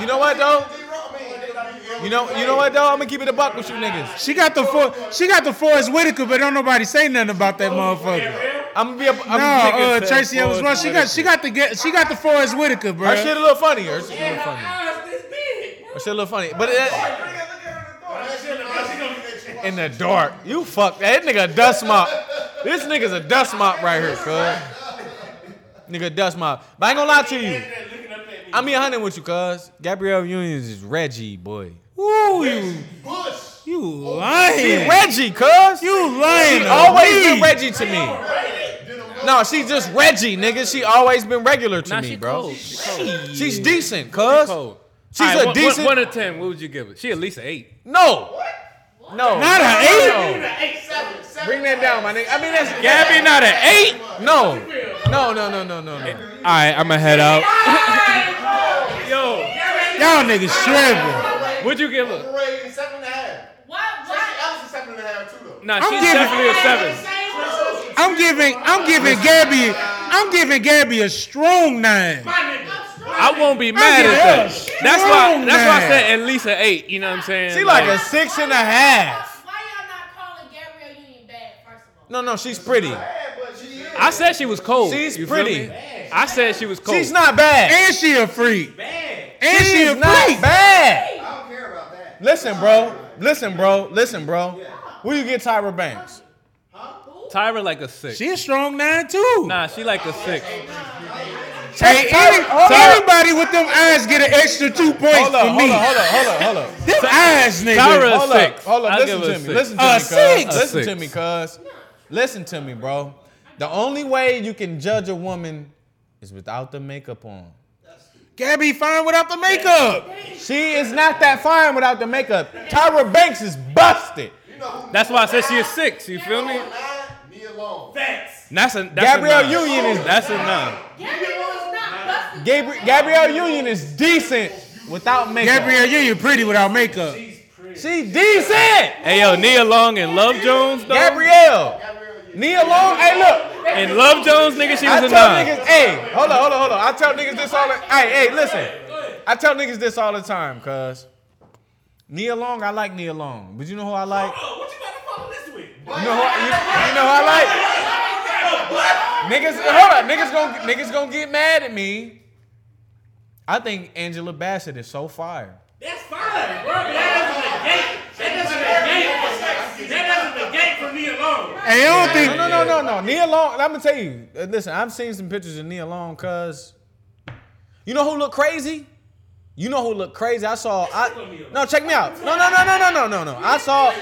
Speaker 3: You know what though? You know, you know what though? I'm gonna keep it a buck with you niggas.
Speaker 1: She got the for, she got the Forest Whitaker, but don't nobody say nothing about that motherfucker.
Speaker 3: I'm gonna be a. I'm
Speaker 1: No, uh. Tracee Ellis Ross, she got she got the get she got the Forest Whitaker, bro.
Speaker 3: Her shit a little funny. Her shit a little
Speaker 5: Her
Speaker 3: funny.
Speaker 5: eyes this big.
Speaker 3: Her shit a little funny. But it, in the dark, you fuck that nigga dust mop. This nigga's a dust mop right here, cuz. Nigga dust mop. But I ain't gonna lie to you.
Speaker 5: Looking up at me.
Speaker 3: I'm being hunting with you, cuz. Gabrielle Unions is Reggie, boy.
Speaker 1: Woo, you
Speaker 4: Bush.
Speaker 1: you
Speaker 3: She
Speaker 1: lying.
Speaker 3: Reggie, cuz.
Speaker 1: You lying.
Speaker 3: She always
Speaker 1: me.
Speaker 3: been Reggie to me. No, she's just Reggie, nigga. She always been regular to
Speaker 2: Nah,
Speaker 3: me, bro.
Speaker 2: cold. She cold.
Speaker 3: She's decent, cuz.
Speaker 2: Cold.
Speaker 3: She's
Speaker 2: All right,
Speaker 3: a
Speaker 2: one-
Speaker 3: decent.
Speaker 2: One, one to ten. What would you give it? She at least an eight.
Speaker 3: No. What? No.
Speaker 1: Not
Speaker 3: no,
Speaker 1: an eight?
Speaker 3: no.
Speaker 5: Eight, seven, seven.
Speaker 3: Bring that down, my nigga. I mean, that's
Speaker 2: Gabby not an eight.
Speaker 3: No. No, no, no, no, no, no.
Speaker 2: All right, I'm gonna head out. Yo,
Speaker 1: Y'all niggas shriveled.
Speaker 2: what'd you give her?
Speaker 7: Parade is seven and a half.
Speaker 6: What?
Speaker 7: Tracy
Speaker 6: Why?
Speaker 7: Ellis is seven and a half too though.
Speaker 2: Nah, she's
Speaker 1: giving-
Speaker 2: definitely a seven.
Speaker 1: I'm giving I'm giving Gabby I'm giving Gabby a strong nine.
Speaker 2: I won't be mad at that. That's why. That's why I said at least an eight. You know what I'm saying?
Speaker 3: She like a six and a half.
Speaker 6: Why y'all not calling Gabrielle Union bad? First of all.
Speaker 3: No, no, she's pretty.
Speaker 7: But she is.
Speaker 2: I said she was cold.
Speaker 3: She's
Speaker 2: You feel
Speaker 3: pretty.
Speaker 2: me? I said she was cold.
Speaker 3: She's not bad.
Speaker 1: And she a freak. And she
Speaker 3: She's
Speaker 1: a
Speaker 3: not
Speaker 1: freak.
Speaker 3: bad.
Speaker 7: I don't care about that.
Speaker 3: Listen, bro. Listen, bro. Listen, bro. Where you get Tyra Banks?
Speaker 2: Tyra like a six.
Speaker 1: She a strong nine too.
Speaker 2: Nah, she like a six.
Speaker 1: Hey, any- everybody with them eyes get an extra two points
Speaker 3: Hold
Speaker 1: for me.
Speaker 3: hold up, hold up, hold up, hold up.
Speaker 1: Them eyes, nigga.
Speaker 2: Tyra-
Speaker 3: Hold
Speaker 2: six.
Speaker 3: up, hold up.
Speaker 2: I'll
Speaker 3: Listen to
Speaker 2: a
Speaker 3: me.
Speaker 2: six.
Speaker 3: Listen to
Speaker 1: A
Speaker 3: me,
Speaker 1: six.
Speaker 3: cuz. Listen
Speaker 2: A
Speaker 3: to me, cuz. Listen to me, bro. The only way you can judge a woman is without the makeup on.
Speaker 1: Gabby fine without the makeup.
Speaker 3: She is not that fine without the makeup. Tyra Banks is busted.
Speaker 2: That's why I said she is six. You feel me?
Speaker 7: Nine, me alone.
Speaker 5: Facts.
Speaker 2: That's a that's
Speaker 3: Gabrielle. Union is
Speaker 2: That's a nine.
Speaker 6: Gabrielle was.
Speaker 3: Gabri- Gabrielle Union is decent without makeup.
Speaker 1: Gabrielle Union pretty without makeup. She's pretty.
Speaker 3: she decent.
Speaker 2: Hey yo, Nia Long and Love Jones though.
Speaker 3: Gabrielle. Nia Long. Hey, look.
Speaker 2: And Love Jones, nigga, she
Speaker 3: I
Speaker 2: was
Speaker 3: tell
Speaker 2: a nine.
Speaker 3: niggas, hey, hold on, hold on, hold on. I tell niggas this all the Hey, hey, listen. I tell niggas this all the time, cuz. Nia Long, I like Nia Long. But you know who I like?
Speaker 5: Oh, what you about to follow this with?
Speaker 3: You know who, you, you know who I like? Niggas, hold up, niggas gonna niggas gonna get mad at me. I think Angela Bassett is so fire.
Speaker 5: That's fine, bro. That doesn't negate. That doesn't negate. That doesn't negate for me alone.
Speaker 1: Hey, I don't think
Speaker 3: No, no, no, no, no. Nia Long, I'm gonna tell you. uh, Listen, I've seen some pictures of Nia Long, cuz. You know who look crazy? You know who look crazy? I saw. I, no, check me out. No, no, no, no, no, no, no, no. I saw.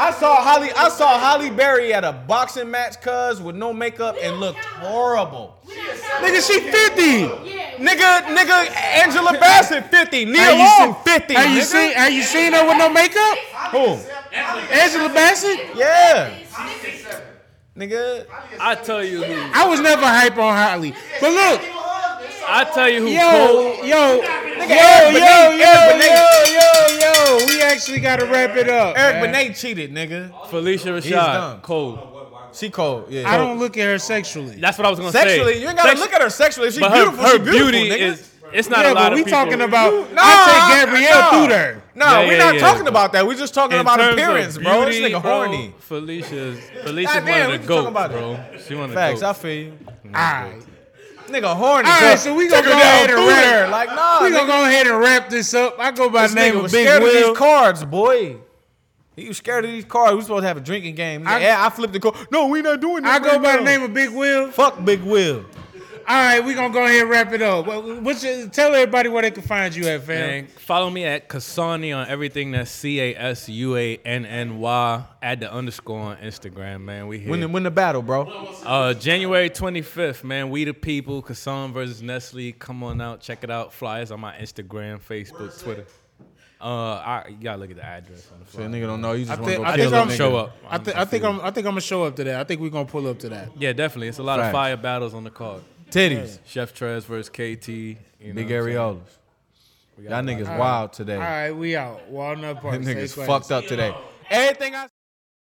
Speaker 3: I saw Halle. I saw Halle Berry at a boxing match, cuz, with no makeup and looked horrible.
Speaker 1: nigga she 50.
Speaker 6: Yeah.
Speaker 3: Nigga, nigga, Angela Bassett 50, Nia
Speaker 1: Have you
Speaker 3: Long
Speaker 1: seen-
Speaker 3: 50.
Speaker 1: Have you
Speaker 3: nigga.
Speaker 1: seen have you seen her with no makeup?
Speaker 3: Who?
Speaker 1: Angela Bassett?
Speaker 3: Yeah. Nigga.
Speaker 2: I tell you who.
Speaker 1: I was never hype on Halle. But look,
Speaker 2: I tell you who
Speaker 1: yo,
Speaker 2: cold.
Speaker 1: yo, yo, yo,
Speaker 3: Benet-
Speaker 1: yo, yo, yo, yo. We actually gotta wrap it up.
Speaker 3: Eric
Speaker 1: man.
Speaker 3: Benet cheated, nigga.
Speaker 2: Phylicia
Speaker 3: done.
Speaker 2: Rashad, cold.
Speaker 3: She cold. Yeah.
Speaker 1: I don't look at her sexually.
Speaker 2: That's what I was gonna say.
Speaker 3: Sexually, you ain't gotta
Speaker 2: Sex-
Speaker 3: look at her sexually. If she's
Speaker 2: But her,
Speaker 3: beautiful,
Speaker 2: her
Speaker 3: she beautiful,
Speaker 2: beauty
Speaker 3: nigga.
Speaker 2: is. It's not
Speaker 1: yeah,
Speaker 2: a lot
Speaker 1: but
Speaker 2: of
Speaker 1: we
Speaker 2: people.
Speaker 1: talking about.
Speaker 3: no
Speaker 1: I take Gabrielle
Speaker 3: nah.
Speaker 1: through there.
Speaker 3: No,
Speaker 2: Yeah,
Speaker 3: we're
Speaker 2: yeah,
Speaker 3: not
Speaker 2: yeah.
Speaker 3: talking about that. We're just talking
Speaker 2: In
Speaker 3: about
Speaker 2: terms of
Speaker 3: appearance, bro. This nigga
Speaker 2: bro,
Speaker 3: horny.
Speaker 2: Phylicia's Phylicia's
Speaker 3: God
Speaker 2: one
Speaker 3: damn,
Speaker 2: of
Speaker 3: we
Speaker 2: the goats, bro. She one of the
Speaker 3: Facts, I feel you.
Speaker 1: Alright.
Speaker 3: Nigga horny.
Speaker 1: All
Speaker 3: cuz.
Speaker 1: so we gonna go ahead and wrap-.
Speaker 3: Like, nah,
Speaker 1: We
Speaker 3: nigga.
Speaker 1: gonna go ahead and wrap this up. I go by
Speaker 3: This
Speaker 1: the name
Speaker 3: nigga
Speaker 1: of Big
Speaker 3: scared of these cards, boy. He was scared of these cards. We supposed to have a drinking game. Like,
Speaker 1: I-
Speaker 3: yeah, I flipped the card. No, we not doing that.
Speaker 1: I go by
Speaker 3: now.
Speaker 1: the name of Big Will.
Speaker 3: Fuck Big Will.
Speaker 1: All right, we're gonna go ahead and wrap it up. What's your, tell everybody where they can find you at, fam.
Speaker 2: Man, follow me at Kasani on everything that's C A S U A N N Y. Add the underscore on Instagram, man. We here.
Speaker 3: Win the, win the battle, bro.
Speaker 2: Uh, January 25th, man. We the people, Kassan versus Nestle. Come on out, check it out. Flyers on my Instagram, Facebook, Twitter. Uh, I you gotta look at the address on the
Speaker 3: So
Speaker 2: flyer.
Speaker 3: nigga don't know. You
Speaker 1: I
Speaker 3: just want to
Speaker 1: think,
Speaker 3: go
Speaker 1: I
Speaker 3: kill
Speaker 1: think
Speaker 3: a
Speaker 1: I'm
Speaker 3: nigga.
Speaker 2: Show up.
Speaker 1: I, thi- I think I'm. I think I'm gonna show up to that. I think we're gonna pull up to that.
Speaker 2: Yeah, definitely. It's a lot
Speaker 3: Facts.
Speaker 2: of fire battles on the card.
Speaker 3: Titties.
Speaker 2: Chef Trez versus KT. You know
Speaker 3: Big
Speaker 2: what I'm saying?
Speaker 3: areolas.
Speaker 2: We got
Speaker 3: Y'all niggas wild today.
Speaker 1: All right, we out. Walnut Park.
Speaker 3: Niggas
Speaker 1: Stay classy.
Speaker 3: fucked up today. Everything I